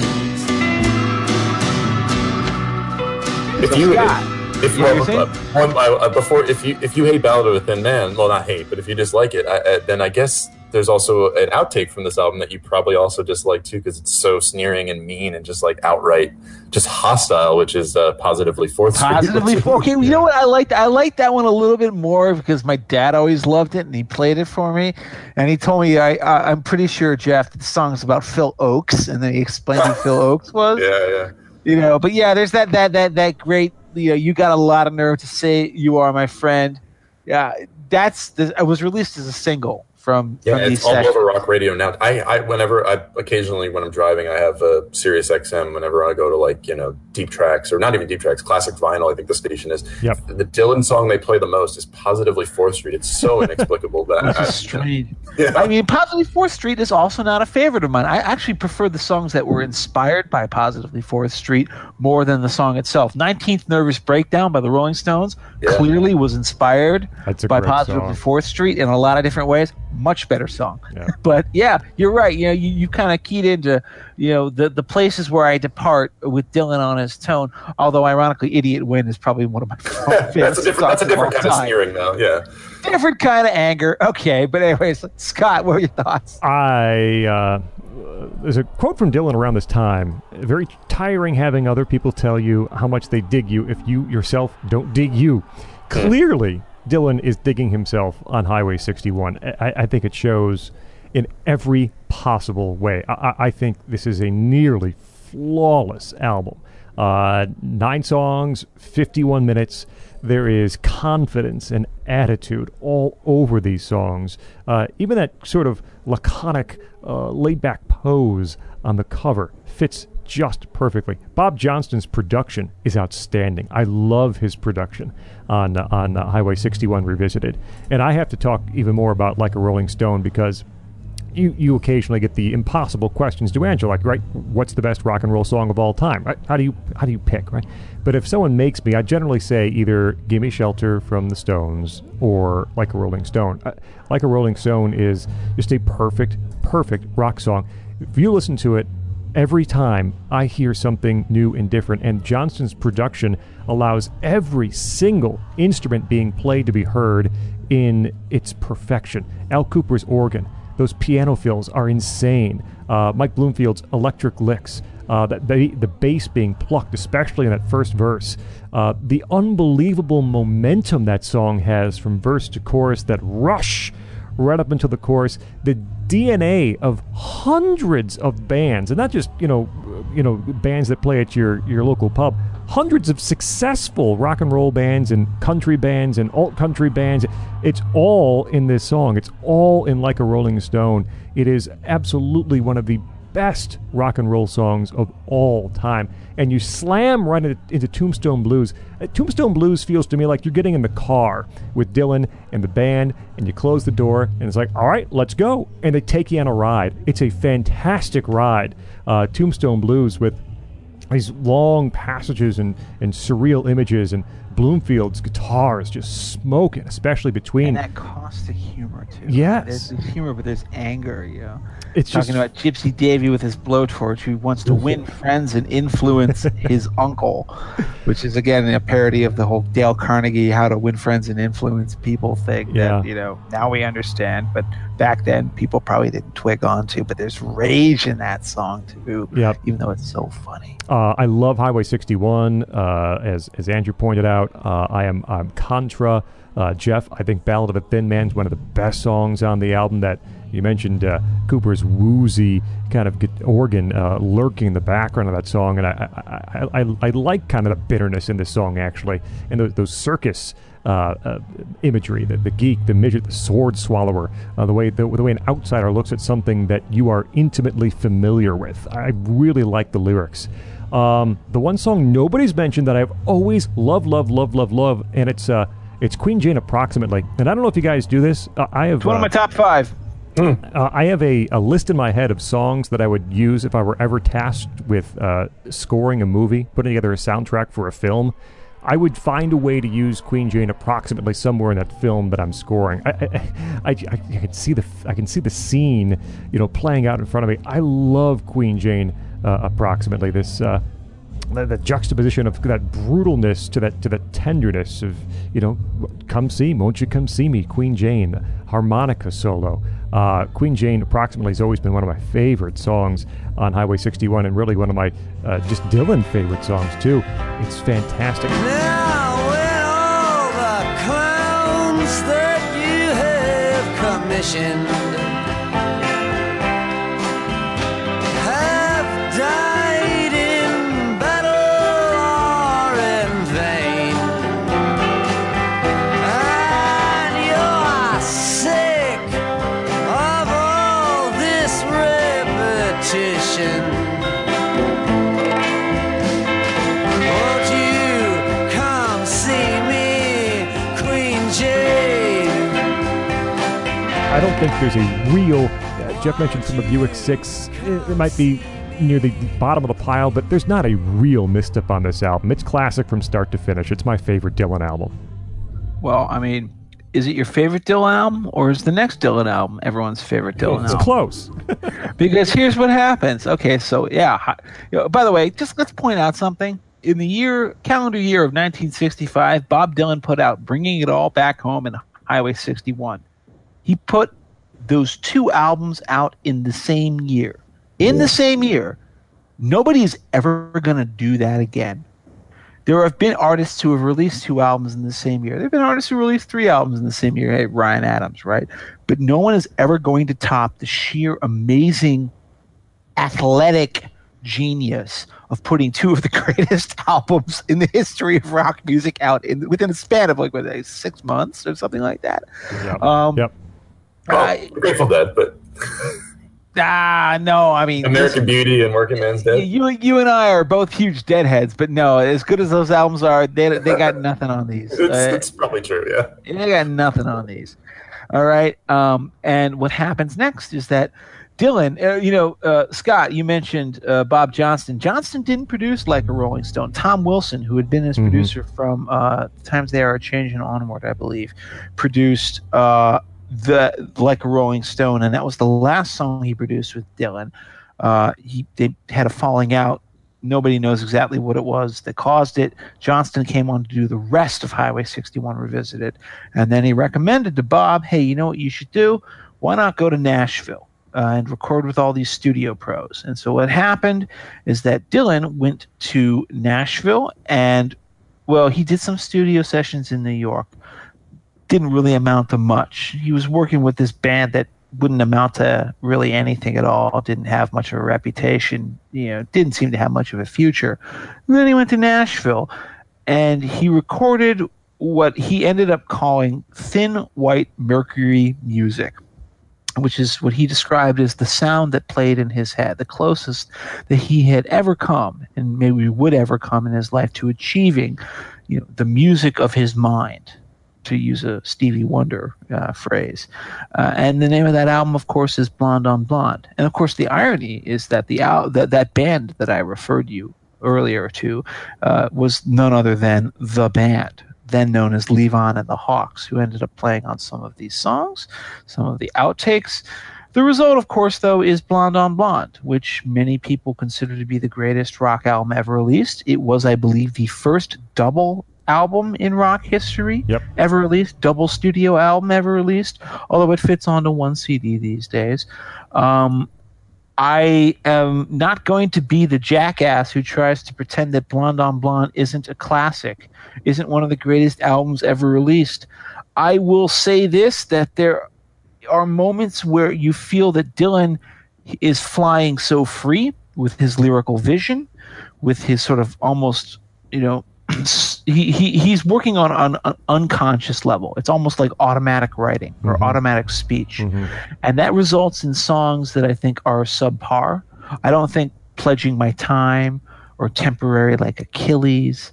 if you Scott, if you what were you one, uh, uh, before if you if you hate Ballad of a Thin Man, well not hate, but if you dislike it, I, uh, then I guess there's also an outtake from this album that you probably also dislike too because it's so sneering and mean and just like outright just hostile, which is uh, positively fourth. Positively, which- okay. You know what? I liked I liked that one a little bit more because my dad always loved it and he played it for me, and he told me I, I I'm pretty sure Jeff the song's about Phil Ochs, and then he explained who Phil Ochs was. Yeah, yeah. You know, but yeah, there's that that that that great. You know, you got a lot of nerve to say you are my friend. Yeah, that's the. It was released as a single from Yeah, from these it's all sessions. over rock radio now. I, I, whenever I, occasionally when I'm driving, I have a Sirius XM. Whenever I go to like you know deep tracks or not even deep tracks, classic vinyl. I think the station is. Yep. The Dylan song they play the most is positively Fourth Street. It's so inexplicable that Which I- strange. Yeah. I mean, Positively Fourth Street is also not a favorite of mine. I actually prefer the songs that were inspired by Positively Fourth Street more than the song itself. 19th Nervous Breakdown by the Rolling Stones Yeah. clearly was inspired by Positively. Fourth Street in a lot of different ways. Much better song. Yeah. But yeah, you're right. You know, you, you kind of keyed into, you know, the, the places where I depart with Dylan on his tone. Although, ironically, Idiot Wind is probably one of my favorite that's a different. That's a songs of different all kind of time. sneering, though. Yeah. Different kind of anger. Okay, but anyways, Scott, what are your thoughts? I uh, there's a quote from Dylan around this time. Very tiring having other people tell you how much they dig you if you yourself don't dig you. Clearly, Dylan is digging himself on Highway 61. I, I think it shows in every possible way. I, I- think this is a nearly flawless album. Uh, nine songs, 51 minutes. There is confidence and attitude all over these songs. Uh, even that sort of laconic, uh, laid back pose on the cover fits just perfectly. Bob Johnston's production is outstanding. I love his production on on Highway 61 Revisited. And I have to talk even more about Like a Rolling Stone because you, you occasionally get the impossible questions to answer, like, right, what's the best rock and roll song of all time? Right? How do you how do you pick, right? But if someone makes me, I generally say either "Gimme Shelter" from the Stones or "Like a Rolling Stone." Uh, like a Rolling Stone is just a perfect, perfect rock song. If you listen to it every time I hear something new and different, and Johnston's production allows every single instrument being played to be heard in its perfection. Al Kooper's organ, those piano fills are insane. Uh, Mike Bloomfield's electric licks, uh, that the, bass being plucked, especially in that first verse. Uh, the unbelievable momentum that song has from verse to chorus, that rush right up until the chorus. The DNA of hundreds of bands, and not just you know, you know, bands that play at your your local pub. Hundreds of successful rock and roll bands and country bands and alt country bands. It's all in this song. It's all in Like a Rolling Stone. It is absolutely one of the best rock and roll songs of all time. And you slam right into, into, Tombstone Blues. Uh, Tombstone Blues feels to me like you're getting in the car with Dylan and the band, and you close the door, and it's like, all right, let's go. And they take you on a ride. It's a fantastic ride. Uh, Tombstone Blues with these long passages and, and surreal images and Bloomfield's guitar is just smoking, especially between and that caustic humor too. Yes, there's humor, but there's anger. You know, it's talking just, about Gypsy Davy with his blowtorch, who wants to win friends and influence his uncle, which is again a parody of the whole Dale Carnegie "How to Win Friends and Influence People" thing. Yeah. That, you know, now we understand, but back then people probably didn't twig onto. But there's rage in that song too. Yep. even though it's so funny. Uh, I love Highway 61, uh, as as Andrew pointed out. Uh, I am I'm Contra. Uh, Jeff, I think Ballad of a Thin Man is one of the best songs on the album. That you mentioned uh, Kooper's woozy kind of organ uh, lurking in the background of that song, and I I, I, I like kind of the bitterness in this song actually, and those, those circus. Uh, uh, imagery, the, the geek, the midget, the sword swallower, uh, the way the, the, way an outsider looks at something that you are intimately familiar with. I really like the lyrics. Um, the one song nobody's mentioned that I've always loved, love, love, love, love, and it's uh, it's Queen Jane approximately. And I don't know if you guys do this. Uh, I have it's one of uh, my top five. Uh, I have a, a list in my head of songs that I would use if I were ever tasked with uh, scoring a movie, putting together a soundtrack for a film. I would find a way to use Queen Jane approximately somewhere in that film that I'm scoring. I, I, I, I, can see the I can see the scene, you know, playing out in front of me. I love Queen Jane uh, approximately. This uh, the, the, juxtaposition of that brutalness to that to the tenderness of you know, come see, won't you come see me, Queen Jane, harmonica solo. Uh, Queen Jane approximately has always been one of my favorite songs on Highway 61, and really one of my uh, just Dylan favorite songs too. It's fantastic. Now, when all the clowns that you have commissioned don't think there's a real. Uh, Jeff mentioned from a Buick 6. It, it might be near the bottom of the pile, but there's not a real misstep on this album. It's classic from start to finish. It's my favorite Dylan album. Well, I mean, is it your favorite Dylan album, or is the next Dylan album everyone's favorite Dylan It's album? close. because here's what happens. Okay, so yeah. By the way, just let's point out something. In the year calendar year of 1965, Bob Dylan put out "Bringing It All Back Home" and Highway 61. He put those two albums out in the same year. In the same year, nobody's ever going to do that again. There have been artists who have released two albums in the same year. There have been artists who released three albums in the same year. Hey, Ryan Adams, right? But no one is ever going to top the sheer amazing athletic genius of putting two of the greatest albums in the history of rock music out in within a span of like what, six months or something like that. Yep. Um, yep. Well, I- I'm grateful dead, but Ah, no. I mean, American Beauty and Workingman's Dead. You, you and I are both huge deadheads, but no, as good as those albums are, they they got nothing on these. It's, Uh, it's probably true. Yeah. they got nothing on these. All right. Um, and what happens next is that Dylan, uh, you know, uh, Scott, you mentioned uh, Bob Johnston. Johnston didn't produce like a Rolling Stone. Tom Wilson, who had been his Mhm. producer from uh, Times They Are a Changing Onward, I believe, produced uh, the like a Rolling Stone, and that was the last song he produced with Dylan. Uh, he they had a falling out. Nobody knows exactly what it was that caused it. Johnston came on to do the rest of Highway 61 Revisited, and then he recommended to Bob, "Hey, you know what you should do? Why not go to Nashville?" uh, and record with all these studio pros. And so what happened is that Dylan went to Nashville and, well, he did some studio sessions in New York. Didn't really amount to much. He was working with this band that wouldn't amount to really anything at all. Didn't have much of a reputation. You know, didn't seem to have much of a future. And then he went to Nashville, and he recorded what he ended up calling thin white mercury music which is what he described as the sound that played in his head, the closest that he had ever come, and maybe would ever come in his life to achieving, you know, the music of his mind, to use a Stevie Wonder uh, phrase. Uh, and the name of that album, of course, is Blonde on Blonde. And of course, the irony is that the al- that that band that I referred you earlier to uh, was none other than the band then known as Levon and the Hawks, who ended up playing on some of these songs, some of the outtakes. The result, of course, though, is Blonde on Blonde, which many people consider to be the greatest rock album ever released. It was, I believe, the first double album in rock history Yep. ever released, double studio album ever released, although it fits onto one CD these days. Um, I am not going to be the jackass who tries to pretend that Blonde on Blonde isn't a classic, isn't one of the greatest albums ever released. I will say this that there are moments where you feel that Dylan is flying so free with his lyrical vision, with his sort of almost, you know, he, he he's working on on an unconscious level. It's almost like automatic writing or automatic speech and that results in songs that I think are subpar. I don't think "Pledging My Time" or "Temporary" like Achilles.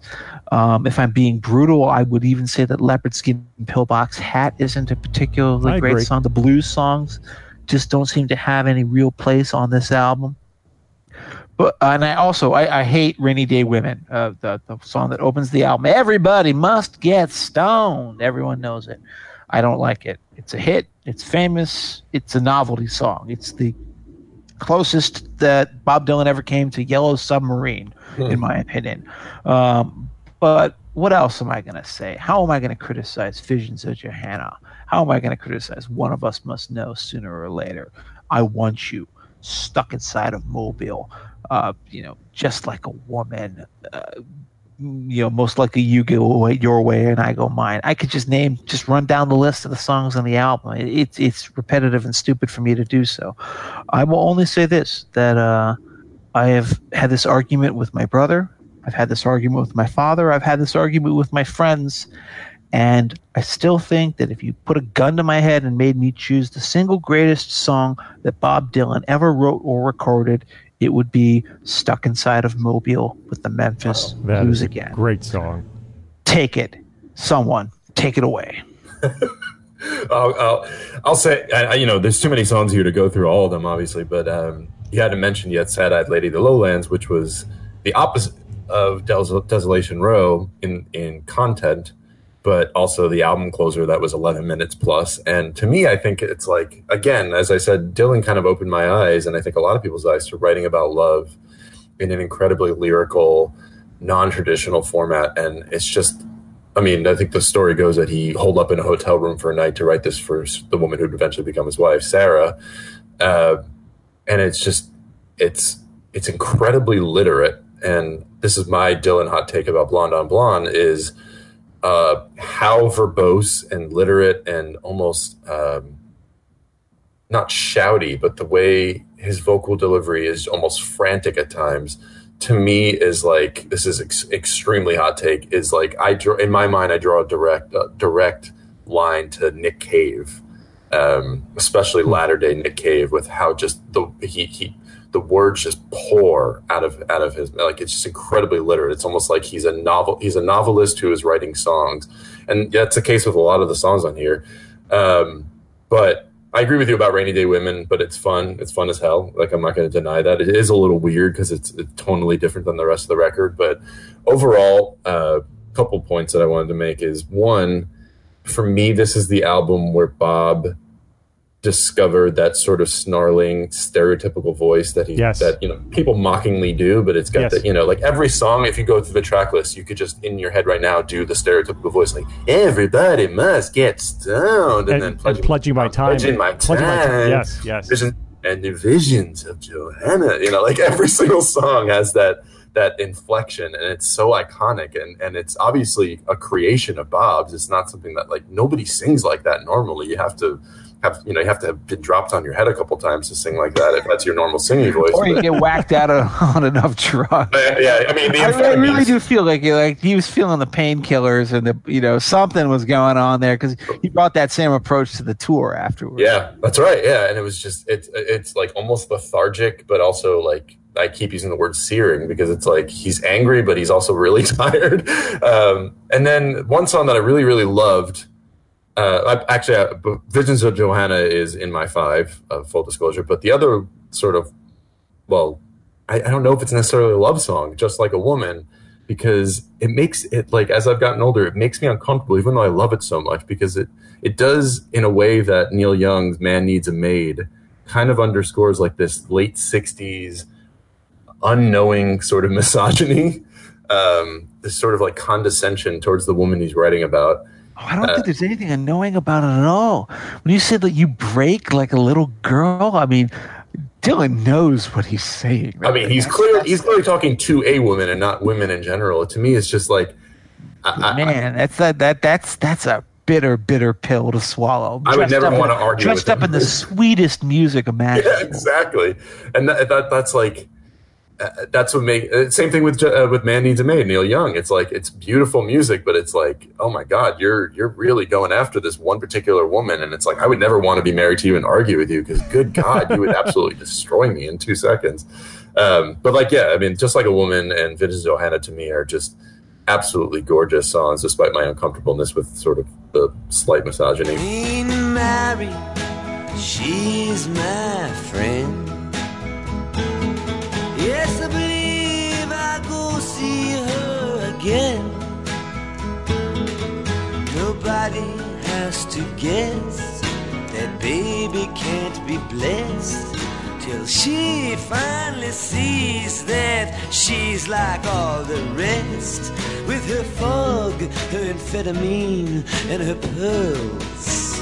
Um, if I'm being brutal, I would even say that "Leopard Skin Pillbox Hat" isn't a particularly I great agree. song. The blues songs just don't seem to have any real place on this album. But and I also I, I hate "Rainy Day Women," uh, the the song that opens the album. Everybody must get stoned. Everyone knows it. I don't like it. It's a hit. It's famous. It's a novelty song. It's the closest that Bob Dylan ever came to Yellow Submarine, in my opinion. Um, but what else am I going to say? How am I going to criticize Visions of Johanna? How am I going to criticize One of Us Must Know sooner or later? I want you stuck inside of Mobile, uh, you know, just like a woman. Uh, you know, most likely you go your way and I go mine. I could just name, just run down the list of the songs on the album. It, it's it's repetitive and stupid for me to do so. I will only say this: that uh, I have had this argument with my brother. I've had this argument with my father. I've had this argument with my friends. And I still think that if you put a gun to my head and made me choose the single greatest song that Bob Dylan ever wrote or recorded, it would be Stuck Inside of Mobile with the Memphis That Blues is a again. great song. Take it. Someone, take it away. I'll, I'll, I'll say, I, I- you know, there's too many songs here to go through all of them, obviously, but um, you hadn't mentioned yet Sad Eyed Lady of the Lowlands, which was the opposite of Des- Desolation Row in, in content, but also the album closer that was 11 minutes plus. And to me, I think it's like, again, as I said, Dylan kind of opened my eyes, and I think a lot of people's eyes to writing about love in an incredibly lyrical, non traditional format. And it's just, I mean, I think the story goes that he holed up in a hotel room for a night to write this for the woman who'd eventually become his wife, Sarah. Uh, and it's just, it's, it's incredibly literate. And this is my Dylan hot take about Blonde on Blonde is uh, how verbose and literate and almost um, not shouty, but the way his vocal delivery is almost frantic at times. To me, is like this is ex- extremely hot take. Is like I draw in my mind, I draw a direct uh, direct line to Nick Cave um, especially latter day Nick Cave, with how just the he he the words just pour out of out of his like it's just incredibly literate. It's almost like he's a novel he's a novelist who is writing songs, and that's the case with a lot of the songs on here. Um, but I agree with you about Rainy Day Women, but it's fun. It's fun as hell. Like I'm not going to deny that it is a little weird because it's, it's tonally different than the rest of the record. But overall, a uh, couple points that I wanted to make is one, for me, this is the album where Bob discovered that sort of snarling stereotypical voice that he Yes. that you know people mockingly do but it's got Yes. that you know like every song if you go through the track list you could just in your head right now do the stereotypical voice like everybody must get stoned and, And, then and pledging my time. pledging my Pledging my time. time. Yes, yes. Vision and the visions of Johanna. You know, like every single song has that that inflection, and it's so iconic. And and it's obviously a creation of Bob's. It's not something that like nobody sings like that normally. You have to have you know you have to have been dropped on your head a couple times to sing like that if that's your normal singing voice. Or you get whacked out of, on enough drugs. Yeah, I mean, the I, I really do feel like you like he was feeling the painkillers and the you know something was going on there because he brought that same approach to the tour afterwards. Yeah, that's right. Yeah, and it was just it's it's like almost lethargic, but also like I keep using the word searing because it's like he's angry, but he's also really tired. Um, and then one song that I really really loved. Uh, actually, uh, Visions of Johanna is in my five, uh, full disclosure. But the other sort of, well, I, I don't know if it's necessarily a love song, just like a woman, because it makes it like as I've gotten older, it makes me uncomfortable, even though I love it so much, because it it does in a way that Neil Young's "Man Needs a Maid" kind of underscores like this late '60s unknowing sort of misogyny, um, this sort of like condescension towards the woman he's writing about. Oh, I don't think there's anything annoying about it at all. When you said that you break like a little girl, I mean, Dylan knows what he's saying. I mean, he's clear. He's clearly talking to a woman and not women in general. To me, it's just like I, I, man, that's that that that's that's a bitter, bitter pill to swallow. I would never wanna argue Dressed up in the sweetest music imaginable. yeah, exactly, and that, that that's like uh, that's what make uh, same thing with uh, with Man Needs a Maid, Neil Young. It's like it's beautiful music, but it's like oh my god, you're you're really going after this one particular woman, and it's like I would never want to be married to you and argue with you because good god, you would absolutely destroy me in two seconds. Um, but like yeah, I mean, just like a woman and Visions Johanna to me are just absolutely gorgeous songs, despite my uncomfortableness with sort of the slight misogyny. Queen Mary, she's my friend. Yes, I believe I go see her again. Nobody has to guess that baby can't be blessed till she finally sees that she's like all the rest with her fog, her amphetamine, and her pearls.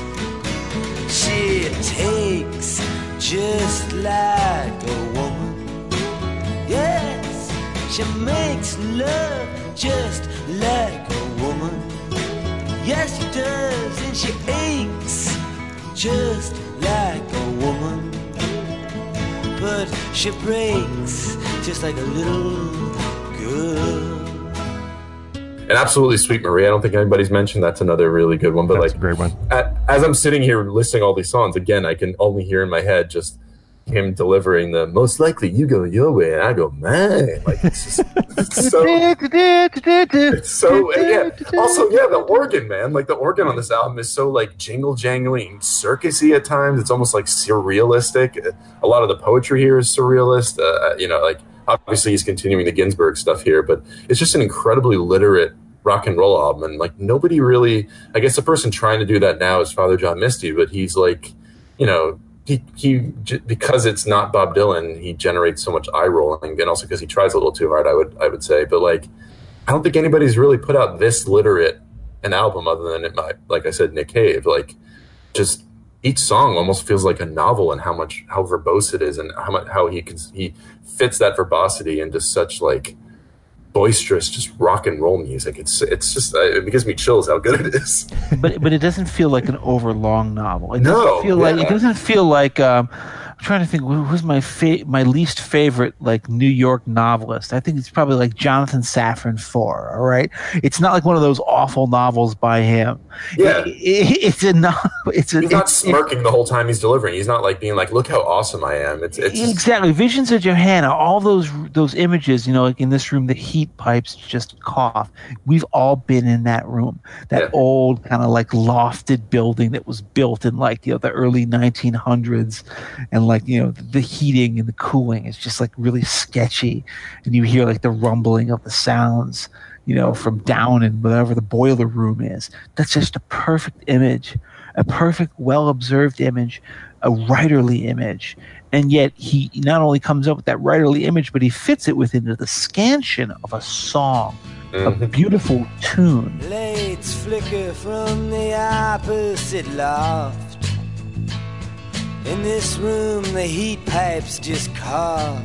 She takes just like a woman. Yes, she makes love just like a woman. Yes, she does, and she aches just like a woman. But she breaks just like a little girl. And absolutely Sweet Marie. I don't think anybody's mentioned that's another really good one. But That's like a great one. a- as I'm sitting here listing all these songs, again, I can only hear in my head just him delivering the most likely you go your way and I go mine. Like it's just it's so it's so and yeah. Also, yeah, the organ, man. Like the organ on this album is so like jingle jangling, circusy at times. It's almost like surrealistic. A lot of the poetry here is surrealist. Uh, you know, like obviously he's continuing the Ginsberg stuff here, but it's just an incredibly literate rock and roll album. And like nobody really, I guess the person trying to do that now is Father John Misty, but he's like, you know, he, he because it's not Bob Dylan, he generates so much eye rolling, and also because he tries a little too hard. I would I would say, but like, I don't think anybody's really put out this literate an album other than it might, like I said, Nick Cave. Like, just each song almost feels like a novel and how much how verbose it is and how much how he can he fits that verbosity into such like boisterous just rock and roll music. It's it's just uh, it gives me chills how good it is. but but it doesn't feel like an overlong novel. It No, doesn't feel like it doesn't feel like um, I'm trying to think who's my fa- my least favorite like New York novelist. I think it's probably like Jonathan Safran Foer. All right, it's not like one of those awful novels by him. Yeah. It- it- it's a no, it's a He's not it's- smirking the whole time he's delivering. He's not like being like, "Look how awesome I am." It's it's exactly visions of Johanna. All those those images, you know, like in this room, the heat pipes just cough. We've all been in that room, that Yeah. old kind of like lofted building that was built in like you know the early 1900s, and like you know the heating and the cooling is just like really sketchy, and you hear like the rumbling of the sounds. You know, from down in whatever the boiler room is. That's just a perfect image, a perfect, well observed image, a writerly image and yet he not only comes up with that writerly image, but he fits it within the scansion of a song, a Mhm. beautiful tune. Lights flicker from the opposite loft. In this room, the heat pipes just cough.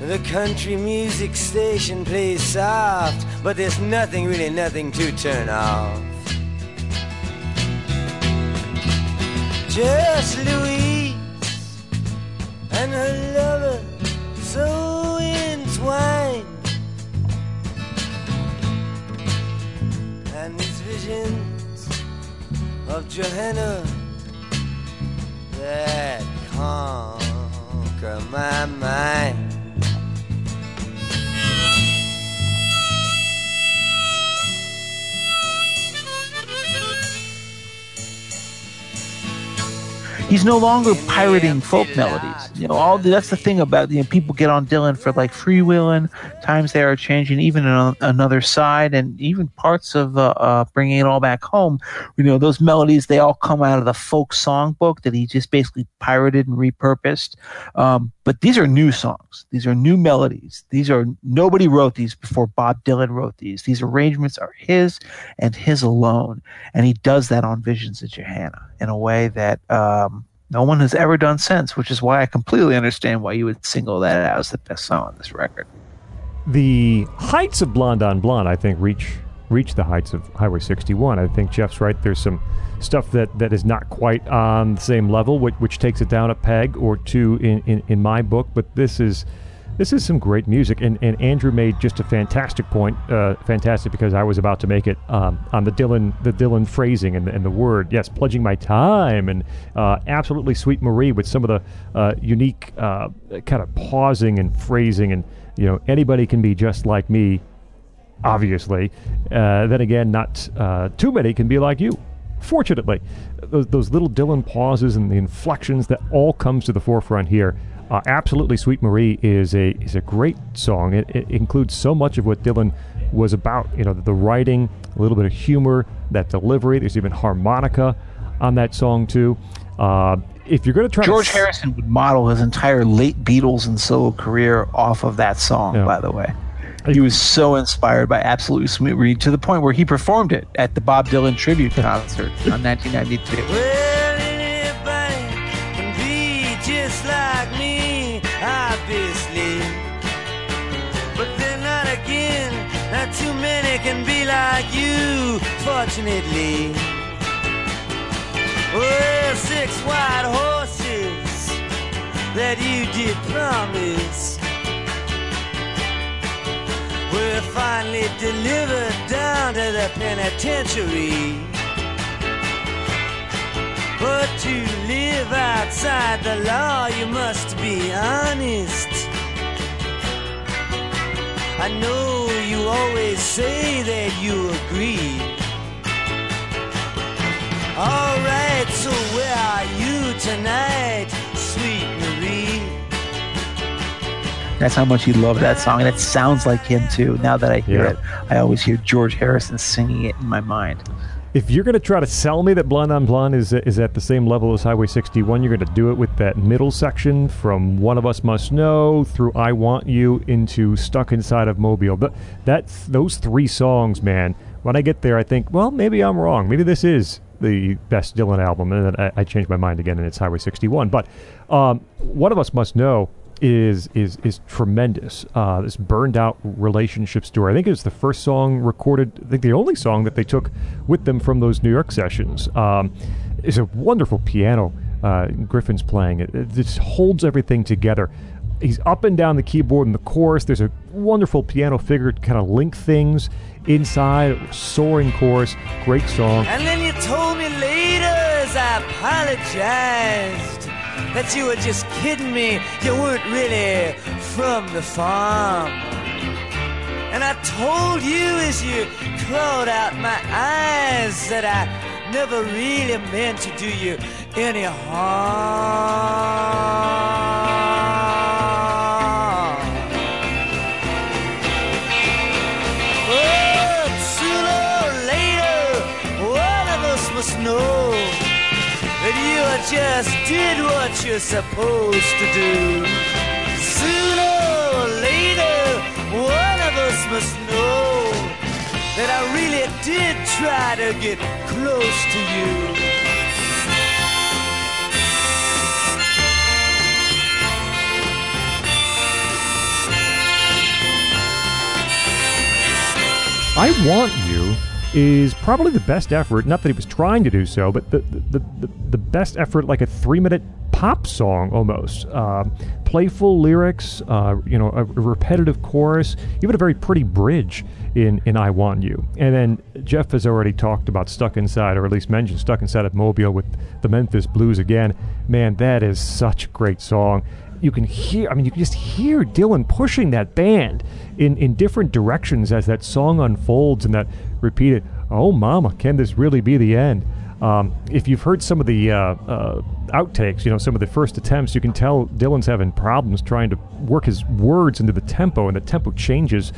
The country music station plays soft, but there's nothing, really nothing to turn off. Just Louise and her lover so entwined. and these visions of Johanna that conquer my mind. He's no longer pirating folk melodies. You know, all that's the thing about you know people get on Dylan for like Freewheelin'. Times they are changing, even on another side, and even parts of uh, uh, bringing it all back home. You know, those melodies they all come out of the folk songbook that he just basically pirated and repurposed. Um, but these are new songs. These are new melodies. These are nobody wrote these before Bob Dylan wrote these. These arrangements are his and his alone, and he does that on Visions of Johanna in a way that um, no one has ever done since. Which is why I completely understand why you would single that out as the best song on this record. The heights of Blonde on Blonde, I think, reach reach the heights of Highway 61. I think Jeff's right. There's some stuff that, that is not quite on the same level, which, which takes it down a peg or two in, in, in my book. But this is this is some great music, and, and Andrew made just a fantastic point. Uh, fantastic because I was about to make it um, on the Dylan the Dylan phrasing and, and the word. Yes, pledging my time, and uh, absolutely Sweet Marie with some of the uh, unique uh, kind of pausing and phrasing, and you know anybody can be just like me obviously. Uh, then again, not uh, too many can be like you. Fortunately, those, those little Dylan pauses and the inflections that all comes to the forefront here. Uh, absolutely, "Sweet Marie" is a is a great song. It, it includes so much of what Dylan was about. You know, the writing, a little bit of humor, that delivery. There's even harmonica on that song too. Uh, if you're going to try, George to, s- Harrison would model his entire late Beatles and solo career off of that song. Yeah. By the way, he was so inspired by "Absolutely Sweet Marie" to the point where he performed it at the Bob Dylan tribute concert in 1992. can be like you, fortunately. Well, six white horses that you did promise were finally delivered down to the penitentiary. But to live outside the law, you must be honest. I know you always say that you agree. Alright, so where are you tonight, sweet Marie? That's how much he loved that song, and it sounds like him too. Now that I hear Yeah. it, I always hear George Harrison singing it in my mind. If you're going to try to sell me that Blonde on Blonde is is at the same level as Highway 61, you're going to do it with that middle section from One of Us Must Know through I Want You into Stuck Inside of Mobile. But that's those three songs, man. When I get there, I think, well, maybe I'm wrong. Maybe this is the best Dylan album, and then I, I change my mind again, and it's Highway 61. But um, One of Us Must Know is is is tremendous. Uh, this burned out relationship story. I think it was the first song recorded. I think the only song that they took with them from those New York sessions. Um, is a wonderful piano uh, Griffin's playing. It, it just holds everything together. He's up and down the keyboard in the chorus. There's a wonderful piano figure to kind of link things inside. Soaring chorus, great song. And then you told me later as I apologized that you were just kidding me. You weren't really from the farm. And I told you as you clawed out my eyes that I never really meant to do you any harm. Just did what you're supposed to do. Sooner or later, one of us must know that I really did try to get close to you. I Want You is probably the best effort, not that he was trying to do so, but the, the, the, the best effort, like a three minute pop song almost. Uh, playful lyrics, uh, you know, a, repetitive chorus, even a very pretty bridge in, in I Want You. And then Jeff has already talked about Stuck Inside, or at least mentioned Stuck Inside of Mobile with the Memphis Blues again. Man, that is such a great song you can hear i mean you can just hear dylan pushing that band in in different directions as that song unfolds and that repeated oh mama can this really be the end? Um, if you've heard some of the uh, uh, outtakes you know some of the first attempts you can tell dylan's having problems trying to work his words into the tempo and the tempo changes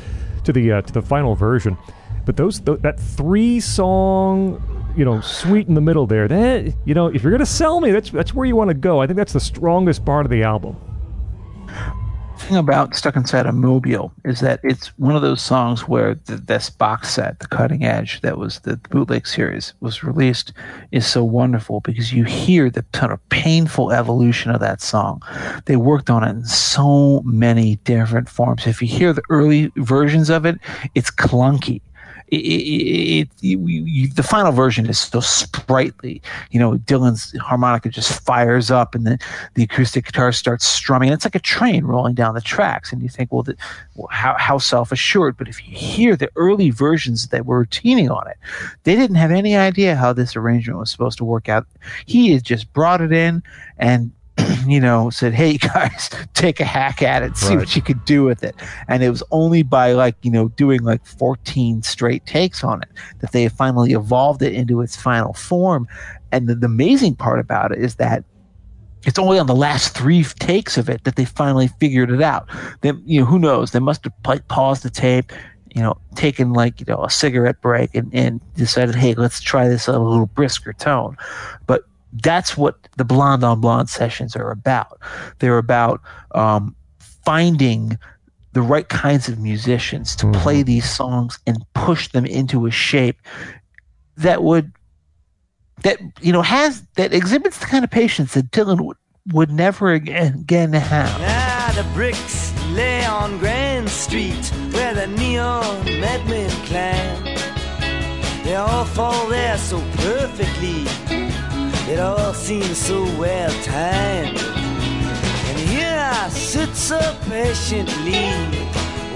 to the uh, to the final version. But those th- that three song you know sweet in the middle there that you know if you're gonna sell me that's that's where you want to go. I think that's the strongest part of the album thing about Stuck Inside a Mobile is that it's one of those songs where the, this box set, the cutting edge that was the, bootleg series was released, is so wonderful because you hear the kind of painful evolution of that song. They worked on it in so many different forms. If you hear the early versions of it, it's clunky it, it, it, you, the final version is so sprightly. You know, Dylan's harmonica just fires up, and then the acoustic guitar starts strumming, and it's like a train rolling down the tracks. And you think, well, the, well how, how self assured? But if you hear the early versions that were tuning on it, they didn't have any idea how this arrangement was supposed to work out. He had just brought it in and you know, said, "Hey guys, take a hack at it, see right. what you could do with it." And it was only by like you know doing like 14 straight takes on it that they finally evolved it into its final form. And the, the amazing part about it is that it's only on the last three takes of it that they finally figured it out. Then you know who knows? They must have paused the tape, you know, taken like you know a cigarette break and, and decided, hey, let's try this at a little brisker tone. But that's what the blonde on blonde sessions are about. They're about um, finding the right kinds of musicians to mm-hmm. play these songs and push them into a shape that would that you know has that exhibits the kind of patience that Dylan would would never again, again have. Now the bricks lay on Grand Street where the neon madmen climb. They all fall there so perfectly it all seems so well timed. And here I sit so patiently,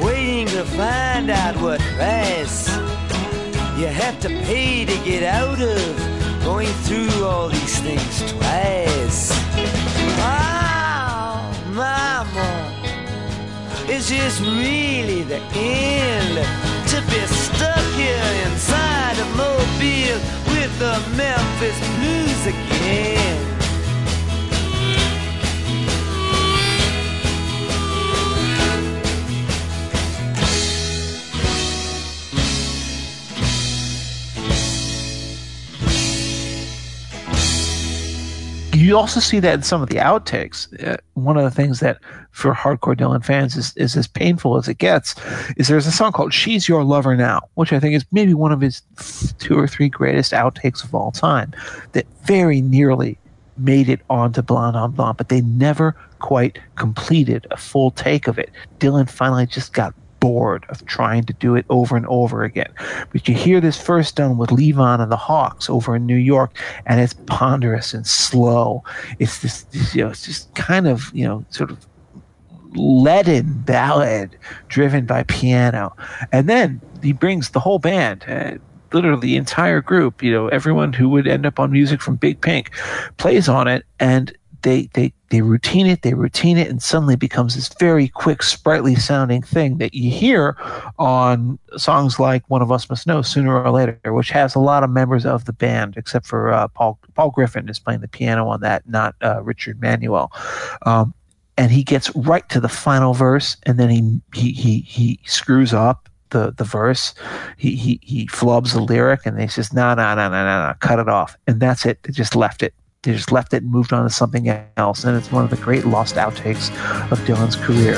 waiting to find out what price you have to pay to get out of going through all these things twice. Oh, mama, is this really the end? To be stuck here inside a mobile with the Memphis Blues again. You also see that in some of the outtakes. Uh, one of the things that for hardcore Dylan fans is, is as painful as it gets is there's a song called She's Your Lover Now, which I think is maybe one of his two or three greatest outtakes of all time that very nearly made it onto Blonde on Blonde, but they never quite completed a full take of it. Dylan finally just got bored of trying to do it over and over again. But you hear this first done with Levon and the Hawks over in New York, and it's ponderous and slow. It's this, you know, it's just kind of, you know, sort of leaden ballad driven by piano. And then he brings the whole band. Uh, literally the entire group, you know, everyone who would end up on music from Big Pink plays on it and they they they routine it, they routine it, and suddenly becomes this very quick, sprightly sounding thing that you hear on songs like "One of Us Must Know" sooner or later, which has a lot of members of the band, except for uh, Paul Paul Griffin is playing the piano on that, not uh, Richard Manuel. Um, and he gets right to the final verse, and then he he he, he screws up the the verse. He he he flubs the lyric, and he says, "No, no, no, no, no, no, cut it off." And that's it. They just left it. They just left it and moved on to something else. And it's one of the great lost outtakes of Dylan's career.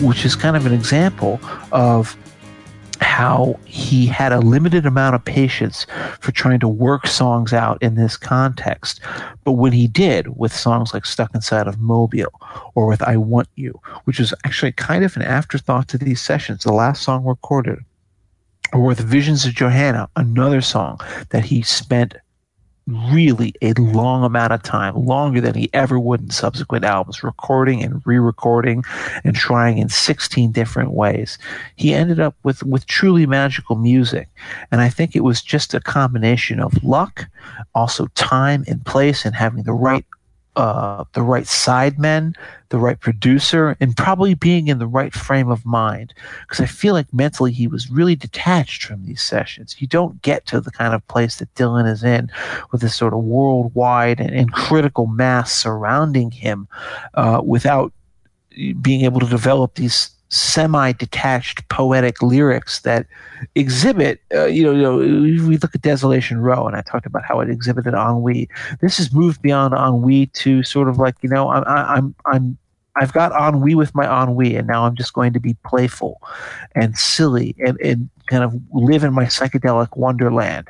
Which is kind of an example of how he had a limited amount of patience for trying to work songs out in this context. But when he did, with songs like Stuck Inside of Mobile or with I Want You, which was actually kind of an afterthought to these sessions, the last song recorded, or with Visions of Johanna, another song that he spent really a long amount of time, longer than he ever would in subsequent albums, recording and re-recording and trying in 16 different ways. He ended up with, with truly magical music. And I think it was just a combination of luck, also time and place and having the right uh, the right sidemen, the right producer, and probably being in the right frame of mind. Because I feel like mentally he was really detached from these sessions. You don't get to the kind of place that Dylan is in with this sort of worldwide and, and critical mass surrounding him uh, without being able to develop these semi-detached poetic lyrics that exhibit uh, you know, you know we look at desolation row and i talked about how it exhibited ennui. This has moved beyond ennui to sort of like you know i'm i'm i'm I've got ennui with my ennui, and now I'm just going to be playful and silly and, and kind of live in my psychedelic wonderland.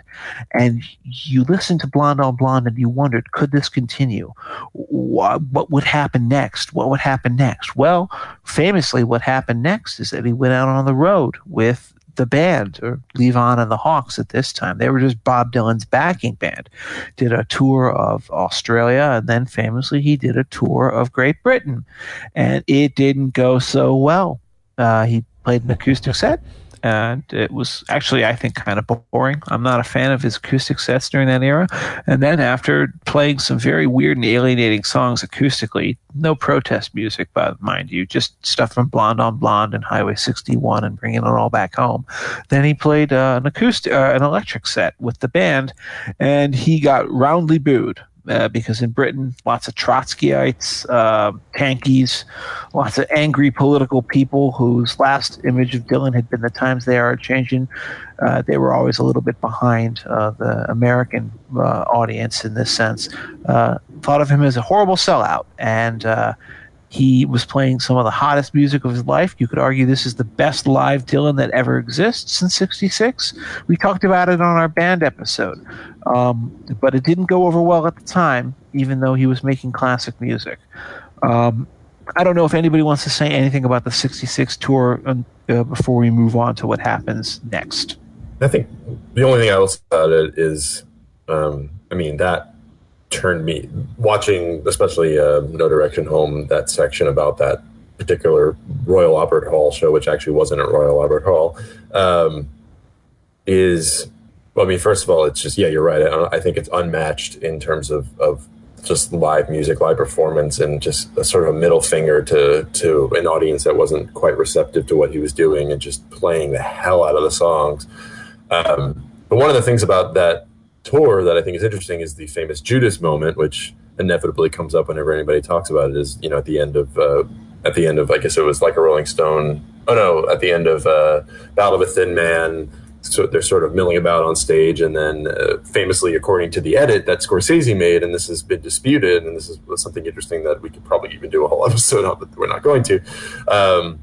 And you listen to Blonde on Blonde and you wondered, could this continue? What, what would happen next? What would happen next? Well, famously, what happened next is that he went out on the road with the band, or Levon and the Hawks at this time. They were just Bob Dylan's backing band. Did a tour of Australia, and then famously he did a tour of Great Britain. And it didn't go so well. Uh, he played an acoustic set, and it was actually, I think, kind of boring. I'm not a fan of his acoustic sets during that era. And then after playing some very weird and alienating songs acoustically, no protest music, but mind you, just stuff from Blonde on Blonde and Highway 61 and bringing it all back home. Then he played uh, an acoustic, uh, an electric set with the band, and he got roundly booed. Uh, because in Britain, lots of Trotskyites, uh, tankies, lots of angry political people whose last image of Dylan had been the times they are changing. Uh, they were always a little bit behind uh, the American uh, audience in this sense. Thought of him as a horrible sellout, and he was playing some of the hottest music of his life. You could argue this is the best live Dylan that ever exists in 66. We talked about it on our band episode. Um, but it didn't go over well at the time, even though he was making classic music. Um, I don't know if anybody wants to say anything about the 66 tour uh, before we move on to what happens next. I think the only thing I will say about it is, um, I mean, that turned me watching, especially uh, No Direction Home, that section about that particular Royal Albert Hall show, which actually wasn't at Royal Albert Hall, um, is well, I mean, first of all, it's just yeah, you're right. I, I, think it's unmatched in terms of of just live music, live performance, and just a sort of a middle finger to to an audience that wasn't quite receptive to what he was doing, and just playing the hell out of the songs. Um, but one of the things about that tour that I think is interesting is the famous Judas moment, which inevitably comes up whenever anybody talks about it. Is you know at the end of uh, at the end of I guess it was like a Rolling Stone. Oh no, at the end of uh, Ballad of a Thin Man. So they're sort of milling about on stage, and then uh, famously, according to the edit that Scorsese made, and this has been disputed, and this is something interesting that we could probably even do a whole episode on, but we're not going to. Um,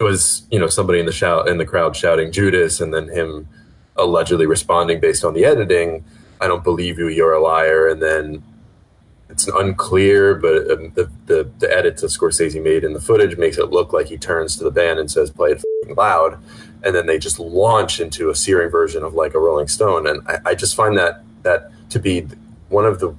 was you know somebody in the shout in the crowd shouting Judas, and then him allegedly responding based on the editing, I don't believe you, you're a liar. And then it's unclear, but um, the, the, the edit that Scorsese made in the footage makes it look like he turns to the band and says, play it loud. And then they just launch into a searing version of like a Rolling Stone. And I, I just find that, that to be one of the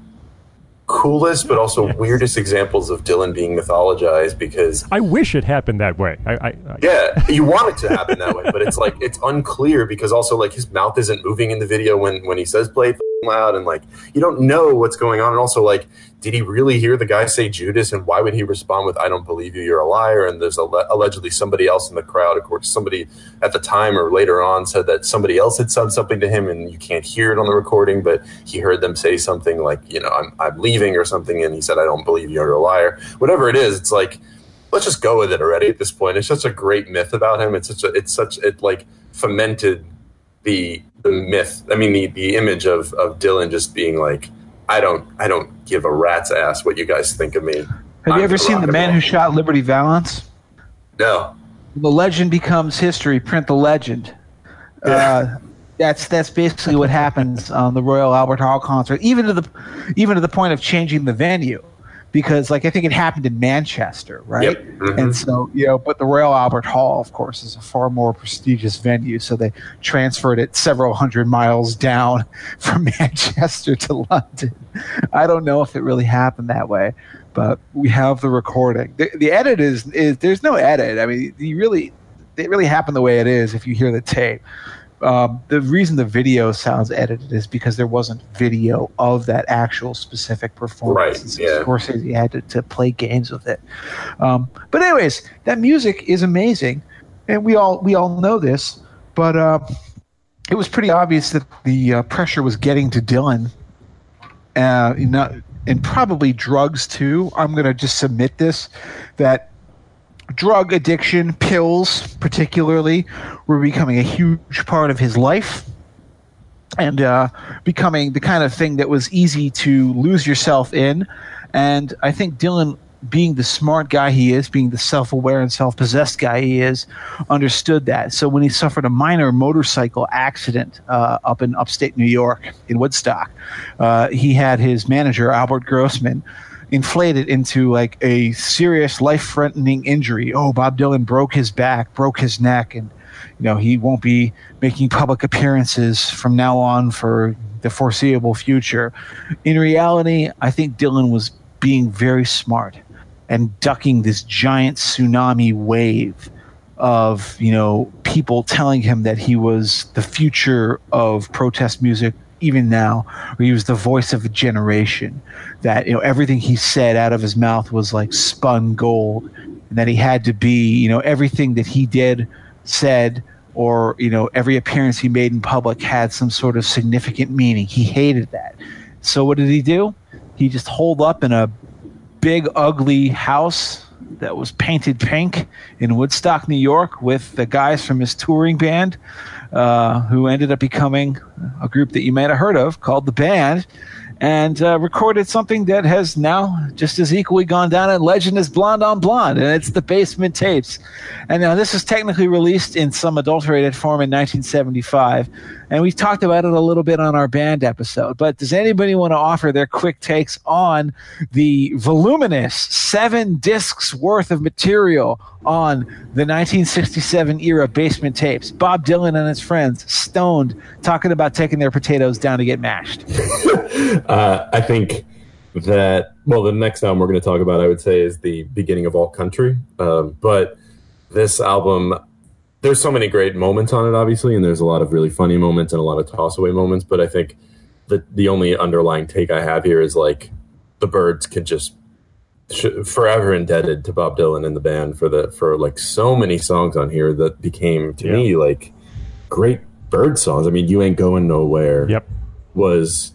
coolest but also yes. weirdest examples of Dylan being mythologized because I wish it happened that way. I, I, I, yeah, you want it to happen that way, but it's like it's unclear because also like his mouth isn't moving in the video when when he says play loud and like you don't know what's going on and also like did he really hear the guy say Judas? And why would he respond with, I don't believe you, you're a liar? And there's alle- allegedly somebody else in the crowd, of course, somebody at the time or later on said that somebody else had said something to him and you can't hear it on the recording, but he heard them say something like, you know, I'm, I'm leaving or something. And he said, I don't believe you, you're a liar. Whatever it is, it's like, let's just go with it already at this point. It's such a great myth about him. It's such a, it's such, it like fomented the, the myth. I mean, the, the image of, of Dylan just being like, I don't I don't give a rat's ass what you guys think of me. Have I'm you ever seen The Man Who Shot Liberty Valance? No. The legend becomes history. Print the legend. Yeah. Uh, that's that's basically what happens on the Royal Albert Hall concert, even to the even to the point of changing the venue because like I think it happened in Manchester, right? Yep. Mm-hmm. And so you know, but the Royal Albert Hall, of course, is a far more prestigious venue, so they transferred it several hundred miles down from Manchester to London. I don't know if it really happened that way, but we have the recording. The, the edit is is there's no edit. I mean, you really it really happened the way it is if you hear the tape. Um, the reason the video sounds edited is because there wasn't video of that actual specific performance. Right. Yeah. Scorsese had to, to play games with it. Um, but anyways, that music is amazing, and we all we all know this. But uh, it was pretty obvious that the uh, pressure was getting to Dylan. Uh, you and probably drugs too. I'm going to just submit this that drug addiction, pills particularly, were becoming a huge part of his life and uh, becoming the kind of thing that was easy to lose yourself in. And I think Dylan, being the smart guy he is, being the self aware and self possessed guy he is, understood that. So when he suffered a minor motorcycle accident uh, up in upstate New York in Woodstock, uh, he had his manager, Albert Grossman, inflate it into like a serious life threatening injury. Oh, Bob Dylan broke his back, broke his neck, and you know he won't be making public appearances from now on for the foreseeable future. In reality, I think Dylan was being very smart and ducking this giant tsunami wave of you know people telling him that he was the future of protest music even now, where he was the voice of a generation. That you know everything he said out of his mouth was like spun gold, and that he had to be you know everything that he did, said, or you know every appearance he made in public had some sort of significant meaning. He hated that. So what did he do? he just holed up in a big, ugly house that was painted pink in Woodstock, New York, with the guys from his touring band, uh, who ended up becoming a group that you might have heard of called The Band and uh, recorded something that has now just as equally gone down in legend as Blonde on Blonde, and it's the Basement Tapes. And now this is technically released in some adulterated form in 1975, and we talked about it a little bit on our band episode. But does anybody want to offer their quick takes on the voluminous seven discs worth of material on the 1967 era Basement Tapes? Bob Dylan and his friends, stoned, talking about taking their potatoes down to get mashed. uh, I think that well, the next album we're going to talk about, I would say, is the beginning of all country. Um, but this album, there's so many great moments on it, obviously, and there's a lot of really funny moments and a lot of toss away moments. But I think the the only underlying take I have here is like the Byrds can just sh- forever indebted to Bob Dylan and the band for the for like so many songs on here that became to Yeah. me like great bird songs. I mean, you ain't going nowhere Yep. was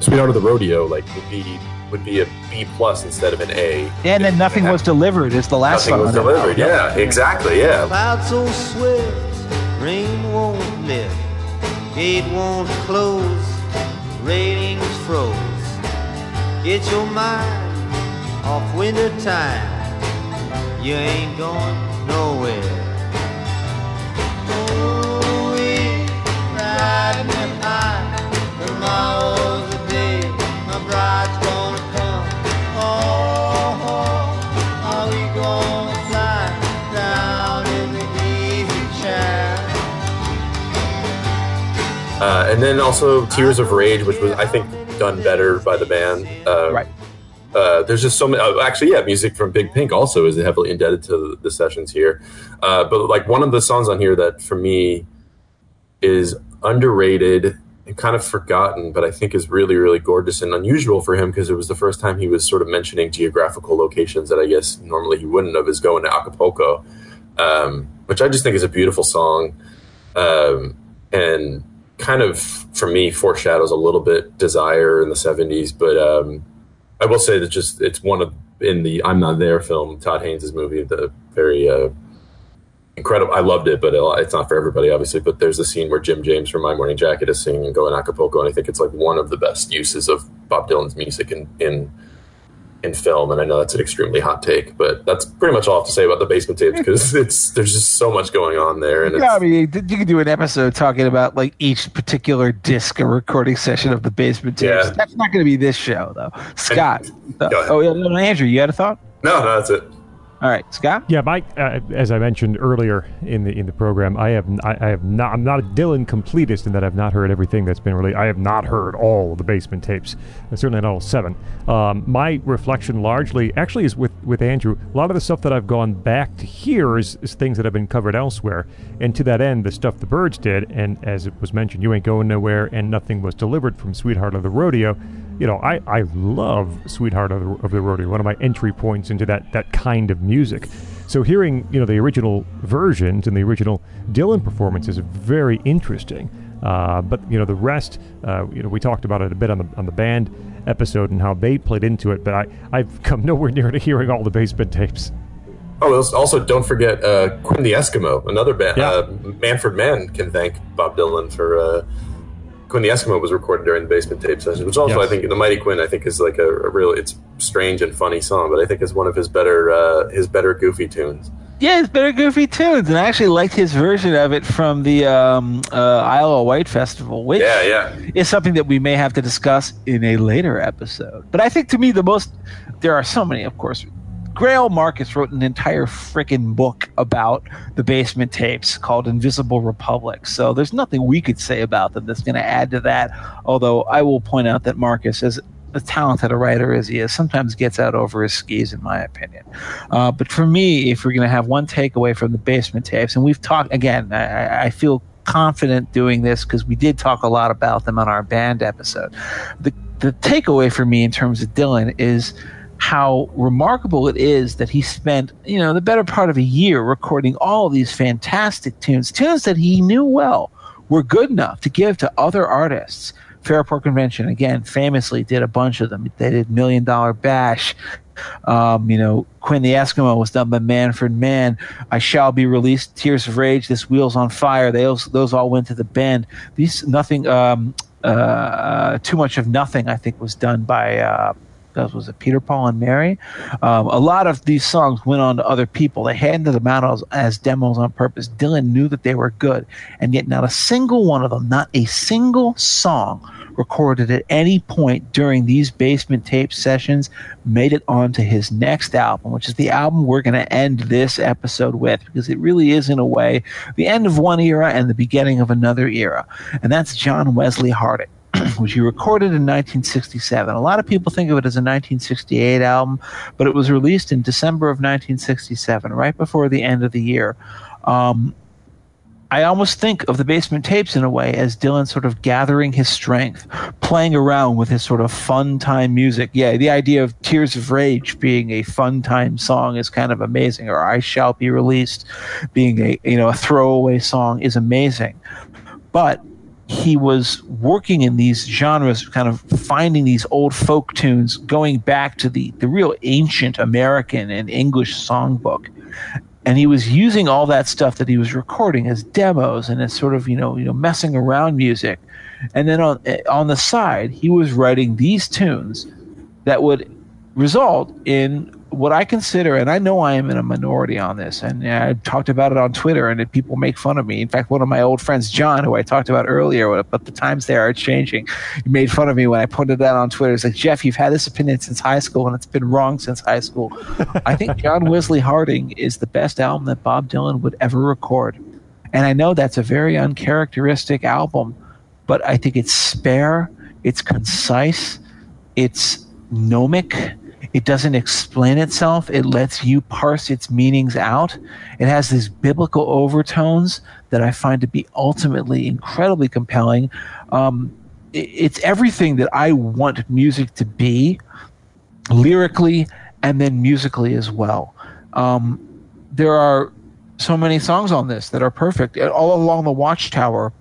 Sweetheart of the Rodeo, like would be would be a B plus instead of an A. And then nothing was delivered is the last Nothing song. was delivered. album. Yeah, exactly. Yeah. Clouds so swift, rain won't lift, gate won't close, ratings froze. Get your mind off winter time, you ain't going nowhere. Uh, and then also Tears of Rage, which was I think done better by the band. Uh, Right. Uh, there's just so many. Uh, actually, yeah, music from Big Pink also is heavily indebted to the sessions here. Uh, but like one of the songs on here that for me is underrated and kind of forgotten, but I think is really, really gorgeous and unusual for him because it was the first time he was sort of mentioning geographical locations that I guess normally he wouldn't have, is going to Acapulco, um, which I just think is a beautiful song. Um, and kind of, for me, foreshadows a little bit Desire in the 70s. But um, I will say that just it's one of, in the I'm Not There film, Todd Haynes' movie, the very uh, incredible. I loved it, but it's not for everybody, obviously. But there's a scene where Jim James from My Morning Jacket is singing "Go in Acapulco," and I think it's like one of the best uses of Bob Dylan's music in in in film. And I know that's an extremely hot take, but that's pretty much all I have to say about the Basement Tapes because it's there's just so much going on there, and Yeah, I mean, you could do an episode talking about like each particular disc or recording session of the Basement Tapes. Yeah. That's not going to be this show, though. Scott. uh, oh, yeah, no, Andrew, you had a thought? no, no, that's it. All right, Scott. Yeah, Mike. Uh, as I mentioned earlier in the in the program, I have I, I have not. I'm not a Dylan completist in that I've not heard everything that's been released. I have not heard all the Basement tapes. Certainly not all seven. Um, my reflection largely, actually, is with with Andrew. A lot of the stuff that I've gone back to hear is, is things that have been covered elsewhere. And to that end, the stuff the Byrds did, and as it was mentioned, you ain't going nowhere, and nothing was delivered from Sweetheart of the Rodeo you know, I, I love Sweetheart of the, of the Rodeo, one of my entry points into that, that kind of music. So hearing, you know, the original versions and the original Dylan performance is very interesting. Uh, but, you know, the rest, uh, you know, we talked about it a bit on the, on the band episode and how they played into it, but I, I've come nowhere near to hearing all the basement tapes. Oh, also- don't forget uh, Quinn the Eskimo, another band. Yeah. Uh, Manfred Mann can thank Bob Dylan for. Uh, Quinn the Eskimo was recorded during the basement tape session, which also Yes. I think the Mighty Quinn I think is like a, a real. It's strange and funny song, but I think is one of his better uh, his better goofy tunes. Yeah, it's better goofy tunes, and I actually liked his version of it from the um, uh, Isle of Wight festival, which Yeah, yeah. is something that we may have to discuss in a later episode. But I think to me the most there are so many, of course. Greil Marcus wrote an entire freaking book about the basement tapes called Invisible Republic. So there's nothing we could say about them that's going to add to that. Although I will point out that Marcus, as as talented a writer as he is, sometimes gets out over his skis, in my opinion. Uh, but for me, if we're going to have one takeaway from the basement tapes, and we've talked again, I- I feel confident doing this because we did talk a lot about them on our band episode. The the takeaway for me in terms of Dylan is how remarkable it is that he spent you know the better part of a year recording all these fantastic tunes, tunes that he knew well were good enough to give to other artists Fairport Convention again famously did a bunch of them. They did Million Dollar Bash. Um, you know, Quinn the Eskimo was done by Manfred Mann. I Shall Be Released, Tears of Rage, This Wheels on Fire. They those, those all went to the band. These nothing. Um, uh, too much of nothing. I think was done by. Uh, was it Peter, Paul, and Mary. Um, a lot of these songs went on to other people. They handed them out as, as demos on purpose. Dylan knew that they were good, and yet not a single one of them, not a single song recorded at any point during these basement tape sessions made it onto his next album, which is the album we're going to end this episode with, because it really is, in a way, the end of one era and the beginning of another era. And that's John Wesley Harding. which he recorded in 1967. A lot of people think of it as a 1968 album, but it was released in December of 1967, right before the end of the year. Um, I almost think of the basement tapes in a way as Dylan sort of gathering his strength, playing around with his sort of fun time music. Yeah, the idea of Tears of Rage being a fun time song is kind of amazing, or I Shall Be Released being a you know a throwaway song is amazing. But he was working in these genres, kind of finding these old folk tunes, going back to the, the real ancient American and English songbook. And he was using all that stuff that he was recording as demos and as sort of, you know, you know, messing around music. And then on eh, on the side, he was writing these tunes that would result in what I consider, and I know I am in a minority on this, and I talked about it on Twitter, and people make fun of me. In fact, one of my old friends, John, who I talked about earlier, but the times there are changing, he made fun of me when I put that on Twitter. He's like, Jeff, you've had this opinion since high school, and it's been wrong since high school. I think John Wesley Harding is the best album that Bob Dylan would ever record. And I know that's a very uncharacteristic album, but I think it's spare, it's concise, it's gnomic it doesn't explain itself. It lets you parse its meanings out. It has these biblical overtones that I find to be ultimately incredibly compelling. Um, it, it's everything that I want music to be, lyrically and then musically as well. Um, there are so many songs on this that are perfect. All along the Watchtower,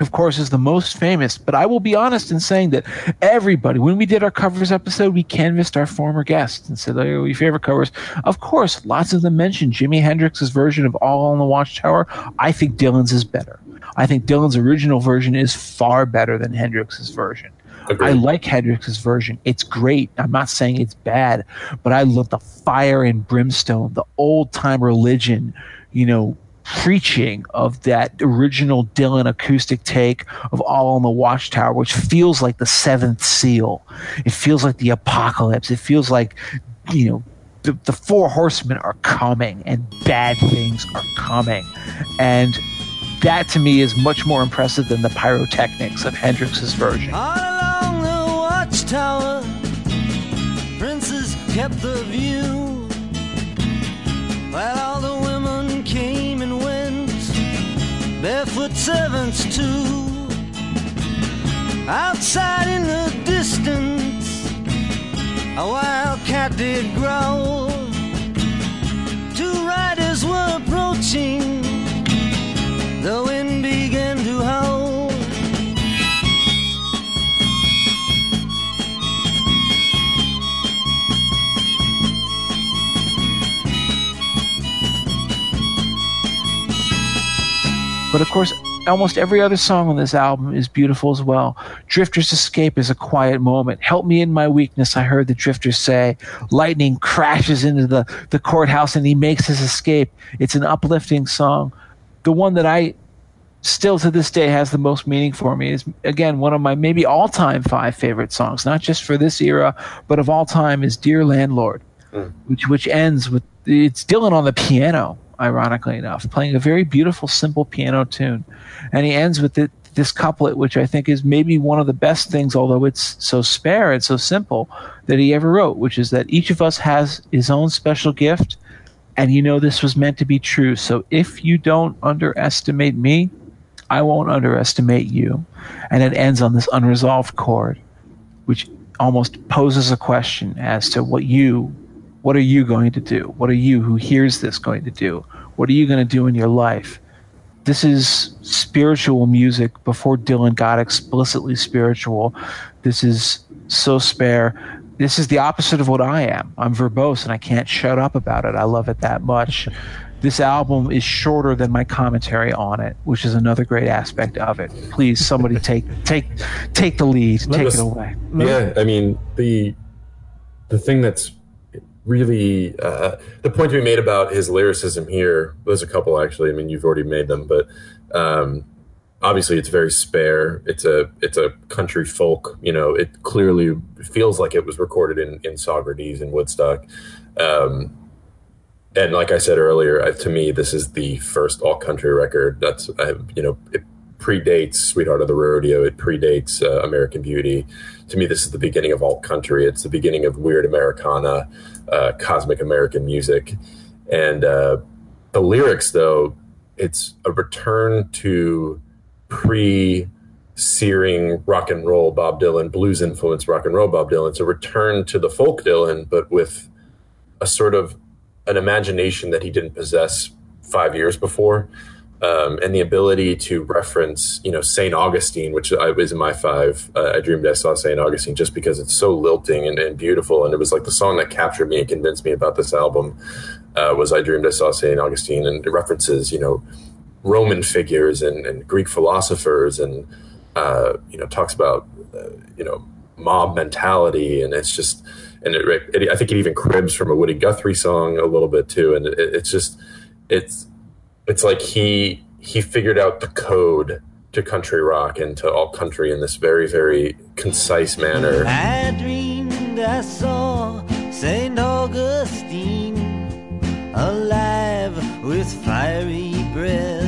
of course, is the most famous. But I will be honest in saying that everybody, when we did our covers episode, we canvassed our former guests and said, "Oh, your favorite covers?" Of course, lots of them mentioned Jimi Hendrix's version of "All Along the Watchtower." I think Dylan's is better. I think Dylan's original version is far better than Hendrix's version. Agreed. I like Hendrix's version. It's great. I'm not saying it's bad, but I love the fire and brimstone, the old time religion, you know, preaching of that original Dylan acoustic take of All Along the Watchtower, which feels like the seventh seal. It feels like the apocalypse. It feels like, you know, the, the four horsemen are coming and bad things are coming. And that to me is much more impressive than the pyrotechnics of Hendrix's version. All along the watchtower, princes kept the view. Barefoot servants too. Outside in the distance, a wild cat did growl. Two riders were approaching, the But of course, almost every other song on this album is beautiful as well. Drifter's Escape is a quiet moment. Help me in my weakness, I heard the Drifter say. Lightning crashes into the, the courthouse and he makes his escape. It's an uplifting song. The one that I still to this day has the most meaning for me is again one of my maybe all-time five favorite songs not just for this era but of all time is dear landlord mm. which which ends with it's dylan on the piano ironically enough, playing a very beautiful, simple piano tune. And he ends with it, this couplet, which I think is maybe one of the best things, although it's so spare and so simple, that he ever wrote, which is that each of us has his own special gift, and you know this was meant to be true. So if you don't underestimate me, I won't underestimate you. And it ends on this unresolved chord, which almost poses a question as to what you what are you going to do? What are you who hears this going to do? What are you going to do in your life? this is spiritual music before Dylan got explicitly spiritual. This is so spare. This is the opposite of what I am. I'm verbose and I can't shut up about it. I love it that much. This album is shorter than my commentary on it, which is another great aspect of it. Please, somebody take take take the lead, Let take us- it away. Yeah, I mean the the thing that's really uh, the point to be made about his lyricism here. There's a couple actually. I mean, you've already made them, but um, obviously it's very spare. It's a it's a country folk. You know, it clearly feels like it was recorded in in Saugerties and Woodstock. Um, and like I said earlier, uh, to me, this is the first alt country record. That's I, you know, it predates Sweetheart of the Rodeo. It predates uh, American Beauty. To me, this is the beginning of alt country. It's the beginning of weird Americana, uh, cosmic American music, and uh, the lyrics, though, it's a return to pre searing rock and roll Bob Dylan, blues influenced rock and roll Bob Dylan. It's a return to the folk Dylan, but with a sort of an imagination that he didn't possess five years before, um, and the ability to reference, you know, Saint Augustine, which I was in my five. Uh, I dreamed I saw Saint Augustine just because it's so lilting and, and beautiful, and it was like the song that captured me and convinced me about this album. Uh, was I dreamed I saw Saint Augustine, and it references, you know, Roman figures and, and Greek philosophers, and uh, you know, talks about, uh, you know, mob mentality, and it's just and it, it, I think it even cribs from a Woody Guthrie song a little bit too. And it, it's just, it's, it's like he he figured out the code to country rock and to alt country in this very very concise manner. I dreamed I saw St. Augustine alive with fiery breath.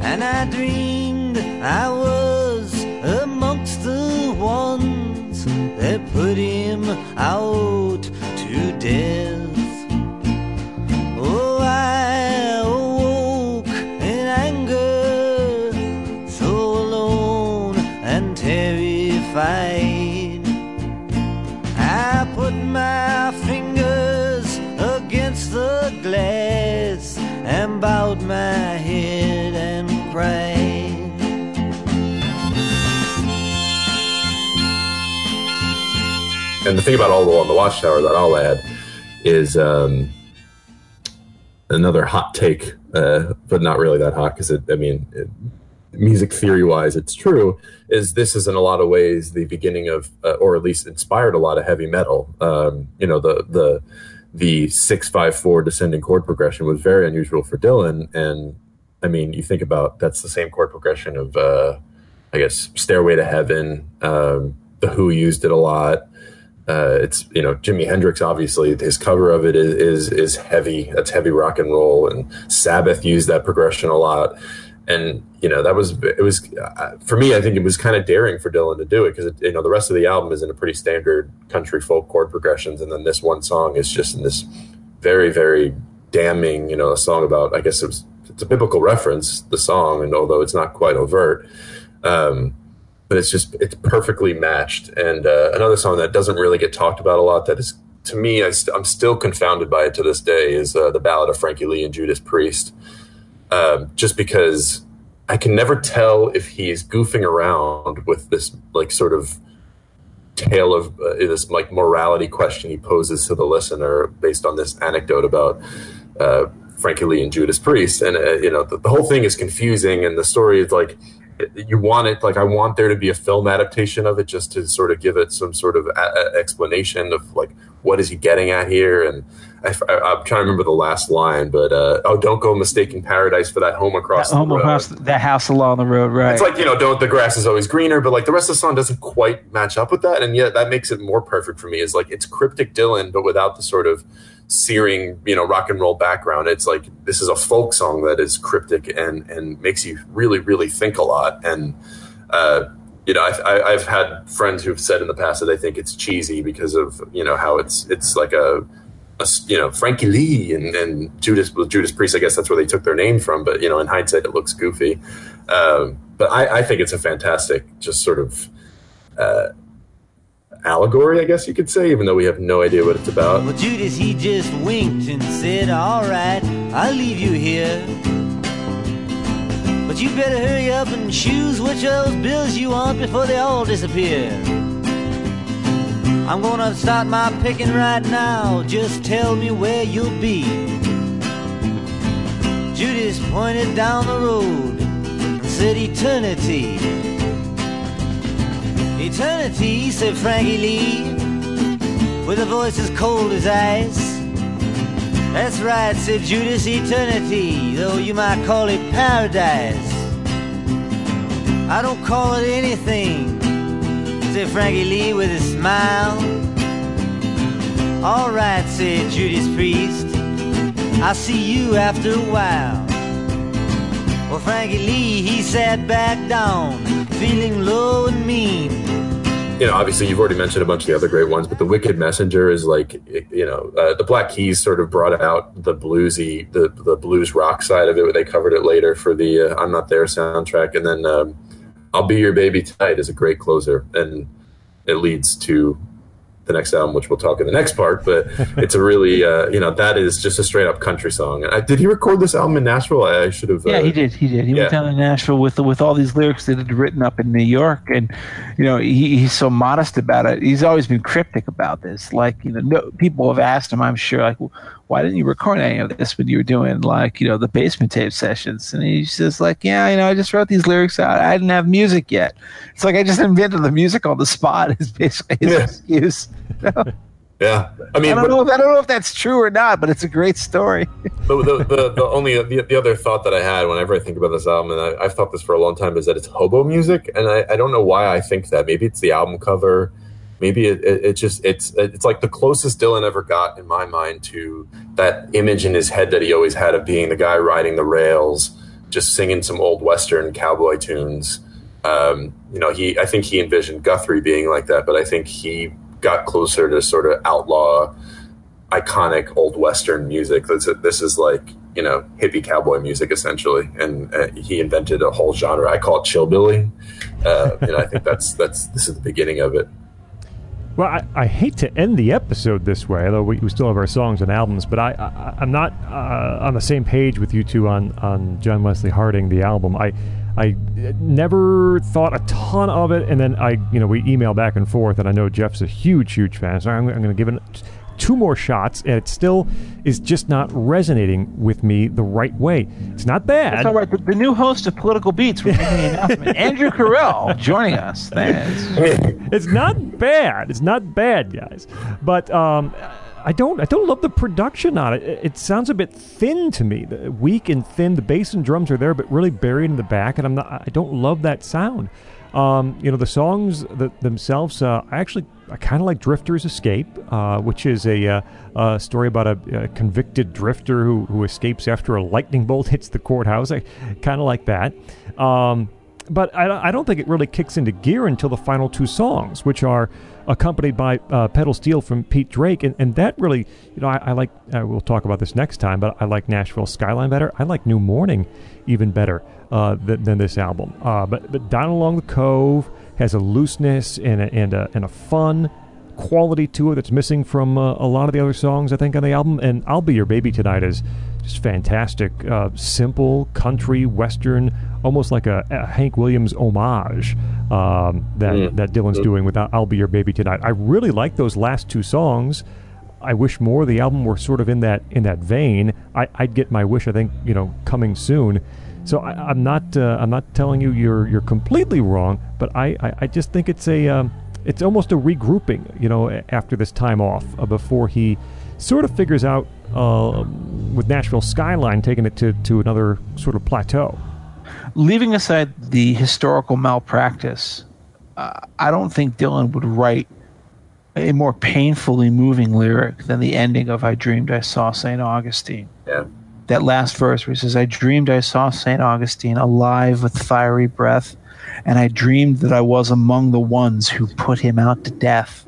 And I dreamed I was amongst the ones that put him out to death. I put my fingers against the glass and bowed my head and cried. And the thing about All Along the Watchtower that I'll add is um, another hot take, uh, but not really that hot because it I mean, it, music theory wise, it's true. Is this is in a lot of ways the beginning of, uh, or at least inspired a lot of heavy metal. Um, you know, the the the six five four descending chord progression was very unusual for Dylan, and I mean, you think about that's the same chord progression of, uh, I guess, Stairway to Heaven. Um, the Who used it a lot. Uh, it's you know Jimi Hendrix obviously his cover of it is, is is heavy that's heavy rock and roll and Sabbath used that progression a lot and you know that was it was uh, for me I think it was kind of daring for Dylan to do it because you know the rest of the album is in a pretty standard country folk chord progressions and then this one song is just in this very very damning you know a song about I guess it was it's a biblical reference the song and although it's not quite overt um, but it's just it's perfectly matched. And uh, another song that doesn't really get talked about a lot that is to me I st- I'm still confounded by it to this day is uh, the ballad of Frankie Lee and Judas Priest. Um, just because I can never tell if he's goofing around with this like sort of tale of uh, this like morality question he poses to the listener based on this anecdote about uh, Frankie Lee and Judas Priest, and uh, you know the, the whole thing is confusing, and the story is like you want it like I want there to be a film adaptation of it just to sort of give it some sort of a- a- explanation of like what is he getting at here and I, am trying to remember the last line but uh, oh don't go mistaking paradise for that home across That home the road. across that house along the road, right? it's like you know don't the grass is always greener but like the rest of the song doesn't quite match up with that and yet that makes it more perfect for me. Is like it's cryptic Dylan but without the sort of searing you know rock and roll background. It's like this is a folk song that is cryptic and and makes you really really think a lot and uh you know I've, I- I've had friends who've said in the past that they think it's cheesy because of you know how it's it's like a, you know Frankie Lee and, and Judas well, Judas Priest I guess that's where they took their name from but you know in hindsight it looks goofy um, but I, I think it's a fantastic just sort of uh, allegory I guess you could say even though we have no idea what it's about Well, Judas, he just winked and said, All right, I'll leave you here. But you better hurry up and choose which of those bills you want before they all disappear. I'm gonna start my picking right now. Just tell me where you'll be. Judas pointed down the road and said eternity. Eternity, said Frankie Lee, with a voice as cold as ice. That's right, said Judas, eternity, though you might call it paradise. I don't call it anything, said Frankie Lee with a smile. All right, said Judas Priest, I'll see you after a while. Well, Frankie Lee, he sat back down, feeling low and mean you know, obviously you've already mentioned a bunch of the other great ones, but the Wicked Messenger is like, you know, uh, the Black Keys sort of brought out the bluesy, the the blues rock side of it. They covered it later for the uh, "I'm Not There" soundtrack, and then um, "I'll Be Your Baby Tonight" is a great closer, and it leads to the next album, which we'll talk in the next part. But it's a really, uh, you know, that is just a straight up country song. I, did he record this album in Nashville? I, I should have. Yeah, uh, he did. He did. He yeah. went down to Nashville with with all these lyrics that he'd written up in New York, and you know, he, he's so modest about it. He's always been cryptic about this. Like, you know, no, people have asked him, I'm sure, like, why didn't you record any of this when you were doing like you know the basement tape sessions? And he says like yeah you know i just wrote these lyrics. Out i didn't have music yet. It's like i just invented the music on the spot is basically his yeah. excuse yeah. I mean I don't, but, know if, I don't know if that's true or not but it's a great story. The, the, the, the, only the, the other thought that i had whenever i think about this album and I, have thought this for a long time is that it's hobo music and I, I don't know why i think that. Maybe it's the album cover maybe it, it, it, just it's it's like the closest Dylan ever got in my mind to that image in his head that he always had of being the guy riding the rails, just singing some old western cowboy tunes. Um, you know, he I think he envisioned Guthrie being like that, but I think he got closer to sort of outlaw, iconic old western music. This, this is like you know hippie cowboy music essentially, and uh, he invented a whole genre. I call it chillbilly. Uh, and I think that's that's this is the beginning of it. Well, I, I, hate to end the episode this way, although we, we still have our songs and albums, but I, I, am not uh, on the same page with you two on, on John Wesley Harding, the album. I I never thought a ton of it, and then I, you know, we email back and forth, and I know Jeff's a huge, huge fan, so I'm, I'm going to give it two more shots, and it still is just not resonating with me the right way. It's not bad. That's all right. The, the new host of Political Beats, we're making an announcement. Andrew Kirell joining us. Thanks. It's not bad. It's not bad, guys. But um, I don't I don't love the production on it. It sounds a bit thin to me, weak and thin. The bass and drums are there, but really buried in the back, and I'm not. I don't love that sound. Um, you know, the songs themselves, uh, I actually I kind of like Drifter's Escape, uh, which is a, uh, a story about a, a, convicted drifter who, who escapes after a lightning bolt hits the courthouse. I kind of like that. Um, but I, I, don't think it really kicks into gear until the final two songs, which are accompanied by uh, Pedal Steel from Pete Drake. And, and that really, you know, I, I like, uh, we'll talk about this next time, but I like Nashville Skyline better. I like New Morning even better uh, than, than, this album. Uh, but, but Down Along the Cove has a looseness and a, and a, and a fun quality to it that's missing from uh, a lot of the other songs I think on the album. And I'll Be Your Baby Tonight is just fantastic, uh, simple country western, almost like a, a Hank Williams homage um, that mm. that Dylan's mm. doing with "I'll Be Your Baby Tonight." I really like those last two songs. I wish more of the album were sort of in that in that vein. I, would get my wish. I think you know coming soon. So I, am not uh, I'm not telling you you're you're completely wrong, but I, I, I just think it's a um, it's almost a regrouping. You know, after this time off, uh, before he sort of figures out uh, with Nashville Skyline taking it to to another sort of plateau. Leaving aside the historical malpractice, uh, I don't think Dylan would write a more painfully moving lyric than the ending of "I Dreamed I Saw Saint Augustine." Yeah that last verse where he says, I dreamed I saw St. Augustine alive with fiery breath, and I dreamed that I was among the ones who put him out to death.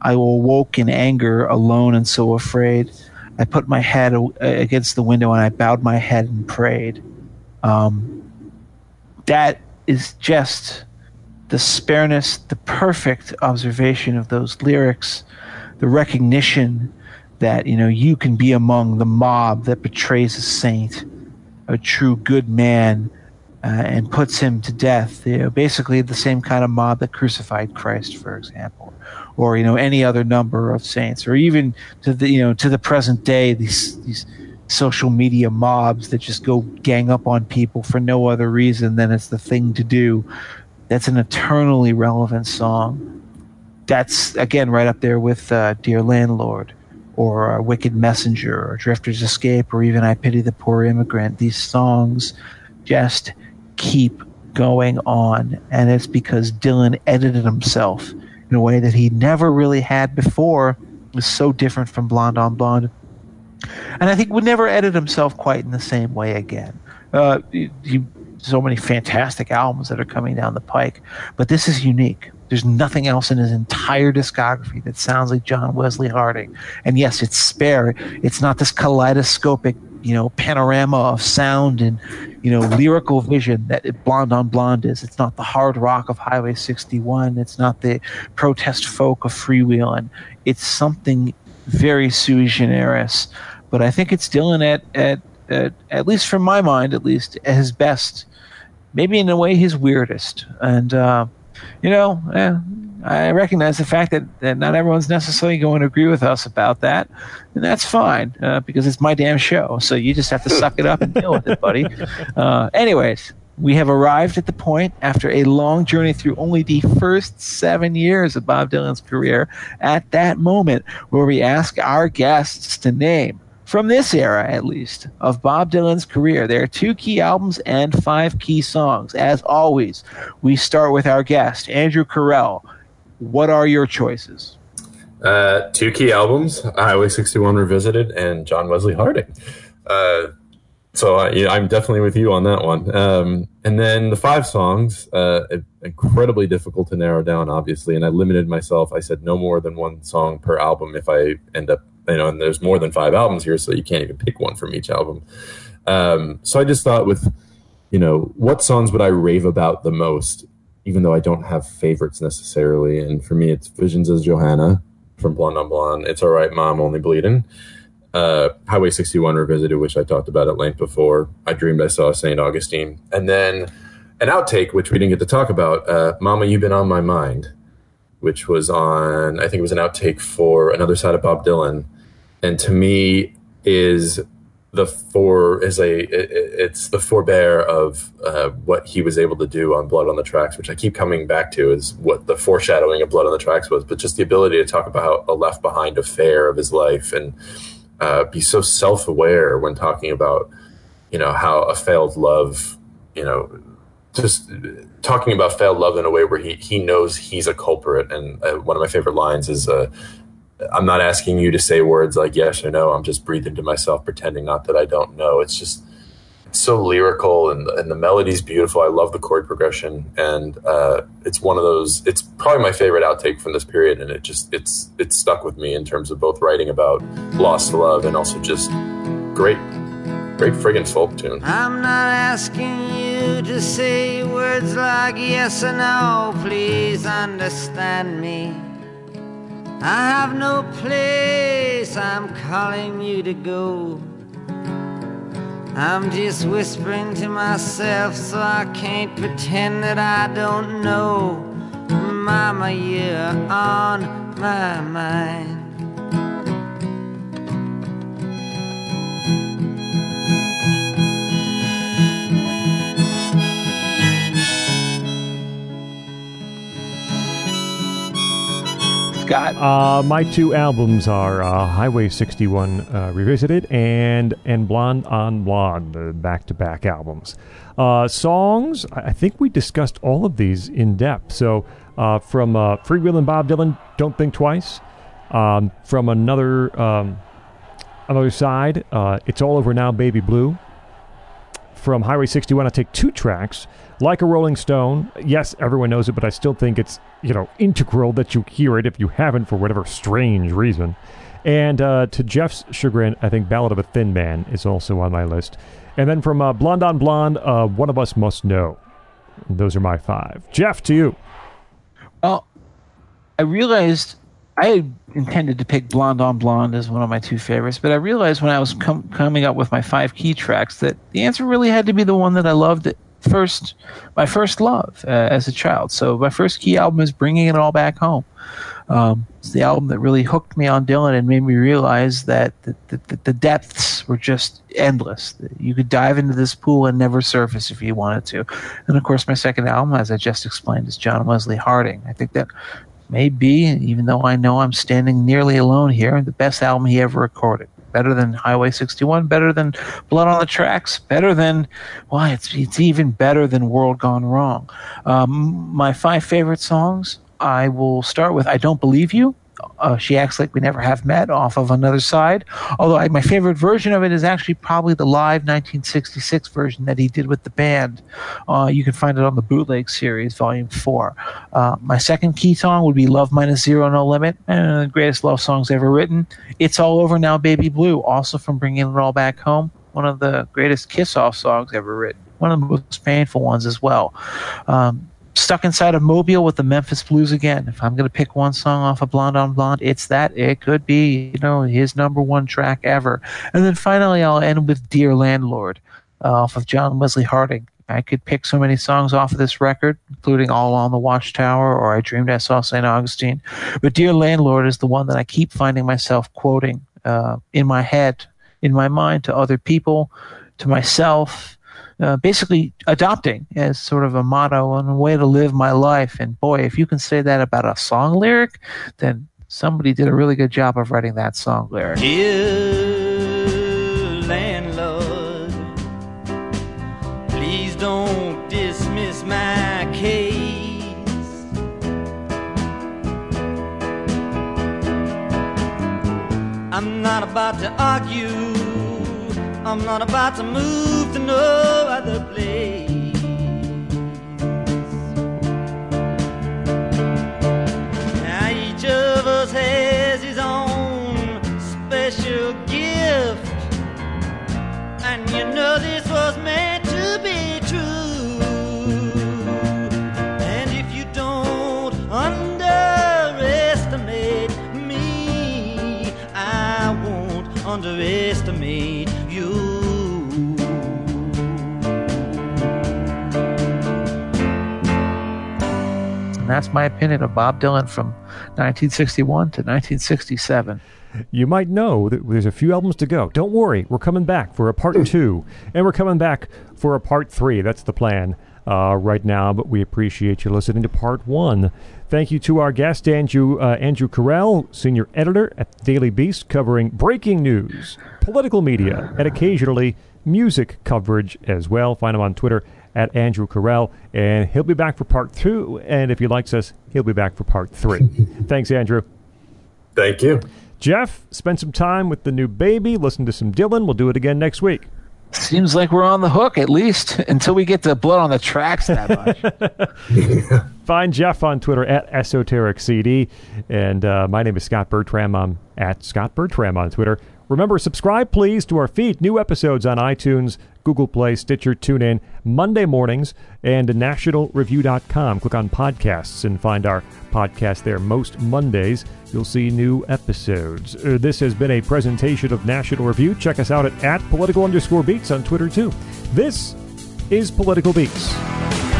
I awoke in anger, alone and so afraid. I put my head against the window and I bowed my head and prayed. Um, that is just the spareness, the perfect observation of those lyrics, the recognition that you know you can be among the mob that betrays a saint, a true good man uh, and puts him to death. You know, basically the same kind of mob that crucified Christ, for example, or you know any other number of saints, or even to the you know to the present day these these social media mobs that just go gang up on people for no other reason than it's the thing to do. That's an eternally relevant song. That's again right up there with uh, "Dear Landlord." Or a Wicked Messenger, or Drifter's Escape, or even I Pity the Poor Immigrant. These songs just keep going on. And it's because Dylan edited himself in a way that he never really had before. It was so different from Blonde on Blonde. And I think would never edit himself quite in the same way again. Uh, you, so many fantastic albums that are coming down the pike, but this is unique. There's nothing else in his entire discography that sounds like John Wesley Harding. And yes, it's spare. It's not this kaleidoscopic, you know, panorama of sound and you know, lyrical vision that Blonde on Blonde is. It's not the hard rock of Highway 61. It's not the protest folk of Freewheelin'. It's something very sui generis. But I think it's Dylan at, at, at, at least from my mind, at least, at his best. Maybe in a way, his weirdest. And, uh, you know, eh, I recognize the fact that, that not everyone's necessarily going to agree with us about that, and that's fine uh, because it's my damn show. So you just have to suck it up and deal with it, buddy. Uh, anyways, we have arrived at the point after a long journey through only the first seven years of Bob Dylan's career at that moment where we ask our guests to name from this era, at least, of Bob Dylan's career. There are two key albums and five key songs. As always, we start with our guest, Andrew Kirell. What are your choices? Uh, two key albums, Highway 61 Revisited and John Wesley Harding. Uh, so I, am definitely with you on that one. Um, and then the five songs, uh, incredibly difficult to narrow down, obviously. And I limited myself. I said no more than one song per album if I end up, you know, and there's more than five albums here, so you can't even pick one from each album. Um, so I just thought with, you know, what songs would I rave about the most? even though I don't have favorites necessarily. And for me, it's Visions as Johanna from Blonde on Blonde. It's All Right, Mom, Only Bleeding. Uh, Highway 61 Revisited, which I talked about at length before. I Dreamed I Saw St. Augustine. And then an outtake, which we didn't get to talk about, uh, Mama, You've Been on My Mind, which was on, I think it was an outtake for Another Side of Bob Dylan. And to me, is the for is a it, it's the forebear of uh, what he was able to do on Blood on the Tracks, which I keep coming back to is what the foreshadowing of Blood on the Tracks was, but just the ability to talk about a left behind affair of his life and uh, be so self aware when talking about you know how a failed love, you know, just talking about failed love in a way where he he knows he's a culprit. And uh, one of my favorite lines is. Uh, I'm not asking you to say words like yes or no. I'm just breathing to myself, pretending not that I don't know. It's just it's so lyrical and, and the melody's beautiful. I love the chord progression, and uh, it's one of those. It's probably my favorite outtake from this period, and it just it's it's stuck with me in terms of both writing about lost love and also just great, great friggin' folk tune. I'm not asking you to say words like yes or no. Please understand me. I have no place I'm calling you to go. I'm just whispering to myself so I can't pretend that I don't know. Mama, you're on my mind. Scott? Uh, my two albums are uh, Highway 61 uh, Revisited and and Blonde on Blonde, the back-to-back albums. Uh, songs, I think we discussed all of these in depth. So uh, from uh, Freewheelin' Bob Dylan, Don't Think Twice. Um, from another um, another side, It's All Over Now, Baby Blue. From Highway 61, I take two tracks like a Rolling Stone. Yes, everyone knows it, but I still think it's you know integral that you hear it if you haven't for whatever strange reason. And uh, to Jeff's chagrin, I think Ballad of a Thin Man is also on my list. And then from uh, Blonde on Blonde, uh, One of Us Must Know. Those are my five. Jeff, to you. Well, I realized I intended to pick Blonde on Blonde as one of my two favorites, but I realized when I was com- coming up with my five key tracks that the answer really had to be the one that I loved first my first love uh, as a child. So my first key album is Bringing It All Back Home. Um, it's the album that really hooked me on Dylan and made me realize that the, the, the, depths were just endless. You could dive into this pool and never surface if you wanted to. And of course, my second album, as I just explained, is John Wesley Harding. I think that may be, even though I know I'm standing nearly alone here, the best album he ever recorded better than Highway 61, better than Blood on the Tracks, better than, why, it's, it's even better than World Gone Wrong. Um, my five favorite songs, I will start with I Don't Believe You uh, She Acts Like We Never Have Met off of Another Side. Although I, my favorite version of it is actually probably the live 1966 version that he did with the band. Uh, you can find it on the Bootleg series, Volume 4. Uh, my second key song would be Love Minus Zero No Limit, uh, the greatest love songs ever written. It's All Over Now, Baby Blue, also from Bringing It All Back Home, one of the greatest kiss off songs ever written. One of the most painful ones as well. Um, stuck inside of Mobile with the Memphis Blues again. If I'm going to pick one song off of Blonde on Blonde, it's that. It could be, you know, his number one track ever. And then finally, I'll end with Dear Landlord uh, off of John Wesley Harding. I could pick so many songs off of this record, including All Along the Watchtower or I Dreamed I Saw St. Augustine. But Dear Landlord is the one that I keep finding myself quoting uh, in my head, in my mind, to other people, to myself uh, basically adopting as sort of a motto and a way to live my life. And boy, if you can say that about a song lyric, then somebody did a really good job of writing that song lyric. Dear landlord, please don't dismiss my case. I'm not about to argue I'm not about to move to no other place. Now each of us has his own special gift, and you know this was meant to be true. And if you don't underestimate me, I won't underestimate And that's my opinion of Bob Dylan from 1961 to 1967. You might know that there's a few albums to go. Don't worry, we're coming back for a part two, and we're coming back for a part three. That's the plan uh, right now, but we appreciate you listening to part one. Thank you to our guest, Andrew, uh, Andrew Kirell, senior editor at the Daily Beast, covering breaking news, political media, and occasionally music coverage as well. Find him on Twitter at Andrew Kirell, and he'll be back for part two. And if he likes us, he'll be back for part three. Thanks, Andrew. Thank you. Jeff, spend some time with the new baby, listen to some Dylan. We'll do it again next week. Seems like we're on the hook, at least until we get the blood on the tracks that much. Find Jeff on Twitter at EsotericCD. And uh, my name is Scott Bertram. I'm at Scott Bertram on Twitter. Remember, subscribe, please, to our feed. New episodes on iTunes, Google Play, Stitcher, TuneIn, Monday mornings, and nationalreview.com. Click on podcasts and find our podcast there. Most Mondays, you'll see new episodes. Uh, this has been a presentation of National Review. Check us out at, at political underscore beats on Twitter, too. This is Political Beats.